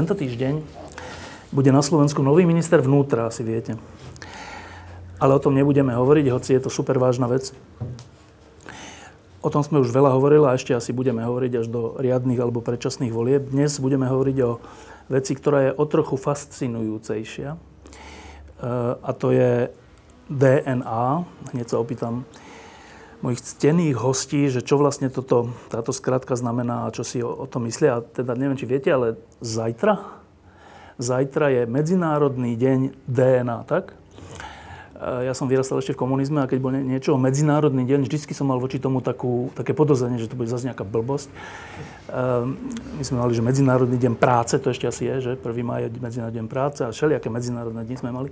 Tento týždeň bude na Slovensku nový minister vnútra, asi viete. Ale o tom nebudeme hovoriť, hoci je to super vážna vec. O tom sme už veľa hovorili a ešte asi budeme hovoriť až do riadnych alebo predčasných volieb. Dnes budeme hovoriť o veci, ktorá je o trochu fascinujúcejšia. E, a to je DNA. Hneď sa opýtam mojich ctených hostí, že čo vlastne toto, táto skratka znamená a čo si o, o tom myslia. A teda neviem, či viete, ale zajtra, zajtra je Medzinárodný deň DNA, tak? E, ja som vyrastal ešte v komunizme a keď bol niečo Medzinárodný deň, vždycky som mal voči tomu takú, také podozrenie, že to bude zase nejaká blbosť. Um, my sme mali, že Medzinárodný deň práce, to ešte asi je, že 1. maj je Medzinárodný deň práce a všelijaké Medzinárodné dni sme mali.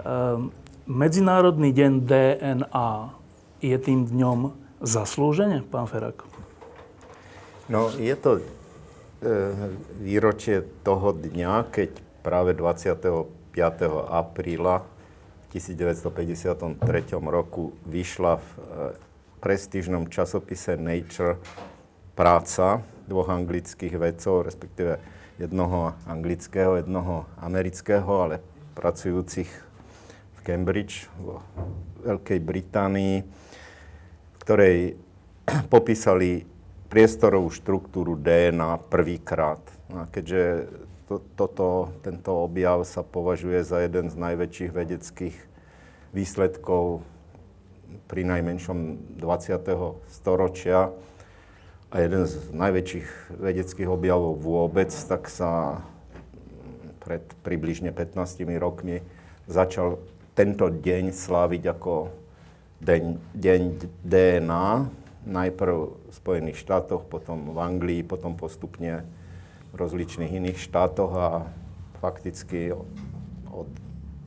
Um, Medzinárodný deň DNA je tým dňom zaslúžene, pán Ferak? No, je to e, výročie toho dňa, keď práve 25. apríla v 1953 roku vyšla v e, prestížnom časopise Nature práca dvoch anglických vedcov, respektíve jednoho anglického, jednoho amerického, ale pracujúcich v Cambridge, vo Veľkej Británii, ktorej popísali priestorovú štruktúru DNA prvýkrát. A keďže to, toto, tento objav sa považuje za jeden z najväčších vedeckých výsledkov pri najmenšom 20. storočia a jeden z najväčších vedeckých objavov vôbec, tak sa pred približne 15 rokmi začal tento deň sláviť ako deň, deň DNA, najprv v Spojených štátoch, potom v Anglii, potom postupne v rozličných iných štátoch a fakticky od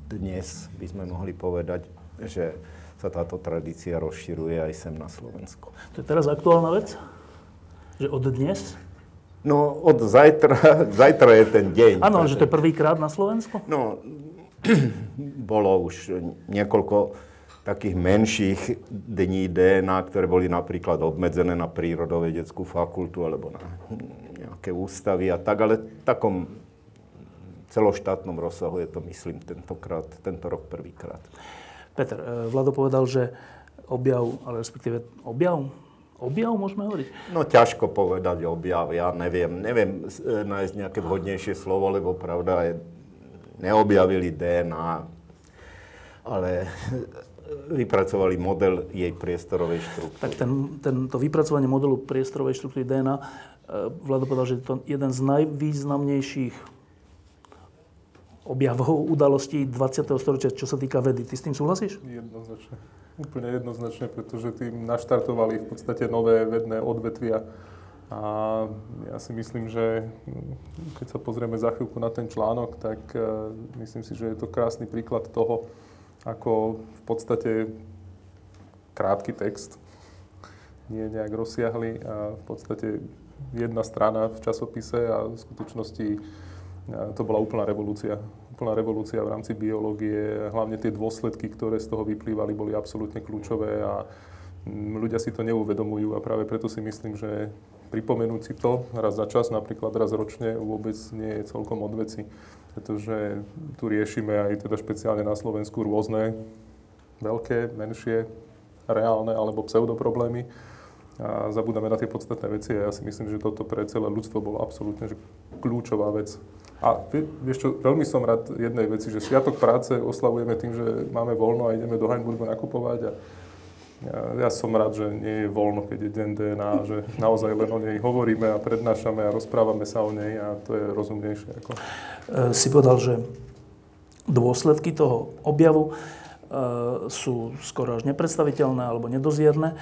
dnes by sme mohli povedať, že sa táto tradícia rozširuje aj sem na Slovensku. To je teraz aktuálna vec? Že od dnes? No, od zajtra, zajtra je ten deň. Áno, že to je prvýkrát na Slovensku? No, bolo už niekoľko takých menších dní DNA, ktoré boli napríklad obmedzené na prírodovedeckú fakultu alebo na nejaké ústavy a tak, ale v takom celoštátnom rozsahu je to, myslím, tentokrát, tento rok prvýkrát. Peter, e, Vlado povedal, že objav, ale respektíve objav, objav môžeme hovoriť? No ťažko povedať objav, ja neviem, neviem e, nájsť nejaké vhodnejšie slovo, lebo pravda je, neobjavili DNA, ale vypracovali model jej priestorovej štruktúry. Tak ten, ten, to vypracovanie modelu priestorovej štruktúry DNA, e, Vlado povedal, že je to jeden z najvýznamnejších objavov udalostí 20. storočia, čo sa týka vedy. Ty s tým súhlasíš? Jednoznačne. Úplne jednoznačne, pretože tým naštartovali v podstate nové vedné odvetvia. A ja si myslím, že keď sa pozrieme za chvíľku na ten článok, tak uh, myslím si, že je to krásny príklad toho, ako v podstate krátky text, nie nejak rozsiahly a v podstate jedna strana v časopise a v skutočnosti to bola úplná revolúcia. Úplná revolúcia v rámci biológie, hlavne tie dôsledky, ktoré z toho vyplývali, boli absolútne kľúčové a ľudia si to neuvedomujú a práve preto si myslím, že pripomenúť si to raz za čas, napríklad raz ročne, vôbec nie je celkom odveci pretože tu riešime aj teda špeciálne na Slovensku rôzne veľké, menšie, reálne alebo pseudoproblémy a zabudáme na tie podstatné veci a ja si myslím, že toto pre celé ľudstvo bolo absolútne že kľúčová vec. A vieš čo, veľmi som rád jednej veci, že Sviatok práce oslavujeme tým, že máme voľno a ideme do Heimburgu nakupovať a ja, som rád, že nie je voľno, keď je deň DNA, že naozaj len o nej hovoríme a prednášame a rozprávame sa o nej a to je rozumnejšie. Ako... E, si povedal, že dôsledky toho objavu e, sú skoro až nepredstaviteľné alebo nedozierne, e,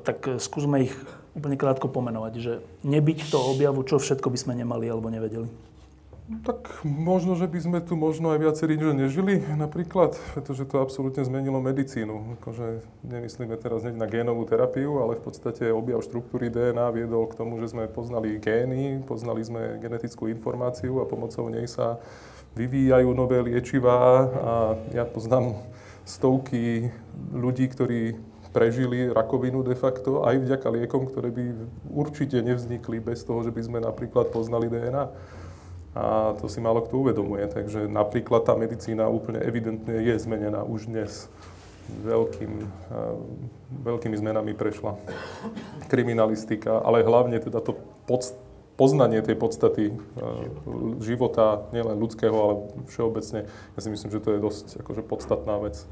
tak skúsme ich úplne krátko pomenovať, že nebyť to objavu, čo všetko by sme nemali alebo nevedeli? Tak možno, že by sme tu možno aj viacerí že nežili napríklad, pretože to absolútne zmenilo medicínu. Akože nemyslíme teraz hneď na génovú terapiu, ale v podstate objav štruktúry DNA viedol k tomu, že sme poznali gény, poznali sme genetickú informáciu a pomocou nej sa vyvíjajú nové liečivá a ja poznám stovky ľudí, ktorí prežili rakovinu de facto aj vďaka liekom, ktoré by určite nevznikli bez toho, že by sme napríklad poznali DNA. A to si málo kto uvedomuje. Takže napríklad tá medicína úplne evidentne je zmenená už dnes. Veľkým, veľkými zmenami prešla kriminalistika, ale hlavne teda to poznanie tej podstaty života, nielen ľudského, ale všeobecne. Ja si myslím, že to je dosť akože podstatná vec.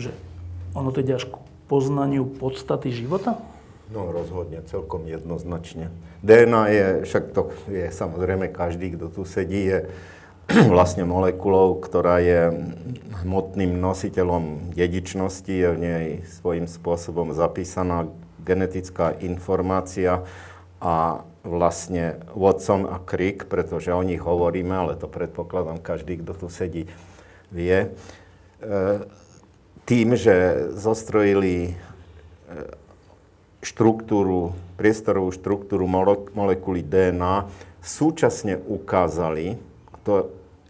Že ono to ide až k poznaniu podstaty života? No rozhodne, celkom jednoznačne. DNA je, však to je samozrejme každý, kto tu sedí, je vlastne molekulou, ktorá je hmotným nositeľom dedičnosti, je v nej svojím spôsobom zapísaná genetická informácia a vlastne Watson a Crick, pretože o nich hovoríme, ale to predpokladám každý, kto tu sedí, vie. E, tým, že zostrojili e, štruktúru, priestorovú štruktúru molekuly DNA, súčasne ukázali, a to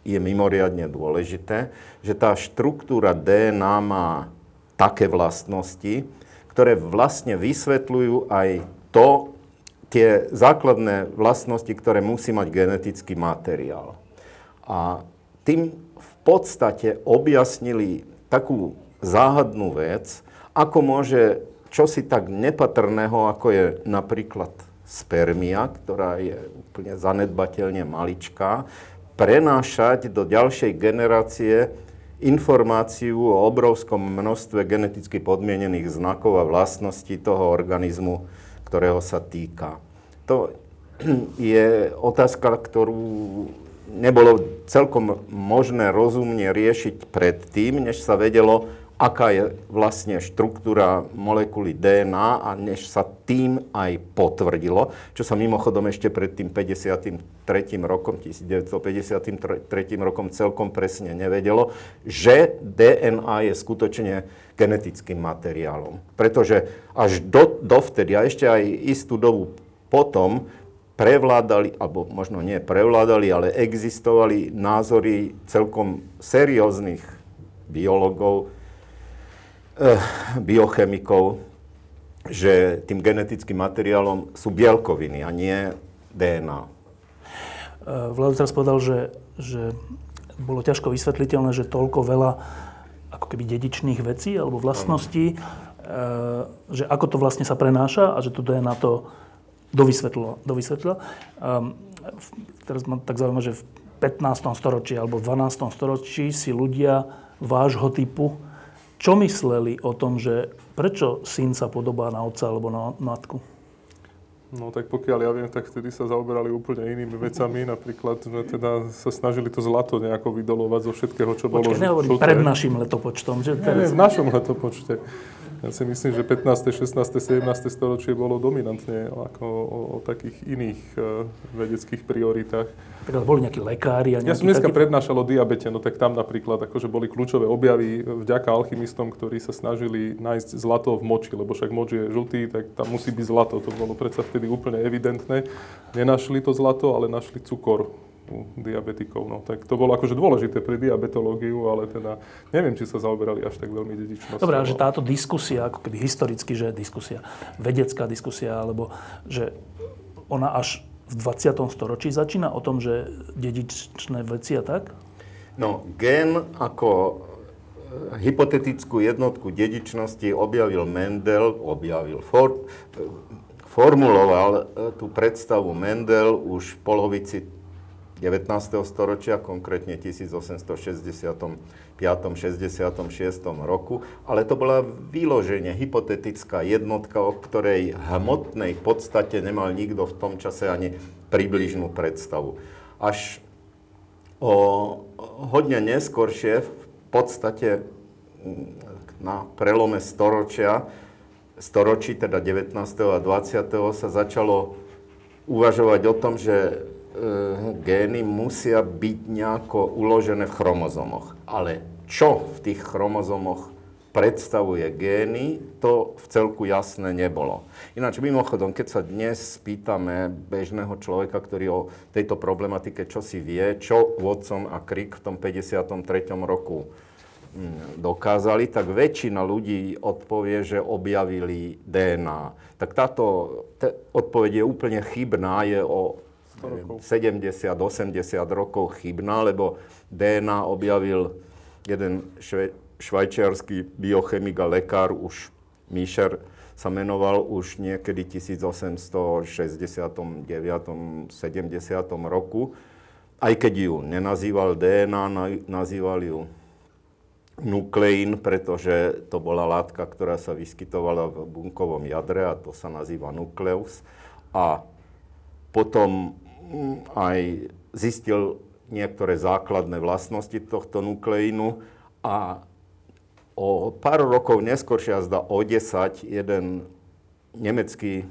je mimoriadne dôležité, že tá štruktúra DNA má také vlastnosti, ktoré vlastne vysvetľujú aj to, tie základné vlastnosti, ktoré musí mať genetický materiál. A tým v podstate objasnili takú záhadnú vec, ako môže čosi tak nepatrného, ako je napríklad spermia, ktorá je úplne zanedbateľne maličká, prenášať do ďalšej generácie informáciu o obrovskom množstve geneticky podmienených znakov a vlastností toho organizmu, ktorého sa týka. To je otázka, ktorú nebolo celkom možné rozumne riešiť predtým, než sa vedelo, aká je vlastne štruktúra molekuly DNA a než sa tým aj potvrdilo, čo sa mimochodom ešte pred tým 53. rokom, 1953. rokom celkom presne nevedelo, že DNA je skutočne genetickým materiálom. Pretože až do, dovtedy a ešte aj istú dobu potom prevládali, alebo možno nie prevládali, ale existovali názory celkom serióznych biologov, Eh, biochemikov, že tým genetickým materiálom sú bielkoviny a nie DNA. Eh, Vlado teraz povedal, že, že bolo ťažko vysvetliteľné, že toľko veľa ako keby dedičných vecí alebo vlastností, e, že ako to vlastne sa prenáša a že to DNA to dovysvetlilo. dovysvetlilo. Um, teraz ma tak zaujíma, že v 15. storočí alebo v 12. storočí si ľudia vášho typu čo mysleli o tom, že prečo syn sa podobá na otca alebo na matku? No tak pokiaľ ja viem, tak vtedy sa zaoberali úplne inými vecami, napríklad, že teda sa snažili to zlato nejako vydolovať zo všetkého, čo Počkej, bolo žlté. nehovorím pred našim letopočtom. Že teraz... Nie, v našom letopočte. Ja si myslím, že 15., 16., 17. storočie bolo dominantne ako o, o takých iných uh, vedeckých prioritách. Tak boli nejakí lekári a Ja som dneska taký... prednášal o diabete, no tak tam napríklad akože boli kľúčové objavy vďaka alchymistom, ktorí sa snažili nájsť zlato v moči, lebo však moč je žltý, tak tam musí byť zlato. To bolo predsa vtedy úplne evidentné. Nenašli to zlato, ale našli cukor u diabetikov. No, tak to bolo akože dôležité pre diabetológiu, ale teda neviem, či sa zaoberali až tak veľmi dedičnosťou. Dobre, že táto diskusia, ako keby historicky, že diskusia, vedecká diskusia, alebo že ona až v 20. storočí začína o tom, že dedičné veci a tak? No, gen ako e, hypotetickú jednotku dedičnosti objavil Mendel, objavil Ford, formuloval e, tú predstavu Mendel už v polovici 19. storočia, konkrétne 1865. 66. roku, ale to bola vyloženie hypotetická jednotka, o ktorej hmotnej podstate nemal nikto v tom čase ani približnú predstavu. Až o hodne neskôršie, v podstate na prelome storočia, storočí, teda 19. a 20. sa začalo uvažovať o tom, že gény musia byť nejako uložené v chromozomoch. Ale čo v tých chromozomoch predstavuje gény, to v celku jasné nebolo. Ináč mimochodom, keď sa dnes spýtame bežného človeka, ktorý o tejto problematike čo si vie, čo Watson a Crick v tom 53. roku mm, dokázali, tak väčšina ľudí odpovie, že objavili DNA. Tak táto odpoveď je úplne chybná, je o 70-80 rokov chybná, lebo DNA objavil jeden šve, švajčiarsky biochemik a lekár, už Míšer sa menoval už niekedy 1869. 70. roku. Aj keď ju nenazýval DNA, nazýval ju nukleín, pretože to bola látka, ktorá sa vyskytovala v bunkovom jadre a to sa nazýva nukleus. A potom aj zistil niektoré základné vlastnosti tohto nukleínu a o pár rokov neskôršia, zda o 10, jeden nemecký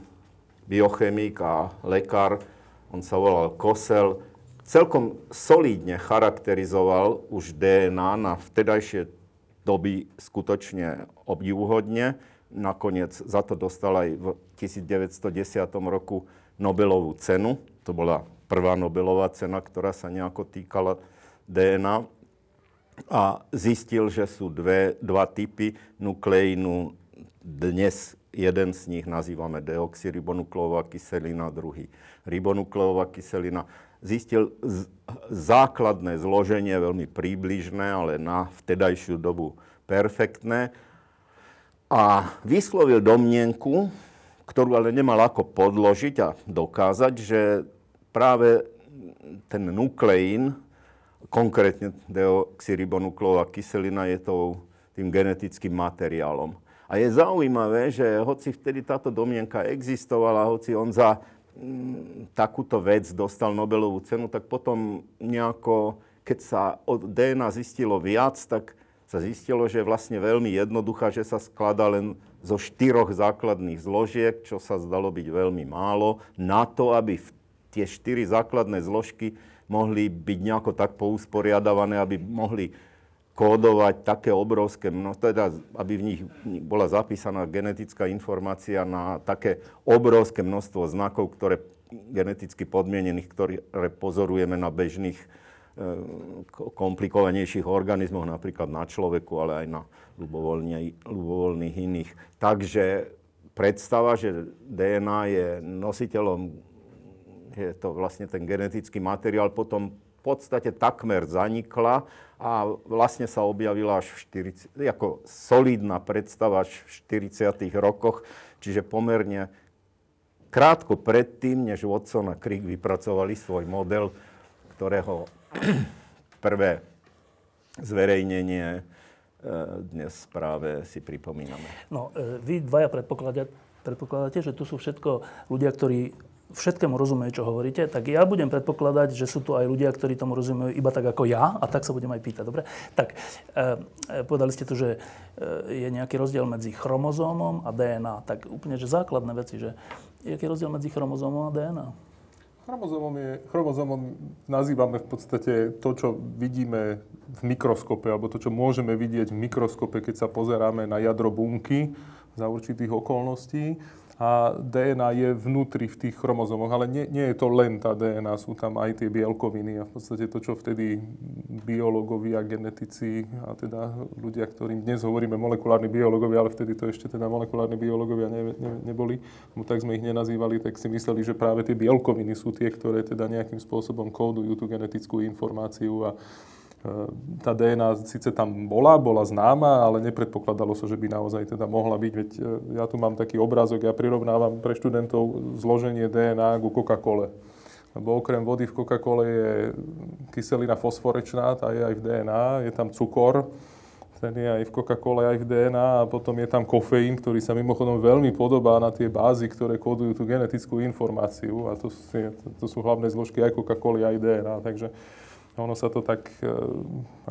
biochemik a lekár, on sa volal Kosel, celkom solídne charakterizoval už DNA na vtedajšie doby skutočne obdivuhodne. Nakoniec za to dostal aj v 1910 roku Nobelovú cenu. To bola prvá Nobelová cena, ktorá sa nejako týkala DNA a zistil, že sú dve, dva typy nukleínu. Dnes jeden z nich nazývame deoxyribonukleová kyselina, druhý ribonukleová kyselina. Zistil z, základné zloženie, veľmi príbližné, ale na vtedajšiu dobu perfektné. A vyslovil domnienku, ktorú ale nemal ako podložiť a dokázať, že práve ten nukleín konkrétne deoxyribonukleová kyselina je tou, tým genetickým materiálom. A je zaujímavé, že hoci vtedy táto domienka existovala, hoci on za m, mm, takúto vec dostal Nobelovú cenu, tak potom nejako, keď sa od DNA zistilo viac, tak sa zistilo, že je vlastne veľmi jednoduchá, že sa skladá len zo štyroch základných zložiek, čo sa zdalo byť veľmi málo, na to, aby tie štyri základné zložky mohli byť nejako tak pousporiadavané, aby mohli kódovať také obrovské množstvo, teda aby v nich bola zapísaná genetická informácia na také obrovské množstvo znakov, ktoré geneticky podmienených, ktoré pozorujeme na bežných e, komplikovanejších organizmoch, napríklad na človeku, ale aj na ľubovoľných iných. Takže predstava, že DNA je nositeľom je to vlastne ten genetický materiál, potom v podstate takmer zanikla a vlastne sa objavila až v 40, ako solidná predstava až v 40. rokoch, čiže pomerne krátko predtým, než Watson a Crick vypracovali svoj model, ktorého prvé zverejnenie e, dnes práve si pripomíname. No, e, vy dvaja predpokladáte, predpokladáte, že tu sú všetko ľudia, ktorí všetkému rozumejú, čo hovoríte, tak ja budem predpokladať, že sú tu aj ľudia, ktorí tomu rozumejú iba tak ako ja a tak sa budem aj pýtať. Dobre? Tak, e, povedali ste tu, že e, je nejaký rozdiel medzi chromozómom a DNA. Tak úplne, že základné veci, že je aký rozdiel medzi chromozómom a DNA? Chromozómom, je, chromozómom nazývame v podstate to, čo vidíme v mikroskope, alebo to, čo môžeme vidieť v mikroskope, keď sa pozeráme na jadro bunky za určitých okolností a DNA je vnútri v tých chromozomoch, ale nie, nie je to len tá DNA, sú tam aj tie bielkoviny a v podstate to, čo vtedy biológovia, genetici a teda ľudia, ktorým dnes hovoríme molekulárni biológovia, ale vtedy to ešte teda molekulárni biológovia ne, ne, neboli, no tak sme ich nenazývali, tak si mysleli, že práve tie bielkoviny sú tie, ktoré teda nejakým spôsobom kódujú tú genetickú informáciu a tá DNA síce tam bola, bola známa, ale nepredpokladalo sa, že by naozaj teda mohla byť. Veď e, ja tu mám taký obrázok, ja prirovnávam pre študentov zloženie DNA ku Coca-Cole. Lebo okrem vody v Coca-Cole je kyselina fosforečná, tá je aj v DNA, je tam cukor, ten je aj v Coca-Cole, aj v DNA a potom je tam kofeín, ktorý sa mimochodom veľmi podobá na tie bázy, ktoré kódujú tú genetickú informáciu a to sú, to sú hlavné zložky aj Coca-Coly, aj DNA. Takže ono sa to tak e,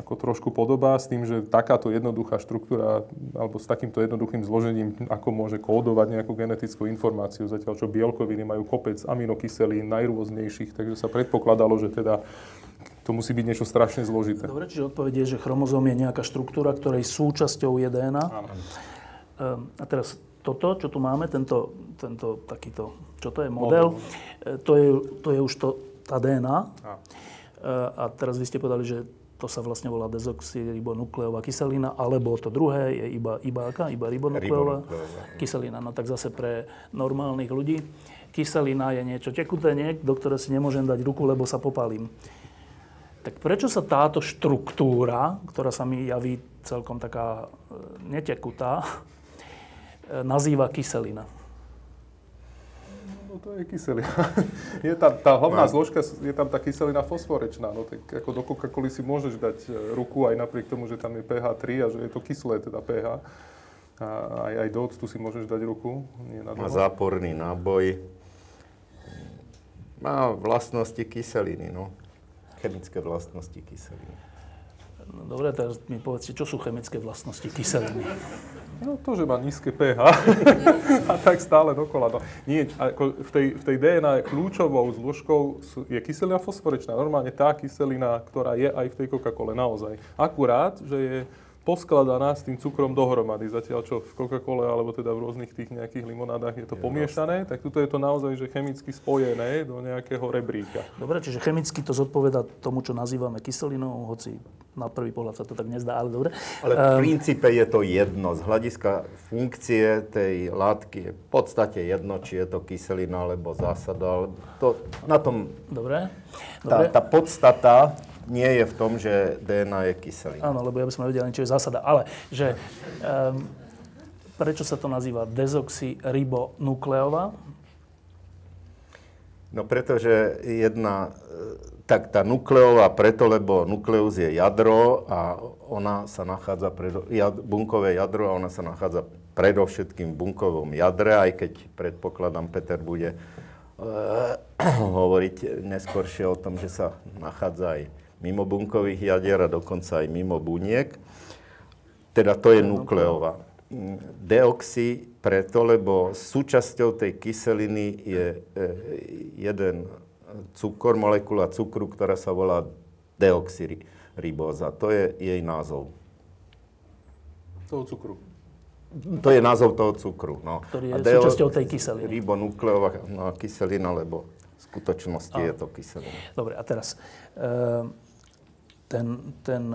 ako trošku podobá s tým, že takáto jednoduchá štruktúra alebo s takýmto jednoduchým zložením, ako môže kódovať nejakú genetickú informáciu, zatiaľ čo bielkoviny majú kopec aminokyselín najrôznejších, takže sa predpokladalo, že teda to musí byť niečo strašne zložité. Dobre, čiže odpovedie je, že chromozóm je nejaká štruktúra, ktorej súčasťou je DNA. Áno. Ehm, a teraz toto, čo tu máme, tento, tento takýto, čo to je, model, model. E, to, je, to je už to, tá DNA. Áno. A teraz vy ste povedali, že to sa vlastne volá dezoxyribonukleová kyselina, alebo to druhé je iba, iba aká? Iba ribonukleová kyselina. No tak zase pre normálnych ľudí kyselina je niečo tekuté, nie, do ktoré si nemôžem dať ruku, lebo sa popalím. Tak prečo sa táto štruktúra, ktorá sa mi javí celkom taká e, netekutá, e, nazýva kyselina? No to je kyselina. je tam, tá hlavná no. zložka, je tam tá kyselina fosforečná. No tak ako do Coca-Coly si môžeš dať e, ruku aj napriek tomu, že tam je pH 3 a že je to kyslé teda pH. A aj, aj do octu si môžeš dať ruku. Nie na Má záporný náboj. Má vlastnosti kyseliny, no. Chemické vlastnosti kyseliny. No dobre, teraz mi povedzte, čo sú chemické vlastnosti kyseliny? No to, že má nízke pH a tak stále dokola. No, nie, ako v, tej, v tej DNA kľúčovou zložkou je kyselina fosforečná. Normálne tá kyselina, ktorá je aj v tej Coca-Cole naozaj. Akurát, že je poskladaná s tým cukrom dohromady. Zatiaľ, čo v Coca-Cole alebo teda v rôznych tých nejakých limonádach je to je pomiešané, vlastne. tak tuto je to naozaj že chemicky spojené do nejakého rebríka. Dobre, čiže chemicky to zodpoveda tomu, čo nazývame kyselinou, hoci na prvý pohľad sa to tak nezdá, ale dobre. Ale v um, princípe je to jedno. Z hľadiska funkcie tej látky je v podstate jedno, či je to kyselina alebo zásada. To, na tom... Dobre. Dobre. Tá, tá podstata nie je v tom, že DNA je kyselina. Áno, lebo ja by som nevedel, čo je zásada. Ale že um, prečo sa to nazýva dezoxyribonukleová? No pretože jedna, e, tak tá nukleová preto, lebo nukleus je jadro a ona sa nachádza, predo, jad, bunkové jadro a ona sa nachádza predovšetkým v bunkovom jadre, aj keď predpokladám, Peter bude uh, hovoriť neskôršie o tom, že sa nachádza aj mimo bunkových jadier a dokonca aj mimo buniek. Teda to je nukleová. Deoxy preto, lebo súčasťou tej kyseliny je e, jeden cukor, molekula cukru, ktorá sa volá deoxyribóza. To je jej názov. Toho cukru. To je názov toho cukru. No. Ktorý je deo- súčasťou tej kyseliny. Ribonukleová no, kyselina, lebo v skutočnosti a. je to kyselina. Dobre, a teraz... E- ten, ten,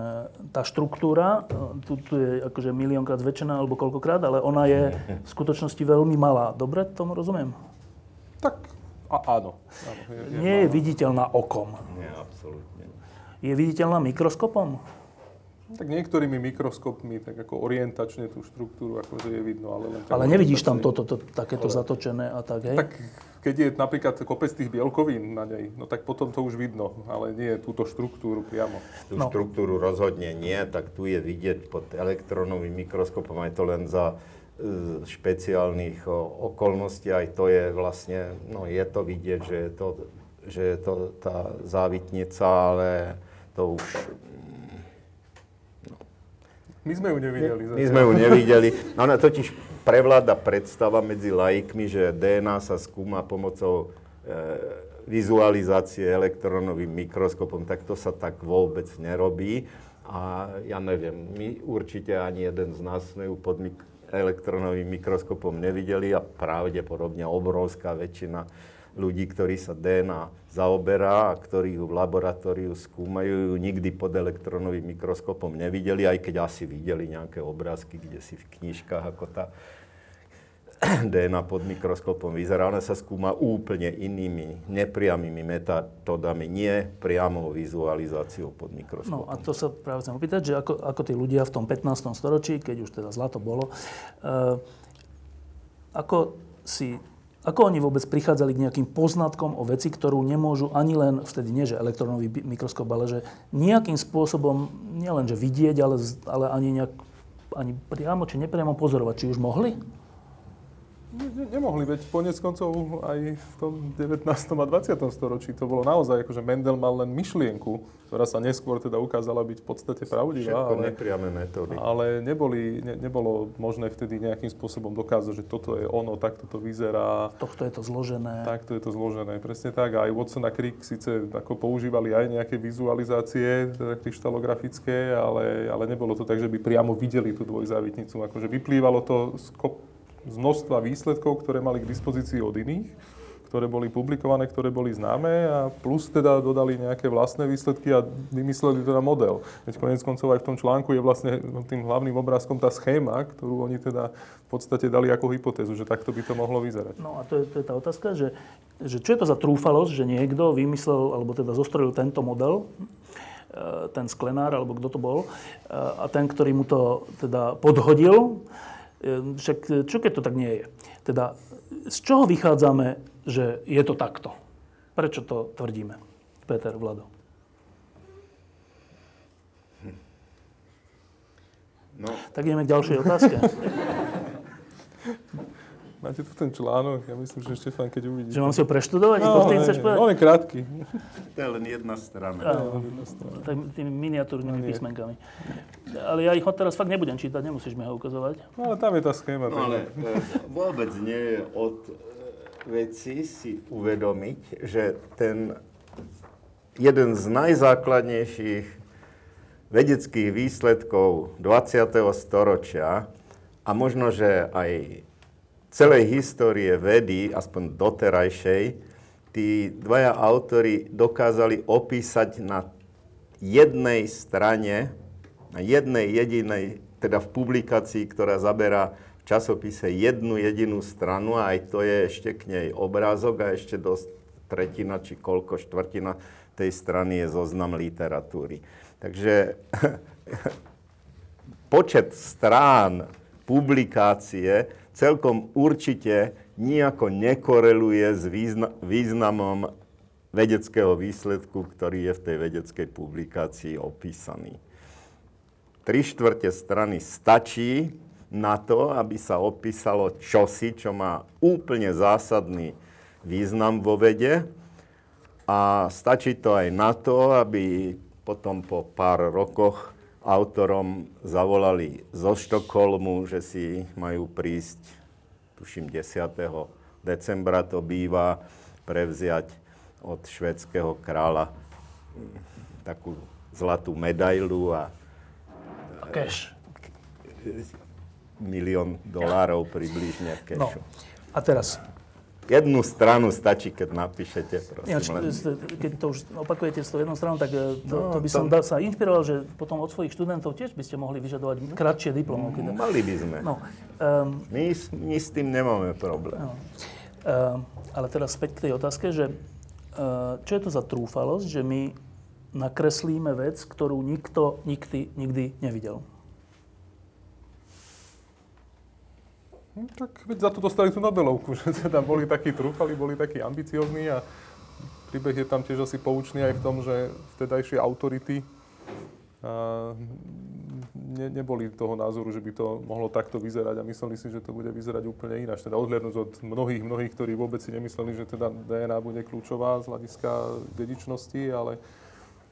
tá štruktúra, tu, tu je akože miliónkrát zväčšená alebo koľkokrát, ale ona je v skutočnosti veľmi malá. Dobre tomu rozumiem? Tak a, áno. áno je, je Nie malá. je viditeľná okom. Nie, absolútne. Je viditeľná mikroskopom? Tak niektorými mikroskopmi, tak ako orientačne tú štruktúru akože je vidno, ale len Ale nevidíš tam toto, to, takéto ale... zatočené a tak, hej? Tak keď je napríklad kopec tých bielkovín na nej, no tak potom to už vidno, ale nie túto štruktúru priamo. Tú no. štruktúru rozhodne nie, tak tu je vidieť pod elektronovým mikroskopom, aj to len za e, špeciálnych okolností, aj to je vlastne, no je to vidieť, že je to, že je to tá závitnica, ale to už my sme ju nevideli. My, my sme ju nevideli. Ona totiž prevláda predstava medzi laikmi, že DNA sa skúma pomocou e, vizualizácie elektronovým mikroskopom, tak to sa tak vôbec nerobí. A ja neviem, my určite ani jeden z nás sme ju pod mik- elektronovým mikroskopom nevideli a pravdepodobne obrovská väčšina ľudí, ktorí sa DNA zaoberá a ktorí ju v laboratóriu skúmajú, ju nikdy pod elektronovým mikroskopom nevideli, aj keď asi videli nejaké obrázky, kde si v knižkách, ako tá DNA pod mikroskopom vyzerá. Ona sa skúma úplne inými, nepriamými metódami, nie priamou vizualizáciou pod mikroskopom. No a to sa práve chcem opýtať, že ako, ako tí ľudia v tom 15. storočí, keď už teda zlato bolo, uh, ako si ako oni vôbec prichádzali k nejakým poznatkom o veci, ktorú nemôžu ani len, vtedy nie že elektronový mikroskop, ale že nejakým spôsobom, nielen že vidieť, ale, ale ani, nejak, ani priamo či nepriamo pozorovať. Či už mohli? Ne, nemohli, veď konec koncov aj v tom 19. a 20. storočí to bolo naozaj, akože Mendel mal len myšlienku, ktorá sa neskôr teda ukázala byť v podstate pravdivá. Všetko ale, nepriame metódy. Ale neboli, ne, nebolo možné vtedy nejakým spôsobom dokázať, že toto je ono, takto to vyzerá. Tohto je to zložené. Takto je to zložené, presne tak. Aj Watson a Crick síce ako používali aj nejaké vizualizácie teda kryštalografické, ale, ale nebolo to tak, že by priamo videli tú dvojzávitnicu. Akože vyplývalo to z kop- z množstva výsledkov, ktoré mali k dispozícii od iných, ktoré boli publikované, ktoré boli známe a plus teda dodali nejaké vlastné výsledky a vymysleli teda model. Veď konec koncov aj v tom článku je vlastne tým hlavným obrázkom tá schéma, ktorú oni teda v podstate dali ako hypotézu, že takto by to mohlo vyzerať. No a to je, to je tá otázka, že, že čo je to za trúfalosť, že niekto vymyslel, alebo teda zostrojil tento model, e, ten sklenár, alebo kto to bol, e, a ten, ktorý mu to teda podhodil, však e, čo keď to tak nie je? Teda z čoho vychádzame, že je to takto? Prečo to tvrdíme? Peter, Vlado. No. Tak ideme k ďalšej otázke. Máte tu ten článok, ja myslím, že Štefan, keď uvidíte. Že mám si ho preštudovať? No, to chceš povedať? On je krátky. To je len jedna strana. Áno, tými miniatúrnymi písmenkami. Ale ja ich teraz fakt nebudem čítať, nemusíš mi ho ukazovať. No ale tam je tá schéma. No ale e, vôbec nie je od e, veci si uvedomiť, že ten jeden z najzákladnejších vedeckých výsledkov 20. storočia a možno, že aj celej histórie vedy, aspoň doterajšej, tí dvaja autory dokázali opísať na jednej strane, na jednej jedinej, teda v publikácii, ktorá zaberá v časopise jednu jedinú stranu a aj to je ešte k nej obrázok a ešte dosť tretina či koľko štvrtina tej strany je zoznam literatúry. Takže počet strán publikácie celkom určite nijako nekoreluje s významom vedeckého výsledku, ktorý je v tej vedeckej publikácii opísaný. Tri štvrte strany stačí na to, aby sa opísalo čosi, čo má úplne zásadný význam vo vede a stačí to aj na to, aby potom po pár rokoch autorom zavolali zo Štokholmu, že si majú prísť, tuším 10. decembra to býva, prevziať od švedského kráľa hm, takú zlatú medailu a... Cash. Milión dolárov približne v No. A teraz, Jednu stranu stačí, keď napíšete, prosím. Ináč, keď to už opakujete s tou jednou stranou, tak e, to, no, to by som to... sa inšpiroval, že potom od svojich študentov tiež by ste mohli vyžadovať kratšie diplomovky. No, mali by sme. No, um, my, my s tým nemáme problém. No. Um, ale teraz späť k tej otázke, že uh, čo je to za trúfalosť, že my nakreslíme vec, ktorú nikto nikdy, nikdy nevidel? Hm, tak veď za to dostali tú Nobelovku, že teda boli takí trúfali, boli takí ambiciozní a príbeh je tam tiež asi poučný aj v tom, že vtedajšie autority a, ne, neboli toho názoru, že by to mohlo takto vyzerať a mysleli si, že to bude vyzerať úplne ináč. Teda odhľadnúť od mnohých, mnohých, ktorí vôbec si nemysleli, že teda DNA bude kľúčová z hľadiska dedičnosti, ale,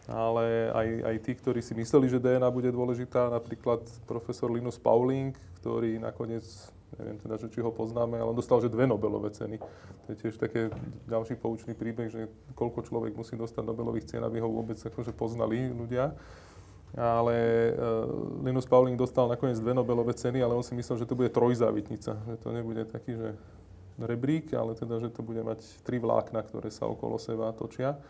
ale aj, aj tí, ktorí si mysleli, že DNA bude dôležitá, napríklad profesor Linus Pauling, ktorý nakoniec neviem teda, že či ho poznáme, ale on dostal že dve Nobelové ceny. To je tiež také ďalší poučný príbeh, že koľko človek musí dostať Nobelových cien, aby ho vôbec akože poznali ľudia. Ale uh, Linus Pauling dostal nakoniec dve Nobelové ceny, ale on si myslel, že to bude trojzávitnica. Že to nebude taký, že rebrík, ale teda, že to bude mať tri vlákna, ktoré sa okolo seba točia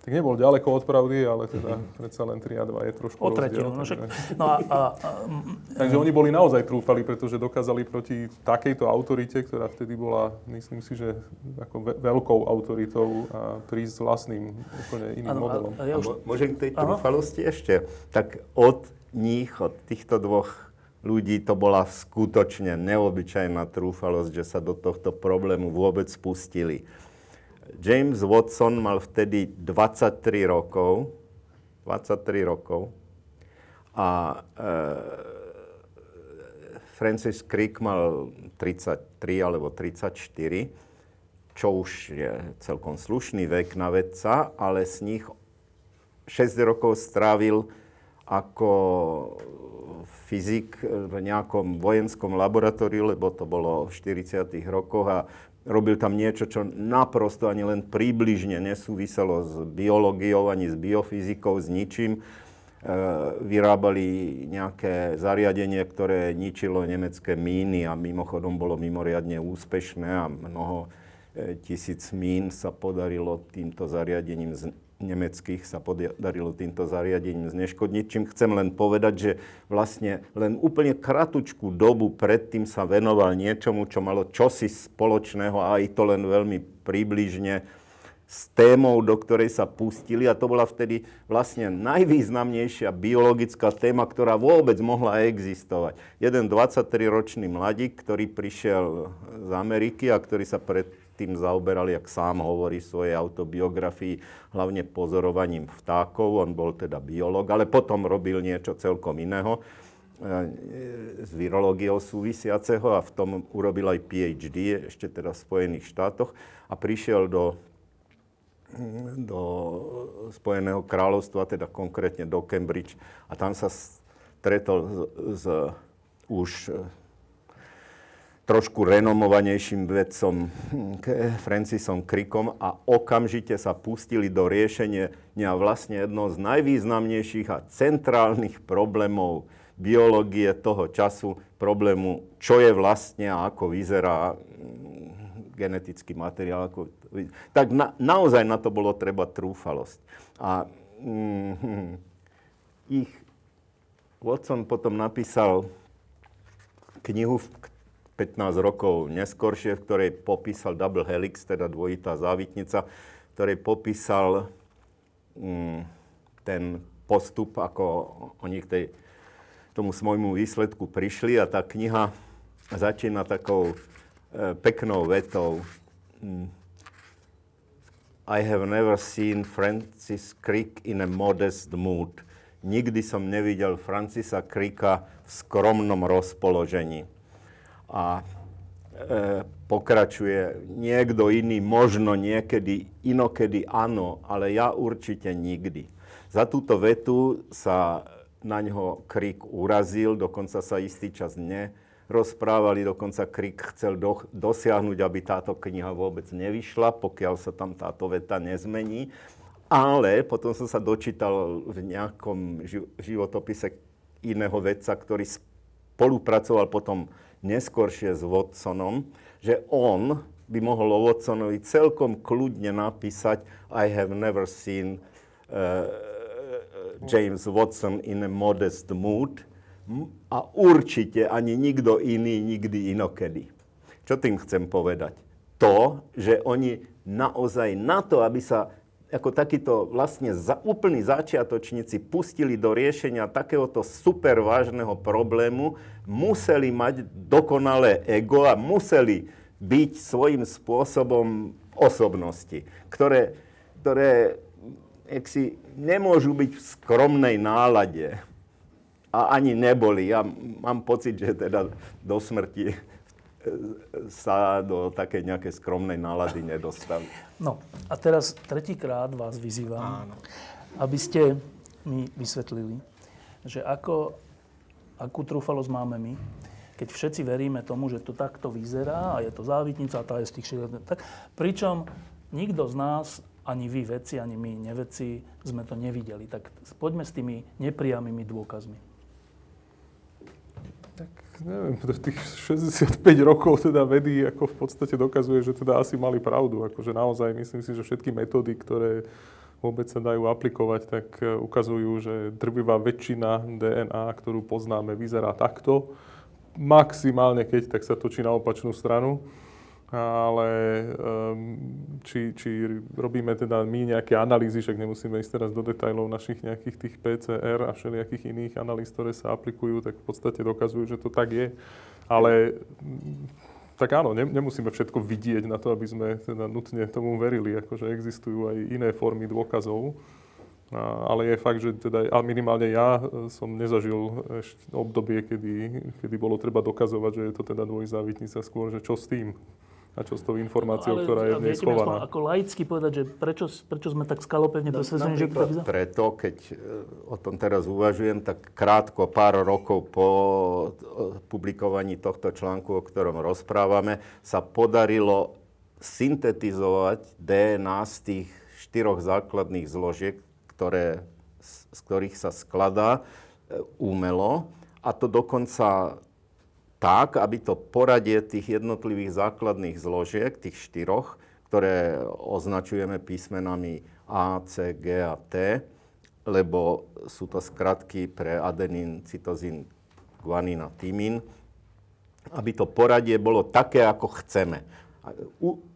tak nebol ďaleko od pravdy, ale teda predsa len 3 a 2 je trošku o rozdiel. No, však, no a, a, a, takže oni boli naozaj trúfali, pretože dokázali proti takejto autorite, ktorá vtedy bola, myslím si, že ako veľkou autoritou a prísť s vlastným úplne iným ano, modelom. A, a ja už... Môžem k tej trúfalosti ešte? Tak od nich, od týchto dvoch ľudí to bola skutočne neobyčajná trúfalosť, že sa do tohto problému vôbec spustili. James Watson mal vtedy 23 rokov. 23 rokov. A e, Francis Crick mal 33 alebo 34, čo už je celkom slušný vek na vedca, ale z nich 6 rokov strávil ako fyzik v nejakom vojenskom laboratóriu, lebo to bolo v 40. rokoch a robil tam niečo, čo naprosto ani len približne nesúviselo s biológiou ani s biofyzikou, s ničím. E, vyrábali nejaké zariadenie, ktoré ničilo nemecké míny a mimochodom bolo mimoriadne úspešné a mnoho e, tisíc mín sa podarilo týmto zariadením nemeckých sa podarilo týmto zariadením zneškodniť. Čím chcem len povedať, že vlastne len úplne kratučku dobu predtým sa venoval niečomu, čo malo čosi spoločného a aj to len veľmi približne s témou, do ktorej sa pustili a to bola vtedy vlastne najvýznamnejšia biologická téma, ktorá vôbec mohla existovať. Jeden 23-ročný mladík, ktorý prišiel z Ameriky a ktorý sa pred tým zaoberal, jak sám hovorí v svojej autobiografii, hlavne pozorovaním vtákov. On bol teda biolog, ale potom robil niečo celkom iného e, s virológiou súvisiaceho a v tom urobil aj PhD, ešte teda v Spojených štátoch a prišiel do, do Spojeného kráľovstva, teda konkrétne do Cambridge a tam sa stretol s, s už trošku renomovanejším vedcom Francisom Crickom a okamžite sa pustili do riešenia vlastne jedno z najvýznamnejších a centrálnych problémov biológie toho času, problému, čo je vlastne a ako vyzerá mm, genetický materiál. Ako, tak na, naozaj na to bolo treba trúfalosť. A mm, ich Watson potom napísal knihu, 15 rokov neskoršie, v ktorej popísal double helix, teda dvojitá závitnica, v ktorej popísal mm, ten postup, ako oni k tej, tomu svojmu výsledku prišli a tá kniha začína takou e, peknou vetou. Mm, I have never seen Francis Crick in a modest mood. Nikdy som nevidel Francisa Cricka v skromnom rozpoložení a e, pokračuje niekto iný, možno niekedy, inokedy áno, ale ja určite nikdy. Za túto vetu sa na ňo Krik urazil, dokonca sa istý čas nerozprávali, dokonca Krik chcel do, dosiahnuť, aby táto kniha vôbec nevyšla, pokiaľ sa tam táto veta nezmení. Ale potom som sa dočítal v nejakom životopise iného vedca, ktorý spolupracoval potom neskôršie s Watsonom, že on by mohol o Watsonovi celkom kľudne napísať I have never seen uh, James Watson in a modest mood a určite ani nikto iný nikdy inokedy. Čo tým chcem povedať? To, že oni naozaj na to, aby sa ako takíto vlastne za, úplní začiatočníci pustili do riešenia takéhoto super vážneho problému, museli mať dokonalé ego a museli byť svojím spôsobom osobnosti, ktoré, ktoré si nemôžu byť v skromnej nálade. A ani neboli. Ja mám pocit, že teda do smrti sa do také nejakej skromnej nálady nedostali. No a teraz tretíkrát vás vyzývam, Áno. aby ste mi vysvetlili, že ako, akú trúfalosť máme my, keď všetci veríme tomu, že to takto vyzerá a je to závitnica a tá je z tých šiel... Tak, pričom nikto z nás, ani vy vedci, ani my nevedci, sme to nevideli. Tak poďme s tými nepriamými dôkazmi neviem, tých 65 rokov teda vedy ako v podstate dokazuje, že teda asi mali pravdu. Akože naozaj myslím si, že všetky metódy, ktoré vôbec sa dajú aplikovať, tak e, ukazujú, že drvivá väčšina DNA, ktorú poznáme, vyzerá takto. Maximálne keď, tak sa točí na opačnú stranu ale um, či, či robíme teda my nejaké analýzy, však nemusíme ísť teraz do detajlov našich nejakých tých PCR a všelijakých iných analýz, ktoré sa aplikujú, tak v podstate dokazujú, že to tak je. Ale tak áno, ne, nemusíme všetko vidieť na to, aby sme teda nutne tomu verili, akože existujú aj iné formy dôkazov. ale je fakt, že teda, a minimálne ja e, som nezažil obdobie, kedy, kedy bolo treba dokazovať, že je to teda dvojzávitnica skôr, že čo s tým a čo s tou informáciou, no, ktorá je v nej schovaná. ako laicky povedať, že prečo, prečo sme tak skalopevne presvedčení, že to tak Preto, keď e, o tom teraz uvažujem, tak krátko, pár rokov po publikovaní tohto článku, o ktorom rozprávame, sa podarilo syntetizovať DNA z tých štyroch základných zložiek, ktoré, z ktorých sa skladá e, umelo. A to dokonca tak, aby to poradie tých jednotlivých základných zložiek, tých štyroch, ktoré označujeme písmenami A, C, G a T, lebo sú to skratky pre adenín, cytozín, guanín a tymín, aby to poradie bolo také, ako chceme.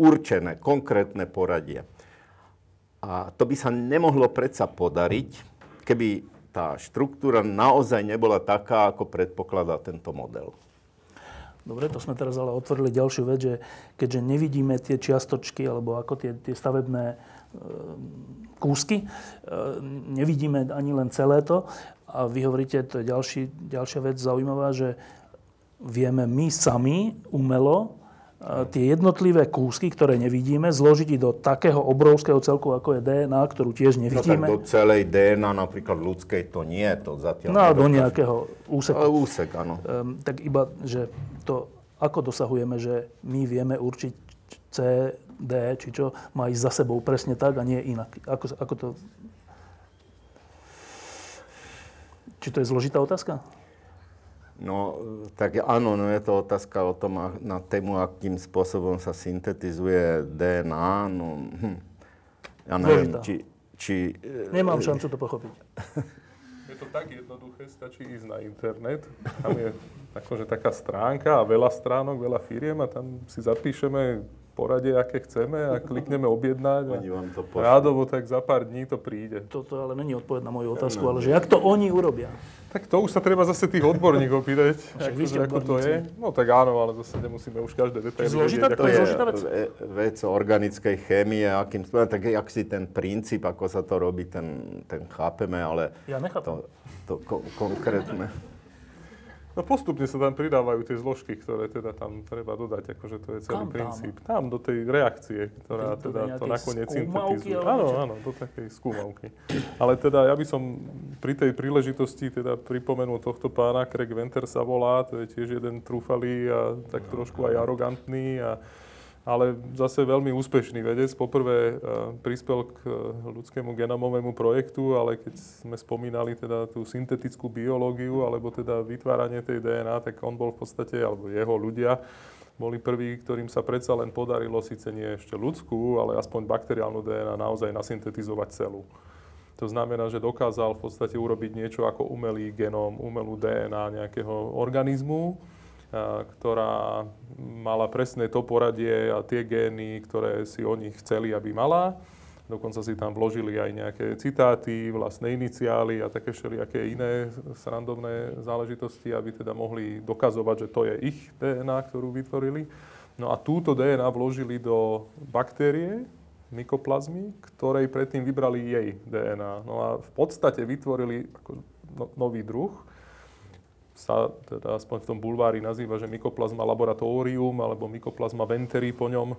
Určené, konkrétne poradie. A to by sa nemohlo predsa podariť, keby tá štruktúra naozaj nebola taká, ako predpokladá tento model. Dobre, to sme teraz ale otvorili ďalšiu vec, že keďže nevidíme tie čiastočky, alebo ako tie, tie stavebné e, kúsky, e, nevidíme ani len celé to. A vy hovoríte, to je ďalší, ďalšia vec zaujímavá, že vieme my sami umelo tie jednotlivé kúsky, ktoré nevidíme, zložiť do takého obrovského celku, ako je DNA, ktorú tiež nevidíme. No tak do celej DNA, napríklad ľudskej, to nie, to zatiaľ... No do nejakého úseku. Ale úsek, áno. Um, tak iba, že to, ako dosahujeme, že my vieme určiť C, D, či čo, má ísť za sebou presne tak a nie inak. Ako, ako to... Či to je zložitá otázka? No, tak áno, no je to otázka o tom, na tému, akým spôsobom sa syntetizuje DNA. No, hm, ja neviem, či, či... Nemám e, šancu to pochopiť. Je to tak jednoduché, stačí ísť na internet. Tam je akože taká stránka a veľa stránok, veľa firiem a tam si zapíšeme poradie, aké chceme a klikneme objednať. Oni vám to rádovo, tak za pár dní to príde. Toto ale není odpoveď na moju otázku, ale že jak to oni urobia? Tak to už sa treba zase tých odborníkov pýtať, ako, ako to je. No tak áno, ale zase nemusíme už každé detaily Zložitá. To je zložitá vec? vec organickej chémie, akým spôsobom, tak jak si ten princíp, ako sa to robí, ten, ten chápeme, ale ja nechápem. to, to ko- konkrétne. No postupne sa tam pridávajú tie zložky, ktoré teda tam treba dodať, akože to je celý Kam princíp. Tam? tam, do tej reakcie, ktorá to teda to nakoniec syntetizuje. Áno, áno, do takej skúmavky. Ale teda ja by som pri tej príležitosti teda pripomenul tohto pána, Craig Venter sa volá, to je tiež jeden trúfalý a tak trošku aj arogantný a ale zase veľmi úspešný vedec. Poprvé uh, prispel k uh, ľudskému genomovému projektu, ale keď sme spomínali teda tú syntetickú biológiu, alebo teda vytváranie tej DNA, tak on bol v podstate, alebo jeho ľudia, boli prví, ktorým sa predsa len podarilo, síce nie ešte ľudskú, ale aspoň bakteriálnu DNA naozaj nasyntetizovať celú. To znamená, že dokázal v podstate urobiť niečo ako umelý genóm, umelú DNA nejakého organizmu, ktorá mala presné to poradie a tie gény, ktoré si oni chceli, aby mala. Dokonca si tam vložili aj nejaké citáty, vlastné iniciály a také všelijaké iné srandovné záležitosti, aby teda mohli dokazovať, že to je ich DNA, ktorú vytvorili. No a túto DNA vložili do baktérie, mykoplazmy, ktorej predtým vybrali jej DNA. No a v podstate vytvorili ako no, nový druh, sa teda aspoň v tom bulvári nazýva, že mykoplazma laboratórium alebo mykoplazma venteri po ňom,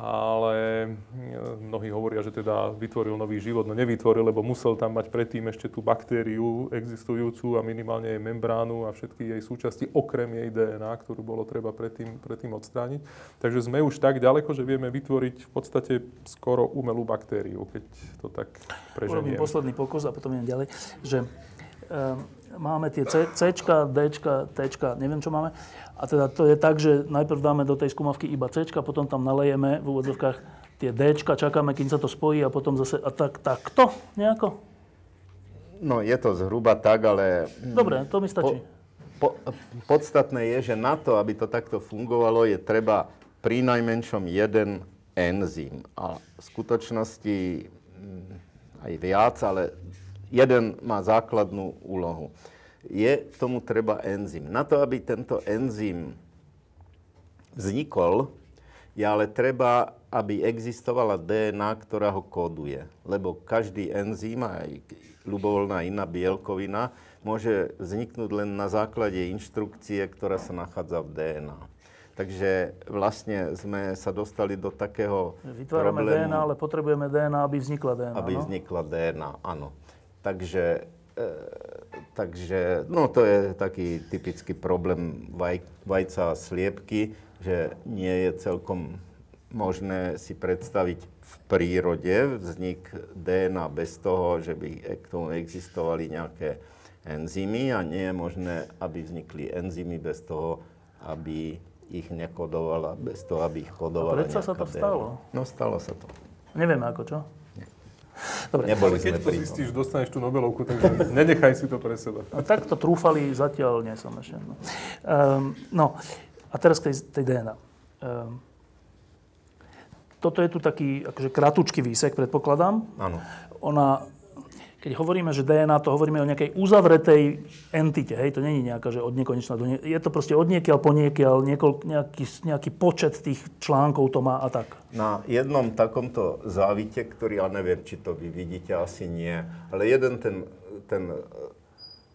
ale e, mnohí hovoria, že teda vytvoril nový život. No nevytvoril, lebo musel tam mať predtým ešte tú baktériu existujúcu a minimálne jej membránu a všetky jej súčasti, okrem jej DNA, ktorú bolo treba predtým, predtým odstrániť. Takže sme už tak ďaleko, že vieme vytvoriť v podstate skoro umelú baktériu, keď to tak preženiem. Urobím posledný pokus a potom idem ďalej, že máme tie C, C, D, T, neviem čo máme. A teda to je tak, že najprv dáme do tej skúmavky iba C, potom tam nalejeme v úvodzovkách tie D, čakáme, kým sa to spojí a potom zase a tak, takto nejako? No je to zhruba tak, ale... Dobre, to mi stačí. Po, po, podstatné je, že na to, aby to takto fungovalo, je treba pri najmenšom jeden enzym. A v skutočnosti mm, aj viac, ale jeden má základnú úlohu. Je k tomu treba enzym. Na to, aby tento enzym vznikol, je ale treba, aby existovala DNA, ktorá ho kóduje. Lebo každý enzym, aj ľubovoľná iná bielkovina, môže vzniknúť len na základe inštrukcie, ktorá sa nachádza v DNA. Takže vlastne sme sa dostali do takého Vytvárame problému, DNA, ale potrebujeme DNA, aby vznikla DNA. aby no? vznikla DNA, áno. Takže, e, takže, no to je taký typický problém vaj, vajca a sliepky, že nie je celkom možné si predstaviť v prírode vznik DNA bez toho, že by k tomu existovali nejaké enzymy a nie je možné, aby vznikli enzymy bez toho, aby ich nekodovala, bez toho, aby ich kodovala A predsa sa to DNA. stalo. No stalo sa to. Nevieme ako, čo? Dobre, Neboli Ale keď to tom. zistíš, dostaneš tú Nobelovku, takže nenechaj si to pre seba. a takto trúfali zatiaľ nie som ešte. No, um, no a teraz k tej, tej DNA. Um, toto je tu taký akože kratučký výsek, predpokladám. Áno. Ona, keď hovoríme, že DNA, to hovoríme o nejakej uzavretej entite, hej, to není nejaká, že od nekonečna do ne... Je to proste od niekiaľ po niekiaľ, niekoľ, nejaký, nejaký počet tých článkov to má a tak. Na jednom takomto závite, ktorý, ja neviem, či to vy vidíte, asi nie, ale jeden ten, ten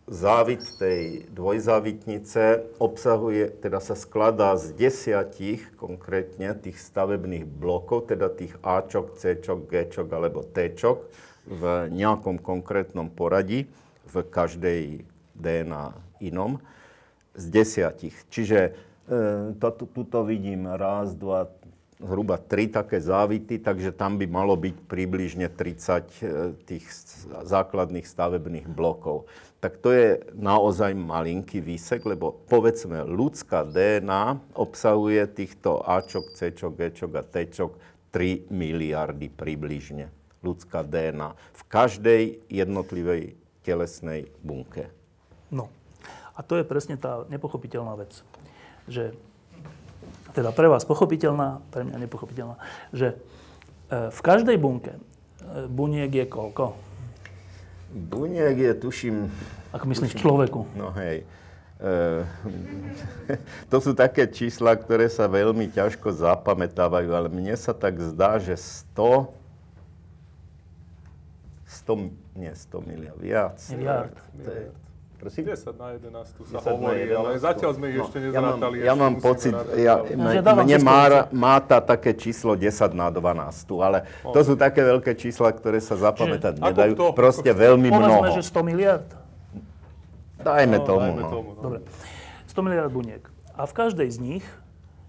závit tej dvojzávitnice obsahuje, teda sa skladá z desiatich konkrétne tých stavebných blokov, teda tých Ačok, Cčok, Gčok alebo Tčok v nejakom konkrétnom poradí, v každej DNA inom, z desiatich. Čiže e, to, tuto vidím raz, dva, zhruba tri také závity, takže tam by malo byť približne 30 e, tých základných stavebných blokov. Tak to je naozaj malinký výsek, lebo povedzme ľudská DNA obsahuje týchto Ačok, Cčok, Gčok a Tčok 3 miliardy približne. Ľudská DNA v každej jednotlivej telesnej bunke. No. A to je presne tá nepochopiteľná vec. Že, teda pre vás pochopiteľná, pre mňa nepochopiteľná, že e, v každej bunke e, buniek je koľko? Buniek je, tuším, Ako myslím v človeku. No hej. E, to sú také čísla, ktoré sa veľmi ťažko zapamätávajú, ale mne sa tak zdá, že 100, 100, nie 100 miliard, viac. Miliard. To je, prosím? 10 na 11 sa 10 na hovorí, ale 11. zatiaľ sme ich No, ešte ja mám, nezrátali. ja mám pocit, ja, mne číslo má, 10. má tá také číslo 10 na 12, ale to sú také veľké čísla, ktoré sa zapamätať Ako nedajú. kto? Proste veľmi Povedzme, mnoho. že 100 miliard. Dajme No, tomu. dajme no. tomu, no. Dobre. 100 miliard buniek. A v každej z nich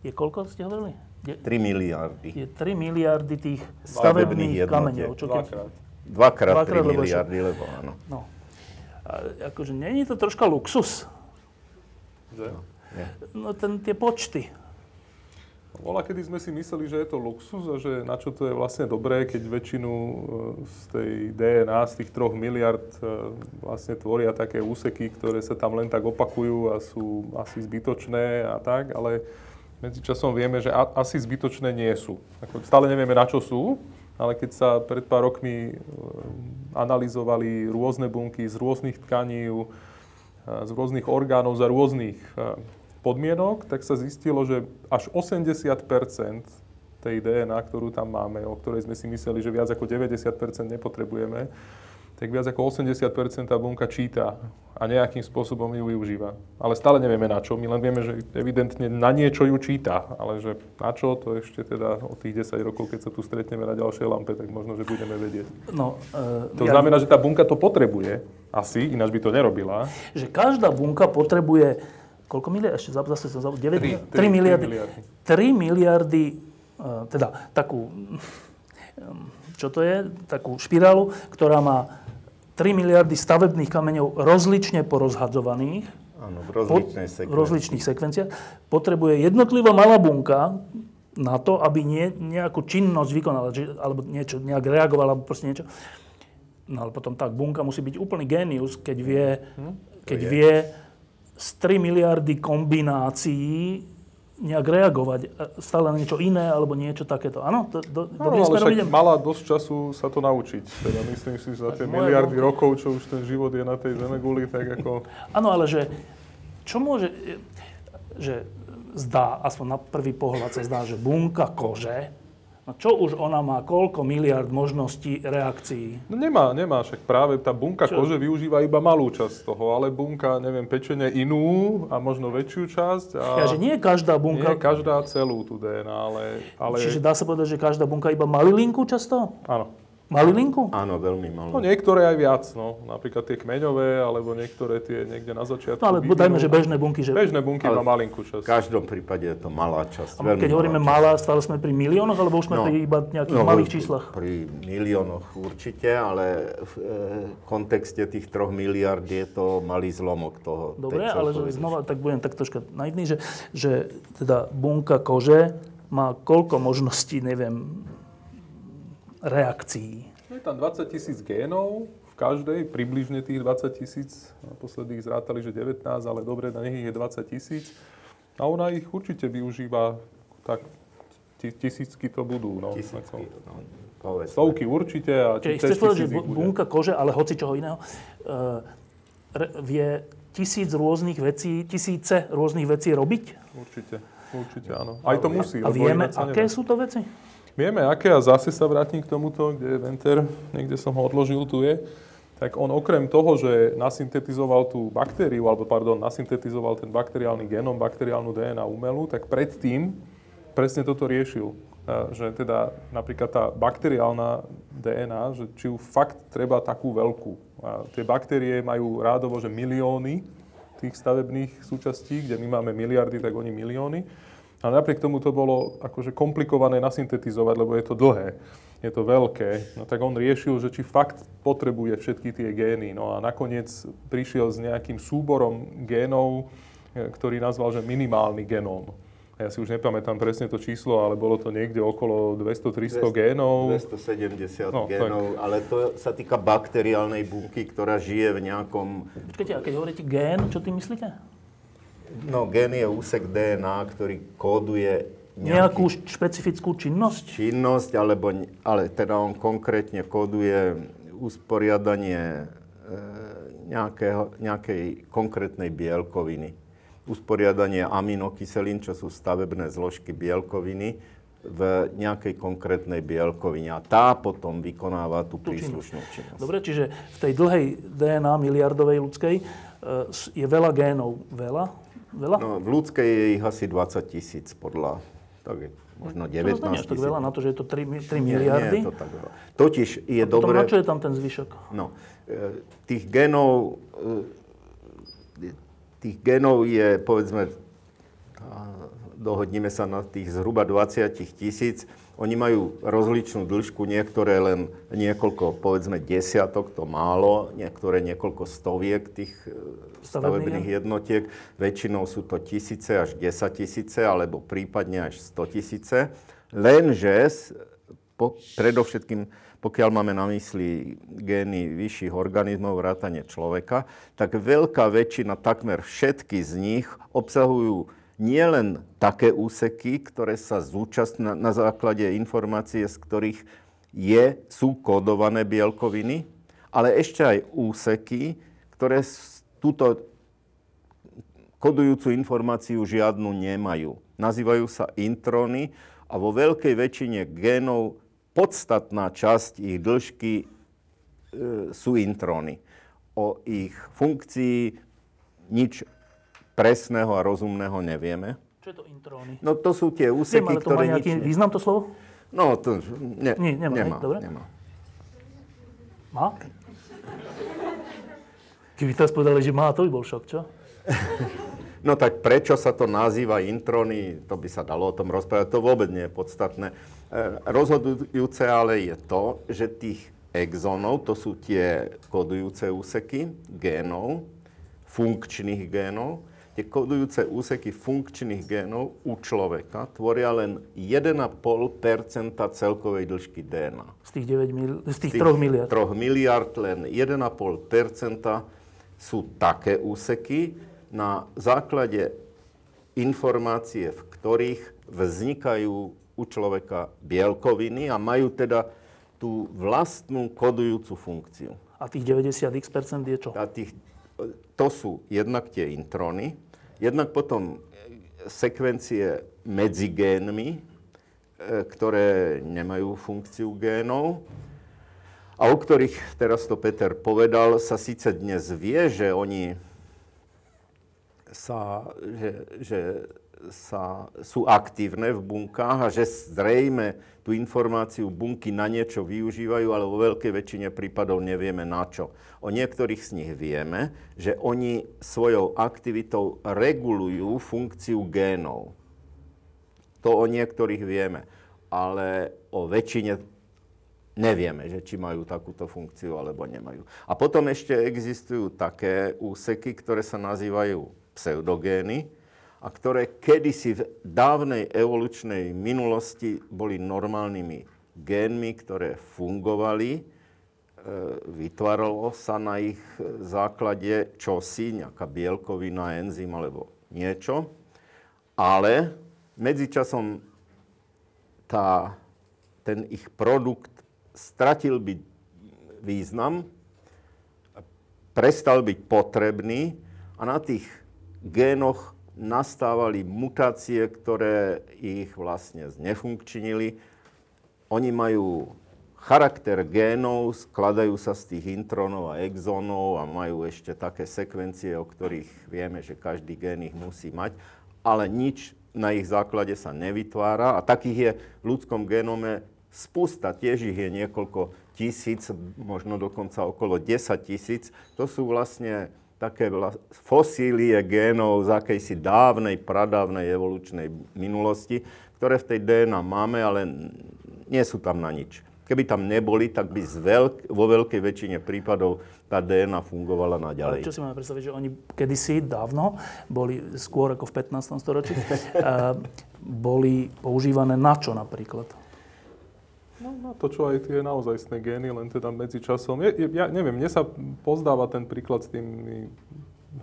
je koľko ste hovorili? Je, 3 miliardy. je 3 miliardy tých Stavebných kameňov. Čo keď, Dvakrát. Dvakrát 3 Dvakrát, lebo ešte- miliardy, lebo áno. no. A akože nie je to troška luxus? Že? No ten, tie počty. Bola, kedy sme si mysleli, že je to luxus a že na čo to je vlastne dobré, keď väčšinu e, z tej DNA, z tých troch miliard e, vlastne tvoria také úseky, ktoré sa tam len tak opakujú a sú asi zbytočné a tak, ale medzičasom vieme, že asi zbytočné nie sú. Ako stále nevieme, na čo sú, ale keď sa pred pár rokmi e, analyzovali rôzne bunky z rôznych tkaní, e, z rôznych orgánov za rôznych e, podmienok, tak sa zistilo, že až 80% tej DNA, ktorú tam máme, o ktorej sme si mysleli, že viac ako 90% nepotrebujeme, tak viac ako 80 tá bunka číta a nejakým spôsobom ju využíva. Ale stále nevieme na čo. My len vieme, že evidentne na niečo ju číta. Ale že na čo, to ešte teda o tých 10 rokov, keď sa tu stretneme na ďalšej lampe, tak možno, že budeme vedieť. No, e, To ja- znamená, že tá bunka to potrebuje. Asi, ináč by to nerobila. že každá bunka potrebuje, koľko miliard, ešte za- zase som zabudol, 9, Tri, 3, tri, miliardy, tri miliardy. 3 miliardy, e, teda takú, čo to je, takú špirálu, ktorá má 3 miliardy stavebných kameňov rozlične porozhadzovaných, Áno, v rozličnej v rozličných sekvenciách, potrebuje jednotlivá malá bunka na to, aby nie, nejakú činnosť vykonala, alebo niečo, nejak reagovala, alebo proste niečo. No ale potom tá bunka musí byť úplný génius, keď vie, keď je. vie z 3 miliardy kombinácií nejak reagovať e, stále na niečo iné alebo niečo takéto. Áno, do, do, Áno, dobrým ale smerom však idem. mala dosť času sa to naučiť. Teda myslím si, že za tie miliardy rokov, čo už ten život je na tej zemeguli, tak ako... Áno, ale že čo môže, že zdá, aspoň na prvý pohľad sa zdá, že bunka kože, no čo už ona má, koľko miliard možností reakcií? No nemá, nemá, však práve tá bunka Čo? kože využíva iba malú časť toho, ale bunka, neviem, pečenie inú a možno väčšiu časť. A Ja, že nie každá bunka, nie každá celú tú DNA, ale... ale čiže dá sa povedať, že každá bunka iba malilinku často? Áno. Malilinku? Áno, veľmi No malo. niektoré aj viac, no. Napríklad tie kmeňové, alebo niektoré tie niekde na začiatku. No ale vyvinú. dajme, že bežné bunky, že... Bežné bunky Ale má malinkú V časť. každom prípade je to malá časť. A keď hovoríme malá, stále sme pri miliónoch, alebo už sme No. pri iba nejakých malých číslach? Pri miliónoch určite, ale v e, kontexte tých troch miliard je to malý zlomok toho. tej Dobre, ale že znova tak budem tak troška naivný, že, že teda bunka kože má koľko možností, neviem, reakcií. No je tam 20 tisíc génov v každej, približne tých 20 tisíc. Naposledy ich zrátali, že 19, ale dobre, na nich je 20 tisíc. A ona ich určite využíva, tak ti- tisícky to budú. No, Tisícky, Ako- no, povedzme. Stovky určite a či chceš povedať, že bunka kože, ale hoci čoho iného, uh, vie tisíc rôznych vecí, tisíce rôznych vecí robiť? Určite, určite áno. Aj to musí. A vieme, aké nedá. sú to veci? Vieme, aké, a zase sa vrátim k tomuto, kde je Venter, niekde som ho odložil, tu je. Tak on okrem toho, že nasyntetizoval tú baktériu, alebo pardon, nasyntetizoval ten bakteriálny genom, bakteriálnu DNA umelú, tak predtým presne toto riešil. Že teda napríklad tá bakteriálna DNA, že či ju fakt treba takú veľkú. A tie baktérie majú rádovo, že milióny tých stavebných súčastí, kde my máme miliardy, tak oni milióny. Ale napriek tomu to bolo akože komplikované nasyntetizovať, lebo je to dlhé, je to veľké. No tak on riešil, že či fakt potrebuje všetky tie gény. No a nakoniec prišiel s nejakým súborom génov, e, ktorý nazval, že minimálny genóm. Ja si už nepamätám presne to číslo, ale bolo to niekde okolo 200-300 génov. 270 No, tak. génov, ale to sa týka bakteriálnej bunky, ktorá žije v nejakom... Počkajte, a keď hovoríte gén, čo tým myslíte? No, gén je úsek DNA, ktorý kóduje Nejakú nejakú špecifickú činnosť? činnosť, alebo, ale teda on konkrétne kóduje usporiadanie e, nejakého, nejakej konkrétnej bielkoviny. Usporiadanie aminokyselín, čo sú stavebné zložky bielkoviny, v nejakej konkrétnej bielkovine. A tá potom vykonáva tú Tú príslušnú činnosť. Dobre, čiže v tej dlhej DNA miliardovej ľudskej e, je veľa génov. Veľa? Veľa? No, v ľudskej je ich asi 20 tisíc podľa, tak je, možno to 19 znie až tak tisíc. veľa na to, že je to 3, mi- 3 Nie, miliardy. Nie je to tak veľa. Totiž je Potom dobré... na čo je tam ten zvyšok? No, e, tých genov, e, tých genov je, povedzme, a dohodníme sa na tých zhruba 20 tisíc. Oni majú rozličnú dĺžku, niektoré len niekoľko, povedzme, desiatok, to málo, niektoré niekoľko stoviek tých e, Stavebných jednotiek. Väčšinou sú to tisíce až 10 tisíce, alebo prípadne až 100 tisíce. Lenže po, predovšetkým, pokiaľ máme na mysli gény vyšších organizmov, vrátane človeka, tak veľká väčšina, takmer všetky z nich obsahujú nielen také úseky, ktoré sa zúčastnia na základe informácie, z ktorých je, sú kódované bielkoviny, ale ešte aj úseky, ktoré túto kodujúcu informáciu žiadnu nemajú. Nazývajú sa intróny a vo veľkej väčšine génov podstatná časť ich dĺžky e, sú intróny. O ich funkcii nič presného a rozumného nevieme. Čo je to intróny? No to sú tie Viem, úseky, ale to má ktoré nejaký nič... Význam to slovo? No to ne, Nie, nemá, nemá, dobre. nemá. Má? Keby teraz povedali, že má, to by bol šok, čo? No tak prečo sa to nazýva intróny, to by sa dalo o tom rozprávať, to vôbec nie je podstatné. E, Rozhodujúce ale je to, že tých exónov, to sú tie kodujúce úseky génov, funkčných génov, tie kodujúce úseky funkčných génov u človeka tvoria len 1,5% celkovej dĺžky DNA. Z tých, 9 mil, z tých 3 miliard. 3 miliard len 1,5 sú také úseky, na základe informácie, v ktorých vznikajú u človeka bielkoviny a majú teda tú vlastnú kodujúcu funkciu. A tých 90x% je čo? A tých, to sú jednak tie intróny, jednak potom sekvencie medzi génmi, e, ktoré nemajú funkciu génov a o ktorých, teraz to Peter povedal, sa síce dnes vie, že oni sa, že, že sa, sú aktívne v bunkách a že zrejme tú informáciu bunky na niečo využívajú, ale vo veľkej väčšine prípadov nevieme na čo. O niektorých z nich vieme, že oni svojou aktivitou regulujú funkciu génov. To o niektorých vieme, ale o väčšine nevieme, že či majú takúto funkciu alebo nemajú. A potom ešte existujú také úseky, ktoré sa nazývajú pseudogény a ktoré kedysi v dávnej evolučnej minulosti boli normálnymi génmi, ktoré fungovali, e, vytváralo sa na ich základe čosi, nejaká bielkovina, enzym alebo niečo, ale medzičasom tá, ten ich produkt stratil byť význam, prestal byť potrebný a na tých génoch nastávali mutácie, ktoré ich vlastne znefunkčinili. Oni majú charakter génov, skladajú sa z tých intronov a exónov a majú ešte také sekvencie, o ktorých vieme, že každý gén ich musí mať, ale nič na ich základe sa nevytvára a takých je v ľudskom génome spústa, tiež ich je niekoľko tisíc, možno dokonca okolo 10 tisíc. To sú vlastne také fosílie génov z akejsi dávnej, pradávnej evolučnej minulosti, ktoré v tej DNA máme, ale nie sú tam na nič. Keby tam neboli, tak by veľk, vo veľkej väčšine prípadov tá DNA fungovala naďalej. Ale čo si máme predstaviť, že oni kedysi dávno boli skôr ako v 15. storočí, boli používané na čo napríklad? No na to, čo aj tie naozajstné gény, len teda medzi časom. Je, ja neviem, mne sa pozdáva ten príklad s tými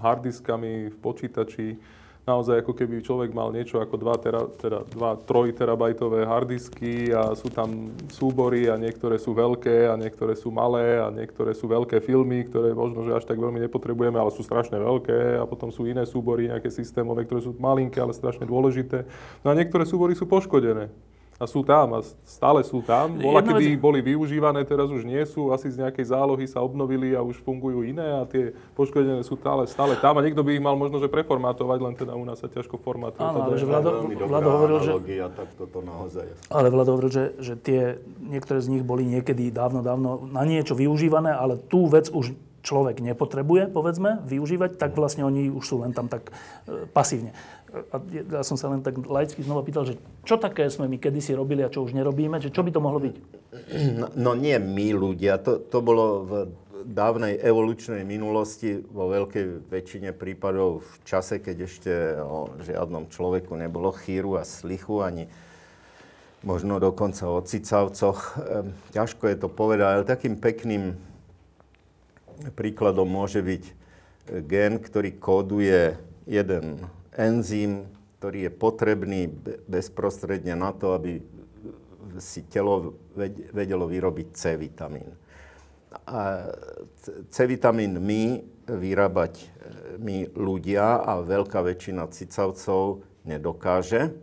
hardiskami v počítači. Naozaj ako keby človek mal niečo ako 2, tera, teda 2 3 terabajtové hardisky a sú tam súbory a niektoré sú veľké a niektoré sú malé a niektoré sú veľké filmy, ktoré možno, že až tak veľmi nepotrebujeme, ale sú strašne veľké a potom sú iné súbory, nejaké systémové, ktoré sú malinké, ale strašne dôležité. No a niektoré súbory sú poškodené a sú tam a stále sú tam. Bola, kedy vec... boli využívané, teraz už nie sú, asi z nejakej zálohy sa obnovili a už fungujú iné a tie poškodené sú stále, stále tam a niekto by ich mal možno, že preformátovať, len teda u nás sa ťažko formatuje. Áno, ale že Vlado, Vlado hovoril, že... Tak toto naozaj. Ale Vlado hovoril, že, že tie, niektoré z nich boli niekedy dávno, dávno na niečo využívané, ale tú vec už človek nepotrebuje, povedzme, využívať, tak vlastne oni už sú len tam tak e, pasívne a ja som sa len tak laicky znova pýtal, že čo také sme my kedysi robili a čo už nerobíme, že čo by to mohlo byť? No, no nie my ľudia, to, to bolo v dávnej evolučnej minulosti vo veľkej väčšine prípadov v čase, keď ešte o žiadnom človeku nebolo chýru a slichu, ani možno dokonca o cicavcoch. Ehm, ťažko je to povedať, ale takým pekným príkladom môže byť gen, ktorý kóduje jeden enzym, ktorý je potrebný bezprostredne na to, aby si telo vedelo vyrobiť C vitamín. A C vitamín my vyrábať my ľudia a veľká väčšina cicavcov nedokáže,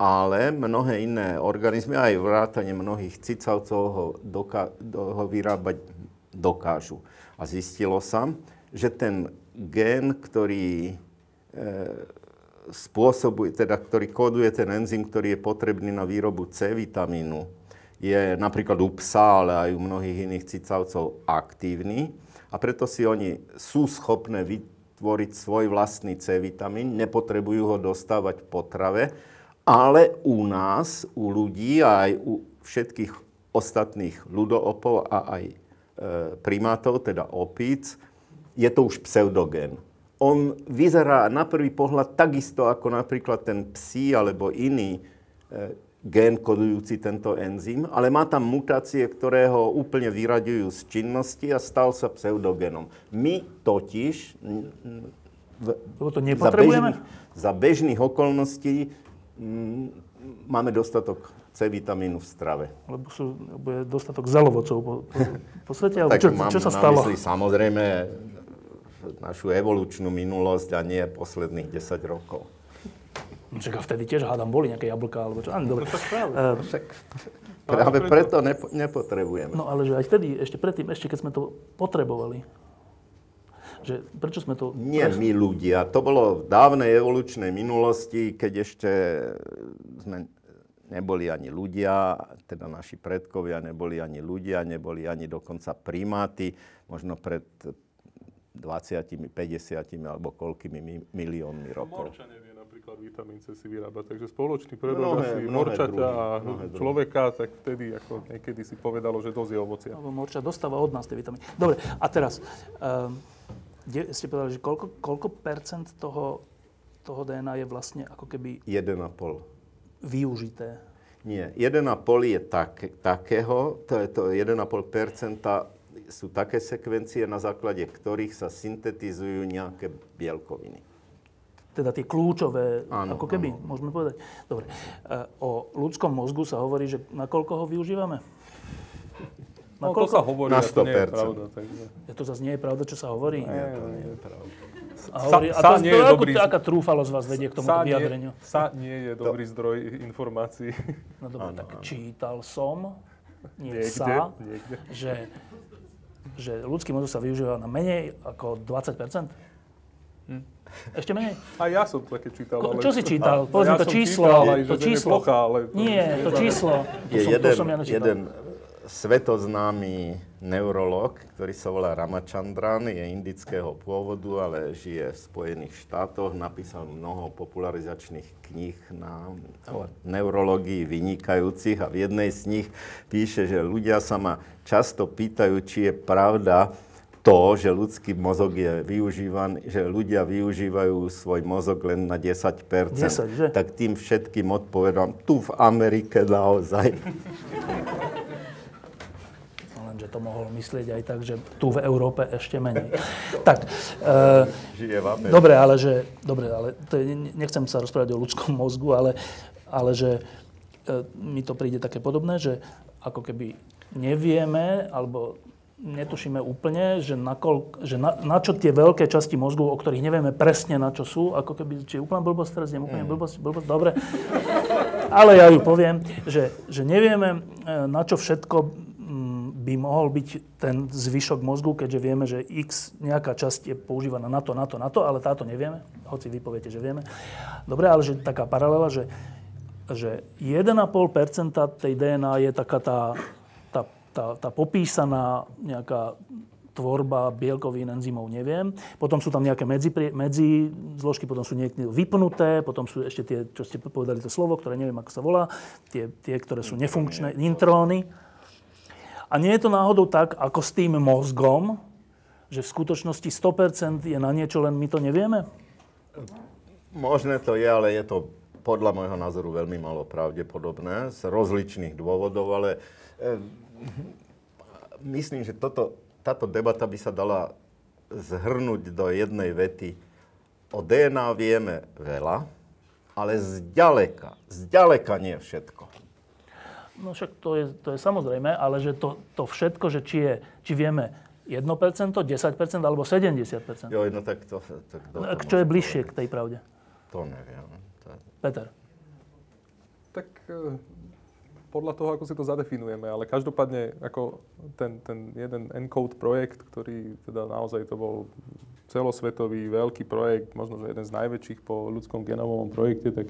ale mnohé iné organizmy, aj vrátane mnohých cicavcov ho, doká- ho vyrábať dokážu. A zistilo sa, že ten gen, ktorý e, spôsobuje, teda, ktorý kóduje ten enzym, ktorý je potrebný na výrobu C vitamínu, je napríklad u psa, ale aj u mnohých iných cicavcov aktívny. A preto si oni sú schopné vytvoriť svoj vlastný C vitamín, nepotrebujú ho dostávať v potrave, ale u nás, u ľudí aj u všetkých ostatných ľudoopov a aj e, primátov, teda opíc, je to už pseudogén on vyzerá na prvý pohľad takisto ako napríklad ten psí alebo iný e, gén kodujúci tento enzym, ale má tam mutácie, ktoré ho úplne vyraďujú z činnosti a stal sa pseudogénom. My totiž v, to za, bežných, za bežných okolností m, máme dostatok C vitamínu v strave. Lebo sú, je dostatok zelovocov po, po, po svete? tak čo, mám čo sa stalo? Mysli, samozrejme našu evolučnú minulosť a nie posledných 10 rokov. Však a vtedy tiež hádam boli nejaké jablka alebo čo. Áno, dobre. No tak práve. Eh, Však práve preto nepo, nepotrebujeme. No ale že aj vtedy, ešte predtým, ešte keď sme to potrebovali, že prečo sme to... Nie my ľudia. To bolo v dávnej evolučnej minulosti, keď ešte sme neboli ani ľudia, teda naši predkovia neboli ani ľudia, neboli ani dokonca primáty, možno pred 20, 50 alebo koľkými mi- miliónmi rokov. Morča nevie napríklad vitamín C si vyrábať, takže spoločný predok asi morčaťa a druhy. človeka, tak vtedy ako niekedy si povedalo, že dosť je ovocia. Lebo morča dostáva od nás tie vitamíny. Dobre, a teraz, um, ste povedali, že koľko, koľko percent toho, toho DNA je vlastne ako keby 1,5. využité? Nie, 1,5 je tak, takého, to je to 1,5 sú také sekvencie, na základe ktorých sa syntetizujú nejaké bielkoviny. Teda tie kľúčové, Áno, ako keby, áno. môžeme povedať. Dobre, uh, o ľudskom mozgu sa hovorí, že na koľko ho využívame? Na No to koľko? sa hovorí, Na a to nie je 100%. pravda. Takže... Ja, to zase nie je pravda, čo sa hovorí. Nie, to nie je pravda. A, hovorí, a sa to, nie to, je ako, dobrý- aká trúfalosť vás vedie k tomuto Sa nie, vyjadreniu? sa nie je dobrý zdroj informácií. No dobre, tak áno. čítal som, nie Niekde, sa, niekde. že, že ľudský mozog sa využíva na menej ako 20% Ešte menej? A ja som to také čítal. Ale... čo si čítal? Povedz mi ja to číslo. Čítal, To číslo. Je plocha, ale... Nie, to číslo. To, Je som, jeden, to som ja jeden svetoznámy neurolog, ktorý sa volá Ramachandran, je indického pôvodu, ale žije v Spojených štátoch. Napísal mnoho popularizačných kníh na neurologii vynikajúcich a v jednej z nich píše, že ľudia sa ma často pýtajú, či je pravda to, že ľudský mozog je využívaný, že ľudia využívajú svoj mozog len na 10%. 10, že? Tak tým všetkým odpovedám, tu v Amerike naozaj. To mohol myslieť aj tak, že tu v Európe ešte menej. tak, e, dobre, ale že, dobre, ale to je, ne- nechcem sa rozprávať o ľudskom mozgu, ale, ale že e, mi to príde také podobné, že ako keby nevieme, alebo netušíme úplne, že, na, koľk, že na, na čo tie veľké časti mozgu, o ktorých nevieme presne na čo sú, ako keby, či je úplná blbosť teraz, nie úplne blbosť, blbosť, dobre. Ale ja ju poviem, že, že nevieme, e, na čo všetko mm, by mohol byť ten zvyšok mozgu, keďže vieme, že x nejaká časť je používaná na to, na to, na to, ale táto nevieme, hoci vy poviete, že vieme. Dobre, ale že taká paralela, že, že 1,5% tej DNA je taká tá, tá, tá, tá popísaná nejaká tvorba bielkovín, enzymov, neviem. Potom sú tam nejaké medzi, medzi zložky, potom sú niekde vypnuté, potom sú ešte tie, čo ste povedali to slovo, ktoré neviem, ako sa volá, tie, tie ktoré sú nefunkčné, intróny. A nie je to náhodou tak, ako s tým mozgom, že v skutočnosti 100% je na niečo, len my to nevieme? Možné to je, ale je to podľa môjho názoru veľmi malo pravdepodobné z rozličných dôvodov, ale e, myslím, že toto, táto debata by sa dala zhrnúť do jednej vety. O DNA vieme veľa, ale zďaleka, zďaleka nie všetko. No však to je, to je samozrejme, ale že to, to všetko, že či, je, či vieme 1%, 10% alebo 70%. Jo, no tak to... Tak to, to Čo je bližšie k povedať. tej pravde? To neviem. To, Peter. Tak e, podľa toho, ako si to zadefinujeme, ale každopádne ako ten, ten jeden ENCODE projekt, ktorý teda naozaj to bol celosvetový veľký projekt, možno že jeden z najväčších po ľudskom genomovom projekte, tak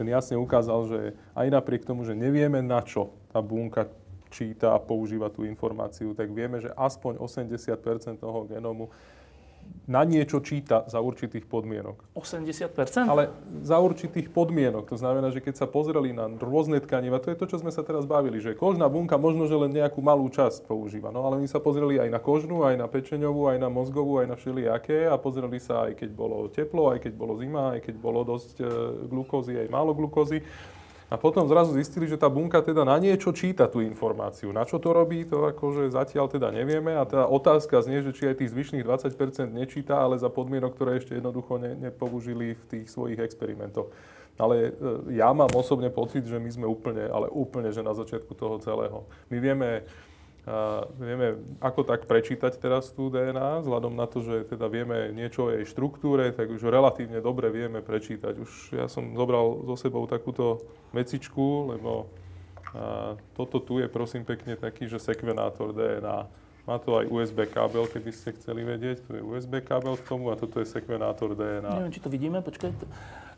ten jasne ukázal, že aj napriek tomu, že nevieme na čo tá bunka číta a používa tú informáciu, tak vieme, že aspoň 80% toho genómu na niečo číta za určitých podmienok. 80%? Ale za určitých podmienok. To znamená, že keď sa pozreli na rôzne tkaniva, to je to, čo sme sa teraz bavili, že kožná bunka možno, že len nejakú malú časť používa. No ale my sa pozreli aj na kožnú, aj na pečeňovú, aj na mozgovú, aj na všelijaké a pozreli sa aj keď bolo teplo, aj keď bolo zima, aj keď bolo dosť e, glukózy, aj málo glukózy. A potom zrazu zistili, že tá bunka teda na niečo číta tú informáciu. Na čo to robí, to akože zatiaľ teda nevieme. A tá otázka znie, že či aj tých zvyšných 20% nečíta, ale za podmienok, ktoré ešte jednoducho ne, nepoužili v tých svojich experimentoch. Ale e, ja mám osobne pocit, že my sme úplne, ale úplne, že na začiatku toho celého. My vieme a vieme ako tak prečítať teraz tú DNA, vzhľadom na to, že teda vieme niečo o jej štruktúre, tak už relatívne dobre vieme prečítať. Už ja som zobral so sebou takúto vecičku, lebo a toto tu je prosím pekne taký, že sekvenátor DNA. Má to aj USB kábel, keby ste chceli vedieť. Tu je USB kábel k tomu a toto je sekvenátor DNA. Neviem, či to vidíme, počkaj.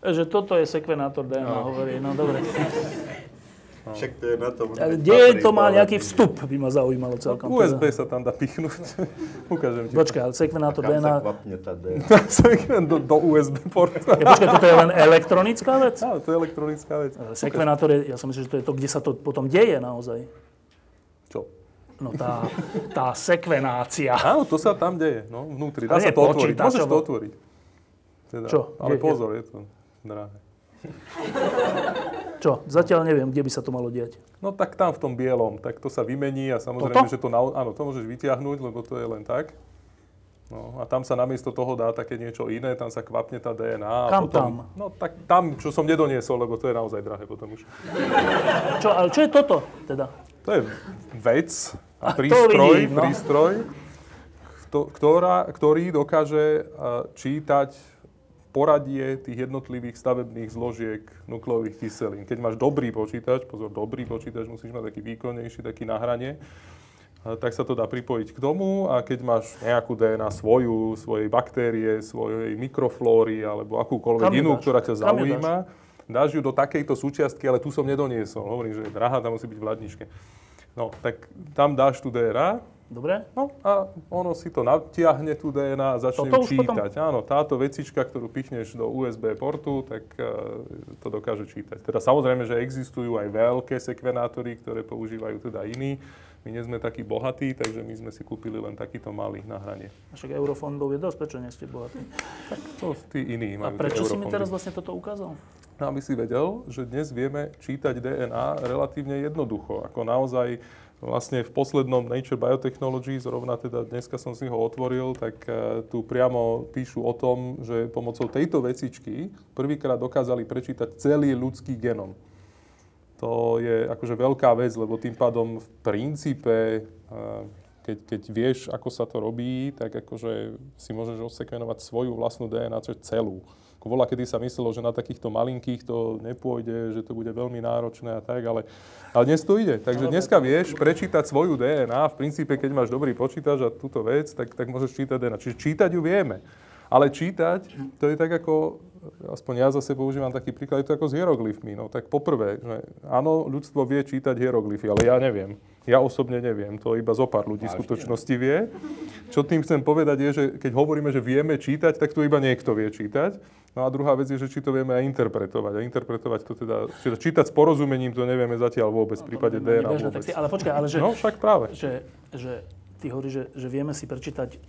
Že toto je sekvenátor DNA, no. hovorí. No dobre. No. Však to je na tom. Kde to má nejaký vstup, by ma zaujímalo celkom. USB teda. sa tam dá pichnúť. Ukážem ti. Počkaj, ale sekvenátor Kam DNA... sa kvapne tá DNA? do, do USB portu. Ja, počkaj, toto je len elektronická vec? Áno, to je elektronická vec. Sekvenátor je, ja som myslím, že to je to, kde sa to potom deje naozaj. Čo? No tá, tá sekvenácia. Áno, to sa tam deje, no, vnútri. Dá sa to otvoriť. Môžeš to otvoriť. Teda, Čo? Ale Je- pozor, je to drahé. Čo? Zatiaľ neviem, kde by sa to malo diať. No tak tam v tom bielom, tak to sa vymení a samozrejme, Toto? že to, na, áno, to môžeš vytiahnuť, lebo to je len tak. No, a tam sa namiesto toho dá také niečo iné, tam sa kvapne tá DNA. Kam potom, tam? No tak tam, čo som nedoniesol, lebo to je naozaj drahé potom už. Čo, ale čo je toto teda? To je vec a A prístroj, vidím, no. prístroj kto- ktorá, ktorý dokáže a, čítať poradie tých jednotlivých stavebných zložiek nukleových kyselín. Keď máš dobrý počítač, pozor, dobrý počítač, musíš mať taký výkonnejší, taký na hrane, tak sa to dá pripojiť k tomu a keď máš nejakú DNA svoju, svojej baktérie, svojej mikroflóry alebo akúkoľvek Kam inú, dáš? ktorá ťa zaujíma, dáš ju do takejto súčiastky, ale tu som nedoniesol. Hovorím, že je drahá, tam musí byť v ladničke. No, tak tam dáš tú DNA, Dobre? no a ono si to natiahne tú DNA a začne Toto ju už potom- čítať. Áno, táto vecička, ktorú pichneš do USB portu, tak e, to dokáže čítať. Teda samozrejme, že existujú aj veľké sekvenátory, ktoré používajú teda iní. My nie sme takí bohatí, takže my sme si kúpili len takýto malý na hranie. Však eurofondov je dosť, prečo nie ste bohatí? To tí iní A majú. tie prečo si mi teraz vlastne toto ukázal? No, aby si vedel, že dnes vieme čítať DNA relatívne jednoducho. Ako naozaj vlastne v poslednom Nature Biotechnology, zrovna teda dneska som si ho otvoril, tak eh, tu priamo píšu o tom, že pomocou tejto vecičky prvýkrát dokázali prečítať celý ľudský genom. To je akože veľká vec, lebo tým pádom v princípe, eh, keď, keď vieš, ako sa to robí, tak akože si môžeš osekvenovať svoju vlastnú DNA, čo celú. Vola, kedy sa myslelo, že na takýchto malinkých to nepôjde, že to bude veľmi náročné a tak, ale, ale dnes to ide. Takže dneska vieš prečítať svoju DNA. V princípe, keď máš dobrý počítač a túto vec, tak, tak môžeš čítať DNA. Čiže čítať ju vieme. Ale čítať, to je tak ako, aspoň ja zase používam taký príklad, je to ako s hieroglyfmi. No tak poprvé, že áno, ľudstvo vie čítať hieroglyfy, ale ja neviem. Ja osobne neviem, to iba zo pár ľudí v skutočnosti vie. Čo tým chcem povedať je, že keď hovoríme, že vieme čítať, tak to iba niekto vie čítať. No a druhá vec je, že či to vieme aj interpretovať. A interpretovať to teda, teda čítať s porozumením, to nevieme zatiaľ vôbec, v prípade DNA Bežné vôbec. texty. Ale počkaj, ale že, No však práve. že, že ty hovoríš, že, že vieme si prečítať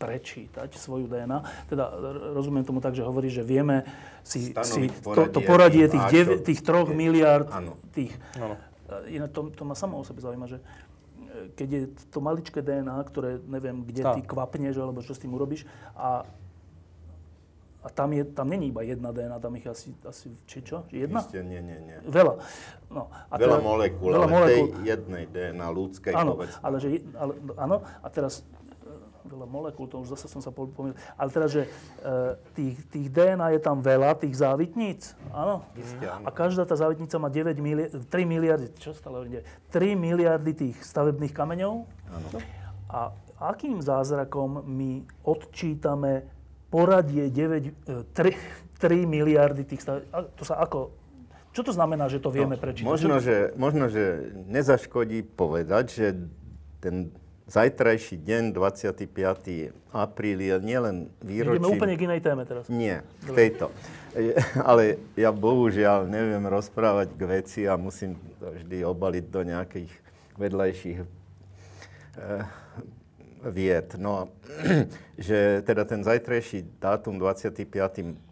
prečítať svoju DNA. Teda r- rozumiem tomu tak, že hovoríš, že vieme si, si to, to poradie tých, dev, tých troch miliard, Áno. tých... Áno. E, Iné to, to ma samo o sebe zaujíma, že e, keď je to maličké DNA, ktoré neviem, kde Tá. ty kvapneš, alebo čo s tým urobíš, a, a tam, je, tam není iba jedna DNA, tam ich asi, asi či čo? Jedna? Isté, nie, nie, nie. Veľa. No, a Veľa teda- molekúl, veľa ale molekúl. tej jednej DNA ľudskej, Áno, povedz. ale že, ale, no, áno, a teraz e, veľa molekúl, to už zase som sa pomýlil. Ale teraz, že e, tých, tých DNA je tam veľa, tých závitníc, áno? Áno. A každá tá závitnica má 9 miliard, 3 miliardy, čo stále hovorím, 3 miliardy tých stavebných kameňov. Áno. A akým zázrakom my odčítame poradie 9, e, 3, 3 miliardy tých stav... a To sa ako... Čo to znamená, že to vieme prečítať? No, Možno Čo- že, možno, že nezaškodí povedať, že ten zajtrajší deň, 25. apríl, je nielen Ideme výročím... úplne k inej téme teraz. Nie, k tejto. Ale ja bohužiaľ neviem rozprávať k veci a musím to vždy obaliť do nejakých vedľajších eh, vied. No, že teda ten zajtrajší dátum 25.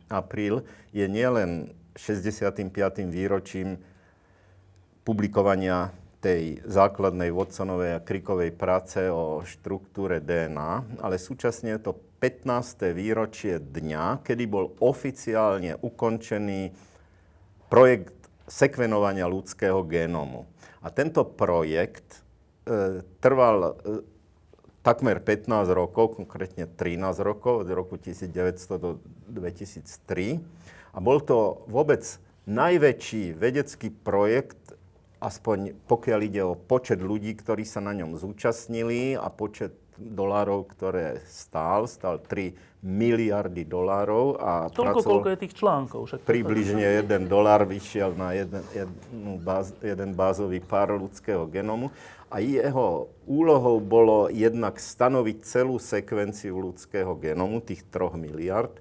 apríl je nielen 65. výročím publikovania tej základnej Watsonovej a Crickovej práce o štruktúre DNA, ale súčasne je to 15. výročie dňa, kedy bol oficiálne ukončený projekt sekvenovania ľudského genómu. A tento projekt trval e, takmer 15 rokov, konkrétne 13 rokov, od roku 1900 do 2003. A bol to vôbec najväčší vedecký projekt, aspoň pokiaľ ide o počet ľudí, ktorí sa na ňom zúčastnili a počet dolárov, ktoré stál, stál 3 miliardy dolárov. A Toľko, koľko je tých článkov. Však približne 1 dolár vyšiel na jeden, jeden, báz, jeden bázový pár ľudského genomu. A jeho úlohou bolo jednak stanoviť celú sekvenciu ľudského genomu, tých 3 miliard,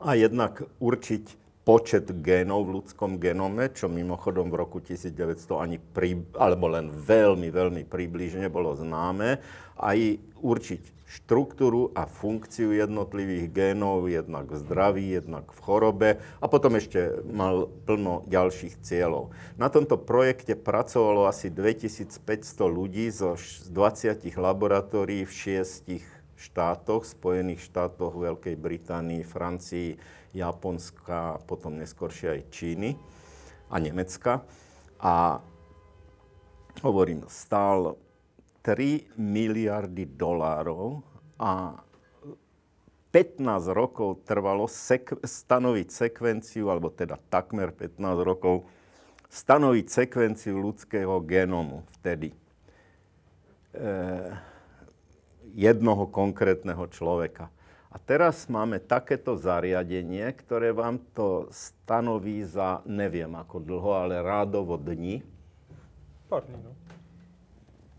a jednak určiť počet génov v ľudskom genome, čo mimochodom v roku 1900 ani pri, alebo len veľmi, veľmi približne bolo známe, aj určiť štruktúru a funkciu jednotlivých génov, jednak v zdraví, jednak v chorobe a potom ešte mal plno ďalších cieľov. Na tomto projekte pracovalo asi 2500 ľudí zo 20 laboratórií v šiestich štátoch, Spojených štátoch, Veľkej Británii, Francii, Japonska, potom neskôršie aj Číny a Nemecka. A hovorím, stál 3 miliardy dolárov a 15 rokov trvalo sek- stanoviť sekvenciu, alebo teda takmer 15 rokov, stanoviť sekvenciu ľudského genomu vtedy. E, jednoho konkrétneho človeka. A teraz máme takéto zariadenie, ktoré vám to stanoví za neviem ako dlho, ale rádovo dni. Pár dní, no.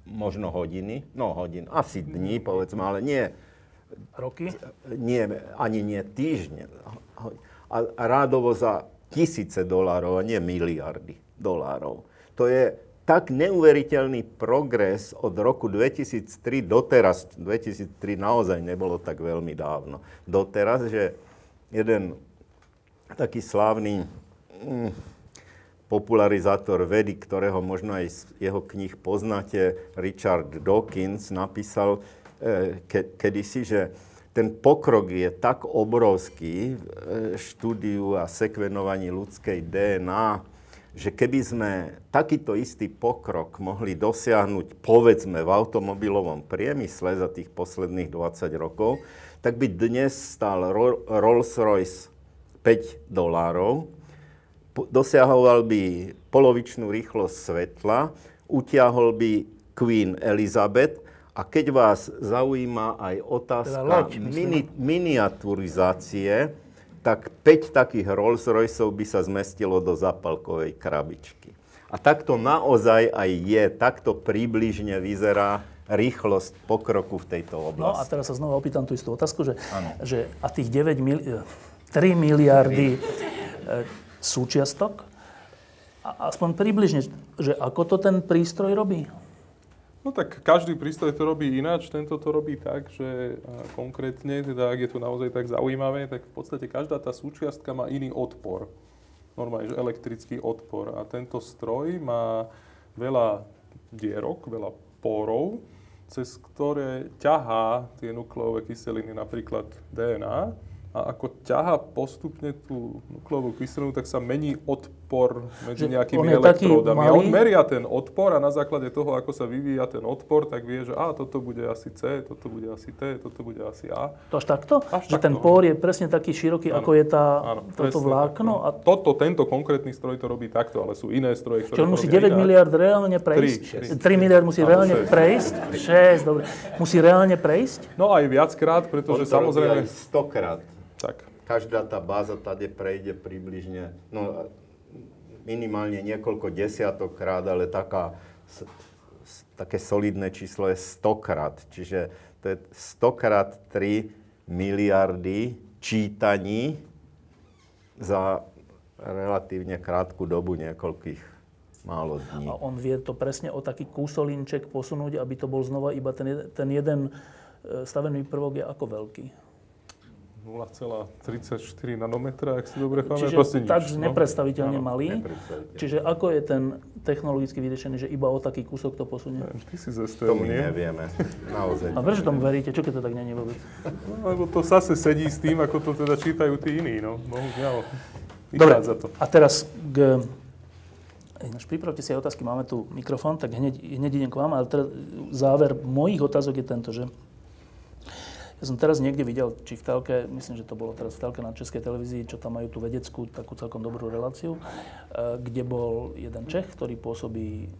Možno hodiny. No hodin, asi dní, povedzme, ale nie. Roky? Nie, ani nie týždne. A rádovo za tisíce dolárov, a nie miliardy dolárov. To je tak neuveriteľný progres od roku 2003 doteraz, 2003 naozaj nebolo tak veľmi dávno, doteraz, že jeden taký slávny mm, popularizátor vedy, ktorého možno aj z jeho knih poznáte, Richard Dawkins, napísal e, ke, kedysi, že ten pokrok je tak obrovský v e, štúdiu a sekvenovaní ľudskej DNA, že keby sme takýto istý pokrok mohli dosiahnuť, povedzme, v automobilovom priemysle za tých posledných 20 rokov, tak by dnes stál Rolls-Royce 5 dolárov, dosiahoval by polovičnú rýchlosť svetla, utiahol by Queen Elizabeth a keď vás zaujíma aj otázka teda mini, miniaturizácie, tak 5 takých Rolls Royceov by sa zmestilo do zapalkovej krabičky. A takto naozaj aj je, takto približne vyzerá rýchlosť pokroku v tejto oblasti. No a teraz sa znova opýtam tú istú otázku, že, že a tých 9 mili- 3 miliardy 3. E, súčiastok, a aspoň približne, že ako to ten prístroj robí? No tak každý prístroj to robí ináč, tento to robí tak, že konkrétne, teda ak je to naozaj tak zaujímavé, tak v podstate každá tá súčiastka má iný odpor. Normálne, že elektrický odpor. A tento stroj má veľa dierok, veľa pórov, cez ktoré ťahá tie nukleové kyseliny, napríklad DNA, a ako ťaha postupne tú nukleovú kyselinu, tak sa mení odpor medzi že nejakými elektródami. A on meria ten odpor a na základe toho, ako sa vyvíja ten odpor, tak vie, že a toto bude asi C, toto bude asi T, toto bude asi A. To až takto? Až že takto. ten pór je presne taký široký, ano. ako je tá, ano, toto vlákno? A... Toto, tento konkrétny stroj to robí takto, ale sú iné stroje, ktoré Čiže on musí 9 miliard reálne prejsť? 3, 3 miliard musí ano, reálne 6. prejsť? 6, dobre. Musí reálne prejsť? No aj viackrát, pretože samozrejme... 100 krát. Tak. Každá tá báza tady prejde približne, no minimálne niekoľko desiatok ale taká, také solidné číslo je 100 krát. Čiže to je 100 krát 3 miliardy čítaní za relatívne krátku dobu niekoľkých málo dní. A on vie to presne o taký kúsolinček posunúť, aby to bol znova iba ten, ten jeden e, stavebný prvok je ako veľký? 0,34 nanometra, ak si dobre pamätám. Čiže tak nič, no? nepredstaviteľne no, malý. Nepredstaviteľne. Čiže ako je ten technologicky vyriešený, že iba o taký kúsok to posunie? Ty si To my nie? nevieme. Naozaj. A prečo tomu veríte? Čo keď to tak není vôbec? No, lebo to zase sedí s tým, ako to teda čítajú tí iní. No. Bohužiaľ. Dobre, to. a teraz k Ináč pripravte si aj otázky, máme tu mikrofón, tak hneď, hneď idem k vám, ale teraz záver mojich otázok je tento, že ja som teraz niekde videl, či v telke, myslím, že to bolo teraz v telke na Českej televízii, čo tam majú tú vedeckú, takú celkom dobrú reláciu, eh, kde bol jeden Čech, ktorý pôsobí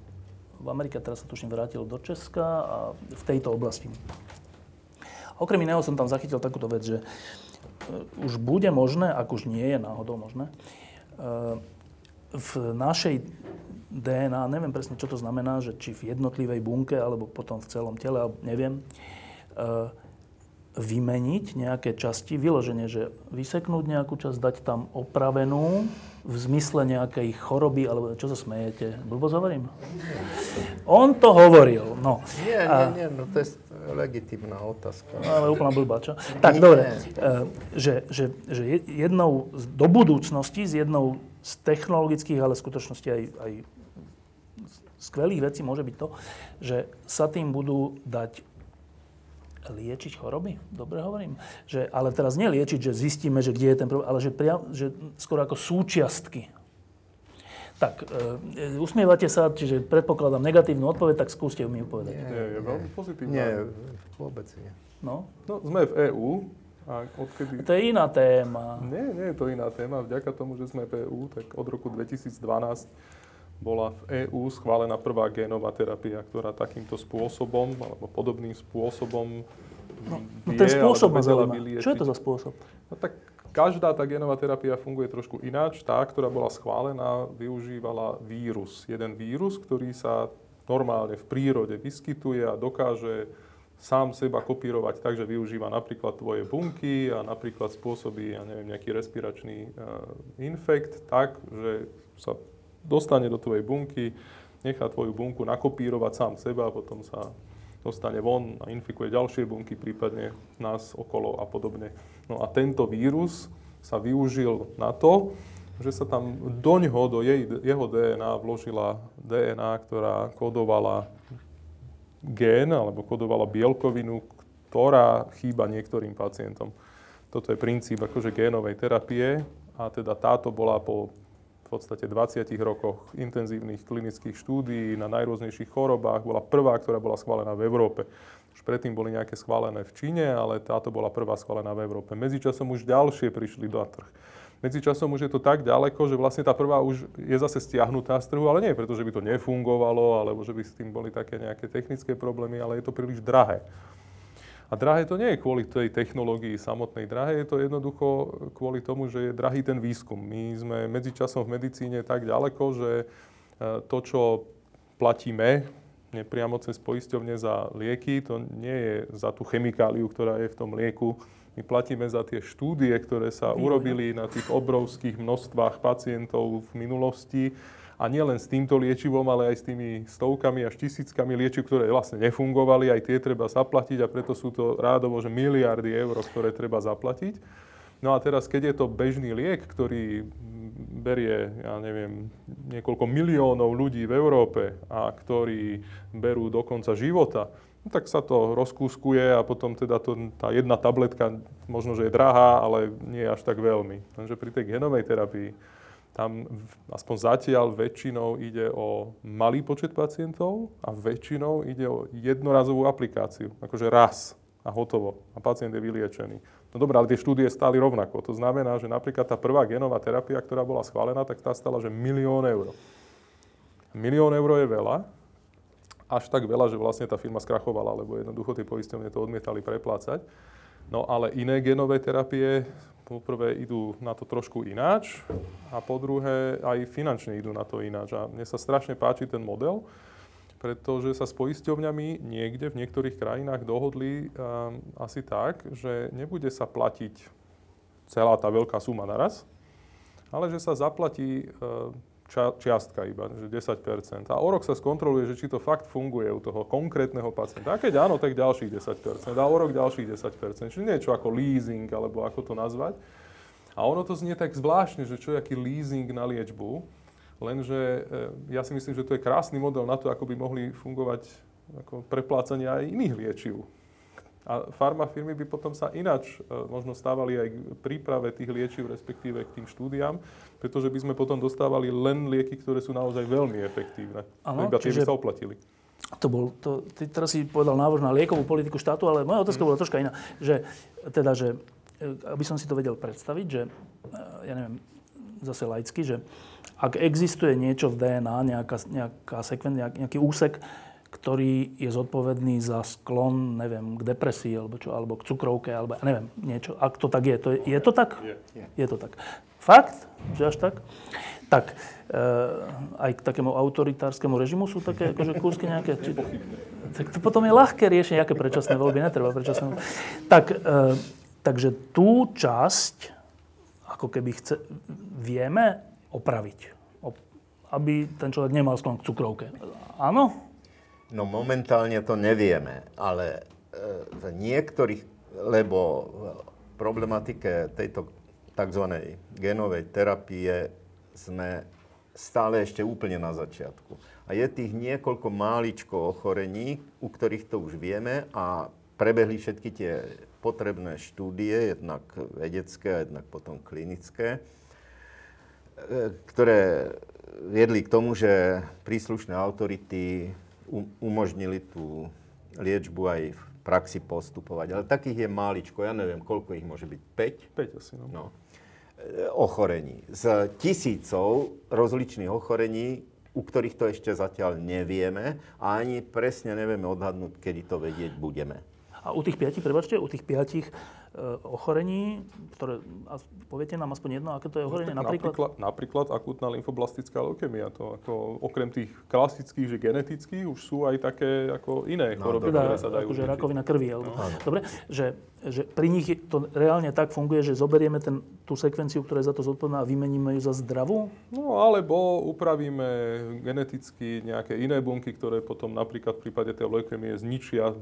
v Amerike, teraz sa tuším vrátil do Česka a v tejto oblasti. Okrem iného som tam zachytil takúto vec, že eh, už bude možné, ak už nie je náhodou možné, eh, v našej DNA, neviem presne, čo to znamená, že či v jednotlivej bunke, alebo potom v celom tele, neviem, vymeniť nejaké časti, vyloženie, že vyseknúť nejakú časť, dať tam opravenú v zmysle nejakej choroby, alebo čo sa smejete? Blbo hovorím? On to hovoril, no. Nie, nie, nie, no to je legitimná otázka. No, ale úplná blbá, čo? Tak, nie. dobre. E, že, že, že jednou do budúcnosti, z jednou z technologických, ale v skutočnosti aj, aj skvelých vecí môže byť to, že sa tým budú dať liečiť choroby? Dobre hovorím? Že, ale teraz nie liečiť, že zistíme, že kde je ten problém, ale že, priam, že skoro ako súčiastky. Tak, e, usmievate sa, čiže predpokladám negatívnu odpoveď, tak skúste mi povedať. Nie, je veľmi pozitívne. Nie, vôbec nie. No? no sme v EÚ a odkedy... To je iná téma. Nie, nie je to iná téma. Vďaka tomu, že sme v EÚ, tak od roku 2012 bola v EÚ schválená prvá génová terapia, ktorá takýmto spôsobom, alebo podobným spôsobom no, no ten spôsob ma zaujíma. Čo je to za spôsob? No tak každá tá génová terapia funguje trošku ináč. Tá, ktorá bola schválená, využívala vírus. Jeden vírus, ktorý sa normálne v prírode vyskytuje a dokáže sám seba kopírovať tak, že využíva napríklad tvoje bunky a napríklad spôsobí, ja neviem, nejaký respiračný uh, infekt tak, že sa dostane do tvojej bunky, nechá tvoju bunku nakopírovať sám seba potom sa dostane von a infikuje ďalšie bunky, prípadne nás okolo a podobne. No a tento vírus sa využil na to, že sa tam do ňoho, do jej, jeho DNA vložila DNA, ktorá kodovala gén alebo kodovala bielkovinu, ktorá chýba niektorým pacientom. Toto je princíp akože génovej terapie a teda táto bola po podstate 20 rokoch intenzívnych klinických štúdií na najrôznejších chorobách. Bola prvá, ktorá bola schválená v Európe. Už predtým boli nejaké schválené v Číne, ale táto bola prvá schválená v Európe. Medzičasom už ďalšie prišli do trh. Medzičasom už je to tak ďaleko, že vlastne tá prvá už je zase stiahnutá z trhu, ale nie preto, že by to nefungovalo, alebo že by s tým boli také nejaké technické problémy, ale je to príliš drahé. A drahé to nie je kvôli tej technológii samotnej. Drahé je to jednoducho kvôli tomu, že je drahý ten výskum. My sme medzičasom v medicíne tak ďaleko, že e, to, čo platíme nepriamo cez poisťovne za lieky, to nie je za tú chemikáliu, ktorá je v tom lieku. My platíme za tie štúdie, ktoré sa urobili na tých obrovských množstvách pacientov v minulosti a nielen s týmto liečivom, ale aj s tými stovkami až tisíckami liečiv, ktoré vlastne nefungovali, aj tie treba zaplatiť a preto sú to rádovo, že miliardy eur, ktoré treba zaplatiť. No a teraz, keď je to bežný liek, ktorý berie, ja neviem, niekoľko miliónov ľudí v Európe a ktorí berú do konca života, no tak sa to rozkúskuje a potom teda to, tá jedna tabletka možno, že je drahá, ale nie až tak veľmi. Takže pri tej genovej terapii tam aspoň zatiaľ väčšinou ide o malý počet pacientov a väčšinou ide o jednorazovú aplikáciu, akože raz a hotovo. A pacient je vyliečený. No dobré, ale tie štúdie stáli rovnako. To znamená, že napríklad tá prvá genová terapia, ktorá bola schválená, tak tá stala, že milión eur. Milión eur je veľa, až tak veľa, že vlastne tá firma skrachovala, lebo jednoducho tie poisťovne to odmietali preplácať. No ale iné genové terapie poprvé idú na to trošku ináč a po druhé aj finančne idú na to ináč. A mne sa strašne páči ten model, pretože sa s poisťovňami niekde v niektorých krajinách dohodli um, asi tak, že nebude sa platiť celá tá veľká suma naraz, ale že sa zaplatí uh, čiastka iba, že 10%. A o rok sa skontroluje, že či to fakt funguje u toho konkrétneho pacienta. A keď áno, tak ďalších 10%. A o rok ďalších 10%. Čiže niečo ako leasing, alebo ako to nazvať. A ono to znie tak zvláštne, že čo je aký leasing na liečbu. Lenže e, ja si myslím, že to je krásny model na to, ako by mohli fungovať ako preplácania aj iných liečiv. A farmafirmy by potom sa ináč e, možno stávali aj k príprave tých liečiv, respektíve k tým štúdiám, pretože by sme potom dostávali len lieky, ktoré sú naozaj veľmi efektívne. Áno, Iba tie by sa oplatili. To bol, to, ty teraz si povedal návrh na liekovú politiku štátu, ale moja otázka bola troška iná. Že, teda, že, e, aby som si to vedel predstaviť, že, e, ja neviem, zase laicky, že ak existuje niečo v DNA, nejaká, nejaká sekven, nejak, nejaký úsek, ktorý je zodpovedný za sklon, neviem, k depresii, alebo čo, alebo k cukrovke, alebo neviem, niečo. Ak to tak je, to je, je to tak? Je. Je to tak. Fakt? Že až tak? Tak, e, aj k takému autoritárskemu režimu sú také akože kúsky nejaké? Či, tak to potom je ľahké riešenie, aké predčasné voľby, netreba predčasné voľby. Tak, e, takže tú časť, ako keby chce, vieme opraviť. Op- aby ten človek nemal sklon k cukrovke. Áno? No momentálne to nevieme, ale e, v niektorých, lebo v problematike tejto tzv. genovej terapie sme stále ešte úplne na začiatku. A je tých niekoľko máličko ochorení, u ktorých to už vieme a prebehli všetky tie potrebné štúdie, jednak vedecké a jednak potom klinické, e, ktoré viedli k tomu, že príslušné autority umožnili tú liečbu aj v praxi postupovať. Ale takých je máličko, ja neviem, koľko ich môže byť, 5? 5 asi, no. No. E, ochorení. Z tisícov rozličných ochorení, u ktorých to ešte zatiaľ nevieme a ani presne nevieme odhadnúť, kedy to vedieť budeme. A u tých piatich, prebačte, u tých piatich ochorení, ktoré, poviete nám aspoň jedno, aké to je ochorenie? Tak napríklad? napríklad, napríklad akutná lymfoblastická leukemia. To ako, okrem tých klasických, že genetických, už sú aj také ako iné No, choroby, teda ktoré sa dajú akože rakovina krvi. Alebo, dobre, že, že pri nich to reálne tak funguje, že zoberieme ten, tú sekvenciu, ktorá je za to zodpovedná a vymeníme ju za zdravú? No alebo upravíme geneticky nejaké iné bunky, ktoré potom napríklad v prípade tej leukemie zničia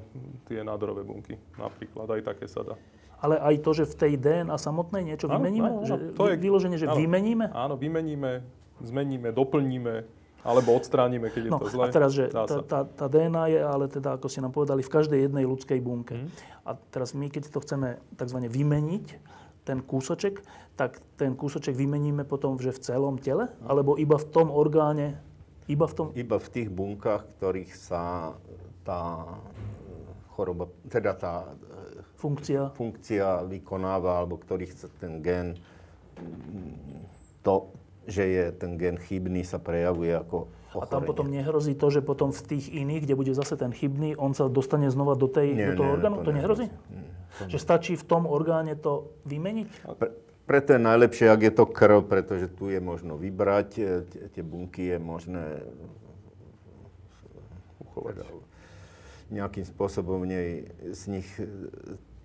tie nádorové bunky. Napríklad aj také sa dá. Ale aj to, že v tej DNA samotnej niečo Áno, vymeníme? áno, áno. že To je- vyloženie, že áno. vymeníme? Áno, vymeníme, zmeníme, doplníme, alebo odstránime, keď je No to a zlé. teraz, že tá, tá, tá DNA je ale teda, ako ste nám povedali, v každej jednej ľudskej bunke. Mhm. A teraz my, keď to chceme tzv. vymeniť, ten kúsoček, tak ten kúsoček vymeníme potom že v celom tele? Alebo iba v tom orgáne? Iba v tom... Iba v tých bunkách, ktorých sa tá choroba, teda tá Funkcia. funkcia vykonáva, alebo ktorých sa ten gen, to, že je ten gen chybný, sa prejavuje ako A tam ochorenie. potom nehrozí to, že potom v tých iných, kde bude zase ten chybný, on sa dostane znova do, tej, Nie, do toho nie, orgánu? to To, nehrozí? nehrozí. Že stačí v tom orgáne to vymeniť? Pre, preto je najlepšie, ak je to krv, pretože tu je možno vybrať, e, tie, tie bunky je možné uchovať. Nejakým spôsobom v nej, z nich e,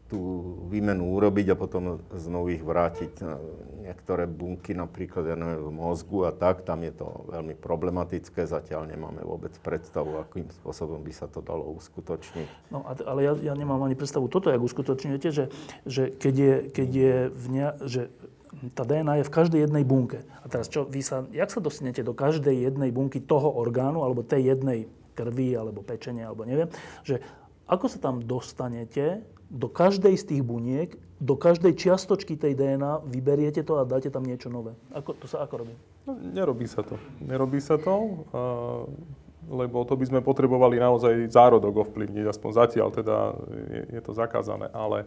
tú výmenu urobiť a potom znovu ich vrátiť. na Niektoré bunky, napríklad ja neviem, v mozgu a tak, tam je to veľmi problematické. Zatiaľ nemáme vôbec predstavu, akým spôsobom by sa to dalo uskutočniť. No, ale ja, ja nemám ani predstavu toto, jak uskutočňujete, že, že keď je, keď je v ne, že tá DNA je v každej jednej bunke. A teraz čo, vy sa, jak sa dostanete do každej jednej bunky toho orgánu, alebo tej jednej krvi, alebo pečenia, alebo neviem, že ako sa tam dostanete do každej z tých buniek, do každej čiastočky tej DNA, vyberiete to a dáte tam niečo nové. Ako, to sa ako robí? No, nerobí sa to. Nerobí sa to, lebo to by sme potrebovali naozaj zárodok ovplyvniť, aspoň zatiaľ teda je, je to zakázané, ale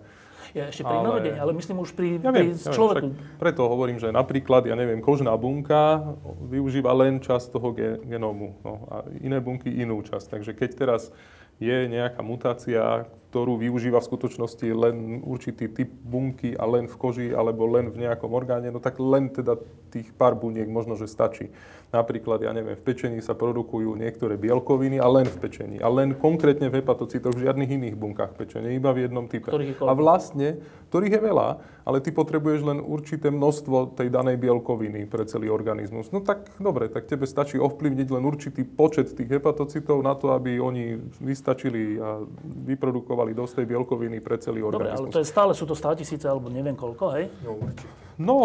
Ja ešte pri Ale- narodení, ale myslím už pri, ja pri viem, ja viem, človeku. preto hovorím, že napríklad, ja neviem, kožná bunka využíva len časť toho ge- genómu no, a iné bunky inú časť. Takže keď teraz je nejaká mutácia, ktorú využíva v skutočnosti len určitý typ bunky a len v koži alebo len v nejakom orgáne, no tak len teda tých pár buniek možno, že stačí. Napríklad, ja neviem, v pečení sa produkujú niektoré bielkoviny a len v pečení. A len konkrétne v hepatocitoch, v žiadnych iných bunkách pečenia, iba v jednom type. A vlastne, ktorých je veľa, ale ty potrebuješ len určité množstvo tej danej bielkoviny pre celý organizmus. No tak dobre, tak tebe stačí ovplyvniť len určitý počet tých hepatocitov na to, aby oni vystačili a vyprodukovali dosť tej bielkoviny pre celý Dobre, ale organizmus. to je stále, sú to 100 tisíce alebo neviem koľko, hej? No určite. No,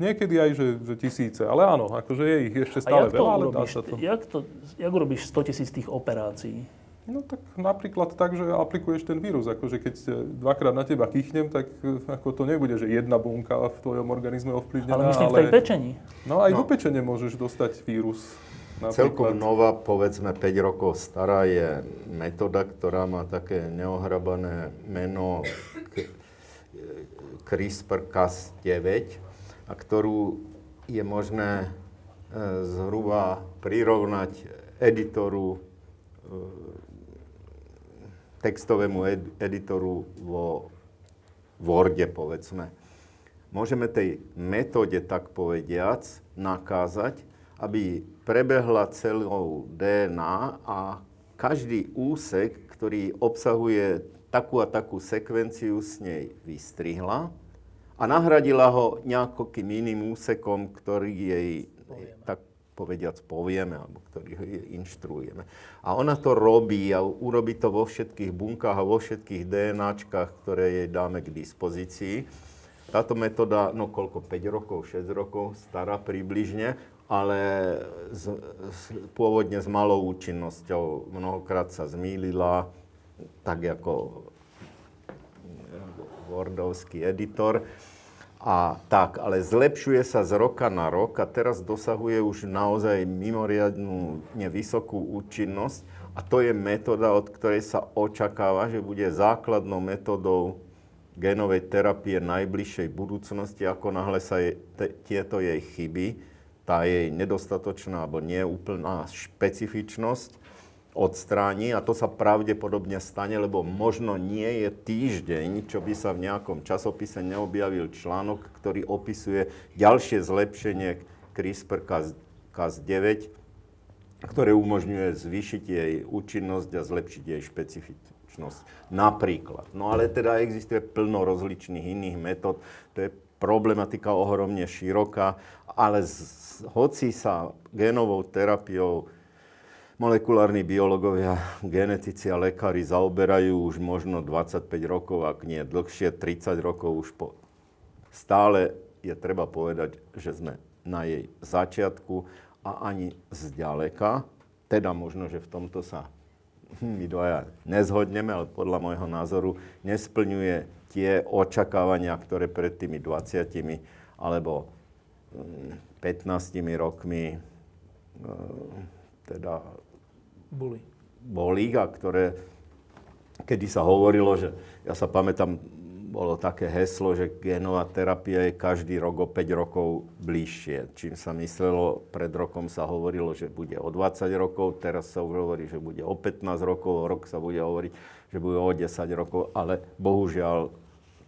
niekedy aj, že, že tisíce, ale áno, akože je ich ešte A stále jak to veľa, ale dá sa to. Jak, to, jak urobíš 100 tisíc tých operácií? No tak napríklad tak, že aplikuješ ten vírus. Akože keď dvakrát na teba kýchnem, tak e, ako to nebude, že jedna bunka v tvojom organizme ovplyvnená. Ale myslím ale... v tej pečení. No aj no. do pečene môžeš dostať vírus. Napríklad. Celkom nová, povedzme 5 rokov stará je metóda, ktorá má také neohrabané meno CRISPR-Cas9 a ktorú je možné e, zhruba prirovnať editoru, e, textovému ed- editoru vo Worde, povedzme. Môžeme tej metóde, tak povediac, nakázať, aby prebehla celou DNA a každý úsek, ktorý obsahuje takú a takú sekvenciu, s nej vystrihla a nahradila ho nejakým iným úsekom, ktorý jej, povieme. tak povediac, povieme, alebo ktorý jej inštruujeme. A ona to robí a urobí to vo všetkých bunkách a vo všetkých DNAčkách, ktoré jej dáme k dispozícii. Táto metóda, no koľko, 5 rokov, 6 rokov stará približne, ale z, z, pôvodne s malou účinnosťou. Mnohokrát sa zmýlila, tak ako Wordovský editor. A tak, ale zlepšuje sa z roka na rok a teraz dosahuje už naozaj mimoriadnú nevysokú účinnosť. A to je metóda, od ktorej sa očakáva, že bude základnou metódou genovej terapie najbližšej budúcnosti, ako náhle sa je, te, tieto jej chyby tá jej nedostatočná alebo neúplná špecifičnosť odstráni a to sa pravdepodobne stane, lebo možno nie je týždeň, čo by sa v nejakom časopise neobjavil článok, ktorý opisuje ďalšie zlepšenie CRISPR-Cas9, ktoré umožňuje zvýšiť jej účinnosť a zlepšiť jej špecifičnosť. Napríklad. No ale teda existuje plno rozličných iných metód. To je problematika ohromne široká, ale z, hoci sa génovou terapiou molekulárni biológovia, genetici a lekári zaoberajú už možno 25 rokov, ak nie dlhšie, 30 rokov už po... Stále je treba povedať, že sme na jej začiatku a ani zďaleka, teda možno, že v tomto sa my dvaja nezhodneme, ale podľa môjho názoru nesplňuje tie očakávania, ktoré pred tými 20 alebo 15 mm, rokmi e, teda boli. boli a ktoré, kedy sa hovorilo, že ja sa pamätám, bolo také heslo, že genová terapia je každý rok o 5 rokov bližšie. Čím sa myslelo, pred rokom sa hovorilo, že bude o 20 rokov, teraz sa už hovorí, že bude o 15 rokov, o rok sa bude hovoriť, že bude o 10 rokov, ale bohužiaľ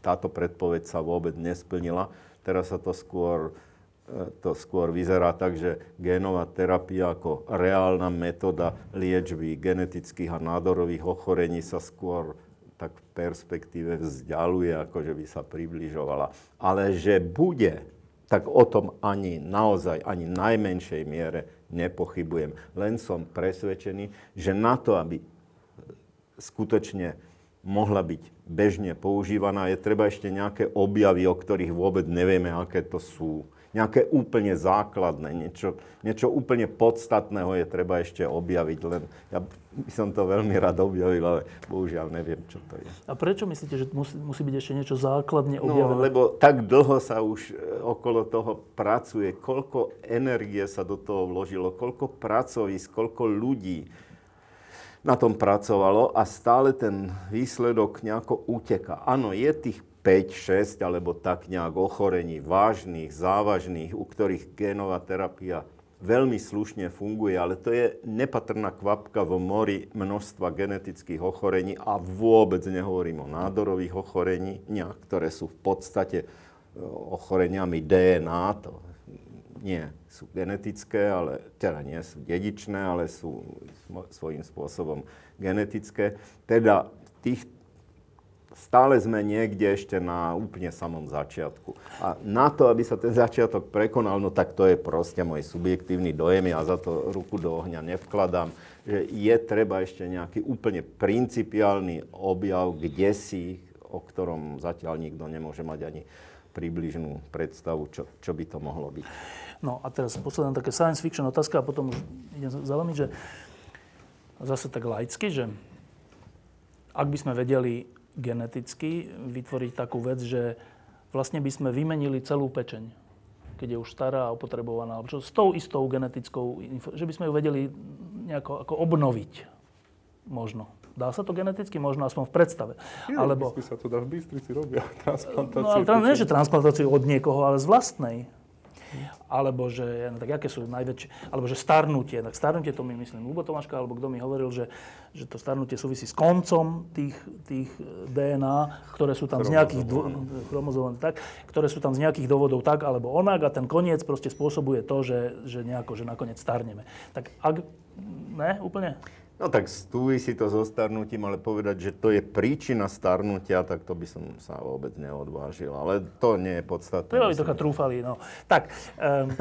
táto predpoveď sa vôbec nesplnila. Teraz sa to skôr, e, to skôr vyzerá tak, že génová terapia ako reálna metóda liečby genetických a nádorových ochorení sa skôr tak v perspektíve vzdialuje, ako že by sa približovala. Ale že bude, tak o tom ani naozaj, ani najmenšej miere nepochybujem. Len som presvedčený, že na to, aby skutočne mohla byť bežne používaná, je treba ešte nejaké objavy, o ktorých vôbec nevieme, aké to sú. Nejaké úplne základné, niečo, niečo úplne podstatného je treba ešte objaviť. Len ja by som to veľmi rád objavil, ale bohužiaľ neviem, čo to je. A prečo myslíte, že musí, musí byť ešte niečo základne no, objavené? No, lebo tak dlho sa už e, okolo toho pracuje, koľko energie sa do toho vložilo, koľko pracovísk, koľko ľudí na tom pracovalo a stále ten výsledok nejako uteka. Áno, je tých 5, 6 alebo tak nejak ochorení vážnych, závažných, u ktorých génová terapia veľmi slušne funguje, ale to je nepatrná kvapka v mori množstva genetických ochorení a vôbec nehovorím o nádorových ochoreniach, ktoré sú v podstate e, ochoreniami DNA, to nie sú genetické, ale teda nie sú dedičné, ale sú svojím spôsobom genetické. Teda tých, stále sme niekde ešte na úplne samom začiatku. A na to, aby sa ten začiatok prekonal, no tak to je proste môj subjektívny dojem, ja za to ruku do ohňa nevkladám, že je treba ešte nejaký úplne principiálny objav, kde si, o ktorom zatiaľ nikto nemôže mať ani približnú predstavu, čo, čo by to mohlo byť. No a teraz posledná také science fiction otázka a potom už idem za vami, že zase tak laicky, že ak by sme vedeli geneticky vytvoriť takú vec, že vlastne by sme vymenili celú pečeň, keď je už stará a opotrebovaná, alebo čo, s tou istou genetickou, že by sme ju vedeli nejako ako obnoviť možno. Dá sa to geneticky? Možno aspoň v predstave. Je, Alebo... sa to dá v Bystrici robia, transplantáciu. No ale teda nie, že transplantáciu od niekoho, ale z vlastnej. Alebo že, no, tak aké sú najväčšie, alebo že starnutie, tak starnutie to mi myslím Lubo Tomáška, alebo kto mi hovoril, že, že to starnutie súvisí s koncom tých, tých DNA, ktoré sú tam z nejakých, dô, tak, ktoré sú tam z nejakých dôvodov tak alebo onak a ten koniec proste spôsobuje to, že, že nejako, že nakoniec starneme. Tak ak, ne, úplne? No tak súvisí to so starnutím, ale povedať, že to je príčina starnutia, tak to by som sa vôbec neodvážil. Ale to nie je podstatné. To je trocha trúfali, no. Tak, um,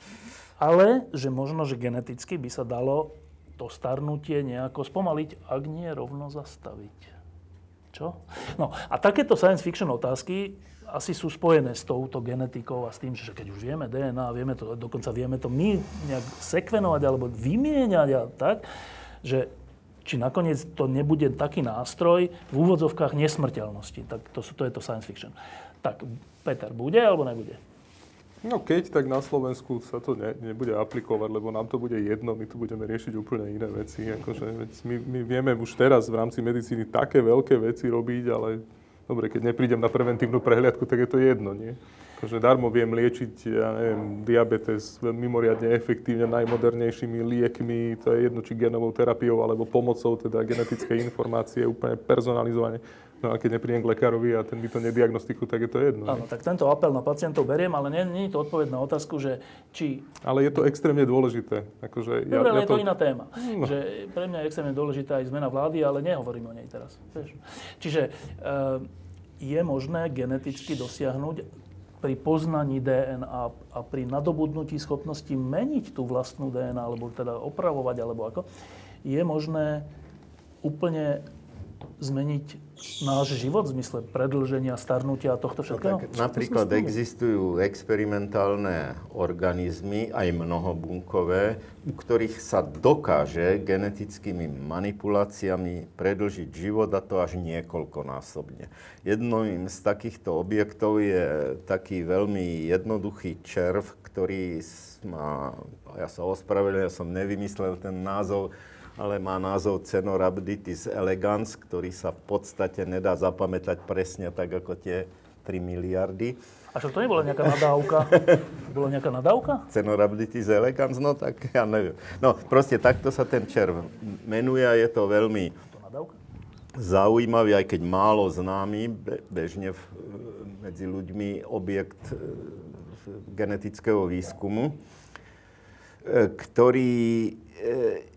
ale že možno, že geneticky by sa dalo to starnutie nejako spomaliť, ak nie rovno zastaviť. Čo? No a takéto science fiction otázky asi sú spojené s touto genetikou a s tým, že keď už vieme DNA, vieme to, dokonca vieme to my nejak sekvenovať alebo vymieňať a tak, že či nakoniec to nebude taký nástroj v úvodzovkách nesmrteľnosti. Tak to, to je to science fiction. Tak Peter, bude alebo nebude? No keď, tak na Slovensku sa to ne, nebude aplikovať, lebo nám to bude jedno, my tu budeme riešiť úplne iné veci. Akože my, my vieme už teraz v rámci medicíny také veľké veci robiť, ale dobre, keď neprídem na preventívnu prehliadku, tak je to jedno, nie? Akože darmo viem liečiť, ja neviem, diabetes mimoriadne efektívne najmodernejšími liekmi, to je jedno, či genovou terapiou alebo pomocou teda genetickej informácie, úplne personalizovane. No a keď neprídem k lekárovi a ten by to nediagnostiku, tak je to jedno. Áno, tak tento apel na pacientov beriem, ale nie, nie je to odpoveď na otázku, že či... Ale je to extrémne dôležité. Akože Dobre, ja, ja je to... iná téma. No. Že pre mňa je extrémne dôležitá aj zmena vlády, ale nehovorím o nej teraz. Čiže uh, je možné geneticky dosiahnuť pri poznaní DNA a pri nadobudnutí schopnosti meniť tú vlastnú DNA, alebo teda opravovať, alebo ako, je možné úplne zmeniť náš život v zmysle predlženia, starnutia a tohto no všetkého? No, tak, napríklad existujú experimentálne organizmy, aj mnohobunkové, u ktorých sa dokáže genetickými manipuláciami predlžiť život a to až niekoľkonásobne. Jedným z takýchto objektov je taký veľmi jednoduchý červ, ktorý má, ja sa ospravedlňujem, ja som nevymyslel ten názov, ale má názov Cenorhabditis elegans, ktorý sa v podstate nedá zapamätať presne tak ako tie 3 miliardy. A čo to nebola nejaká nadávka? Bola nejaká nadávka? Cenorhabditis elegans, no tak ja neviem. No proste takto sa ten červ menuje a je to veľmi zaujímavý, aj keď málo známy, bežne v, medzi ľuďmi objekt e, genetického výskumu, e, ktorý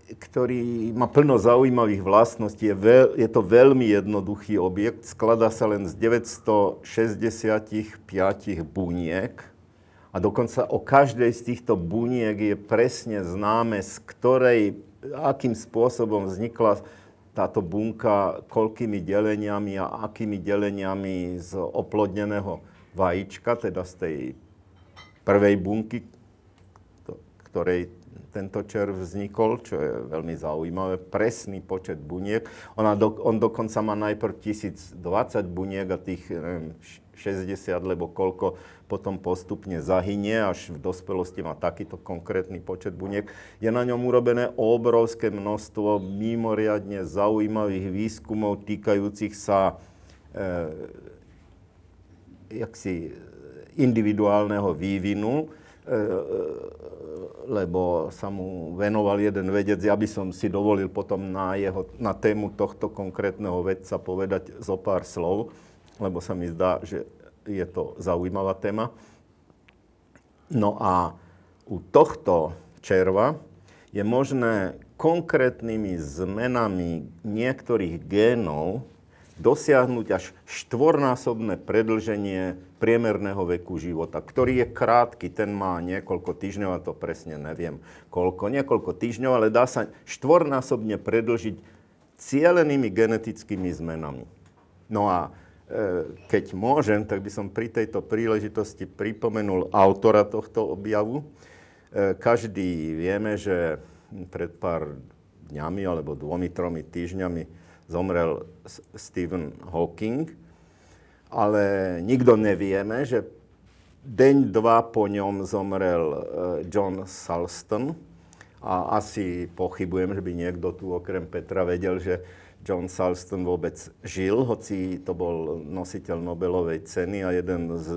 ktorý má plno zaujímavých vlastností. Je, veľ, je to veľmi jednoduchý objekt, skladá sa len z 965 buniek a dokonca o každej z týchto buniek je presne známe, z ktorej, akým spôsobom vznikla táto bunka, koľkými deleniami a akými deleniami z oplodneného vajíčka, teda z tej prvej bunky, ktorej tento červ vznikol, čo je veľmi zaujímavé, presný počet buniek. Ona do, on dokonca má najprv 1020 buniek a tých neviem, 60, lebo koľko potom postupne zahynie, až v dospelosti má takýto konkrétny počet buniek. Je na ňom urobené obrovské množstvo mimoriadne zaujímavých výskumov týkajúcich sa e, jaksi individuálneho vývinu E, lebo sa mu venoval jeden vedec. Ja by som si dovolil potom na, jeho, na tému tohto konkrétneho vedca povedať zo pár slov, lebo sa mi zdá, že je to zaujímavá téma. No a u tohto červa je možné konkrétnymi zmenami niektorých génov dosiahnuť až štvornásobné predlženie priemerného veku života, ktorý je krátky, ten má niekoľko týždňov, a to presne neviem koľko, niekoľko týždňov, ale dá sa štvornásobne predlžiť cielenými genetickými zmenami. No a e, keď môžem, tak by som pri tejto príležitosti pripomenul autora tohto objavu. E, každý vieme, že pred pár dňami alebo dvomi, tromi týždňami zomrel Stephen Hawking, ale nikto nevieme, že deň, dva po ňom zomrel e, John Salston a asi pochybujem, že by niekto tu okrem Petra vedel, že John Salston vôbec žil, hoci to bol nositeľ Nobelovej ceny a jeden z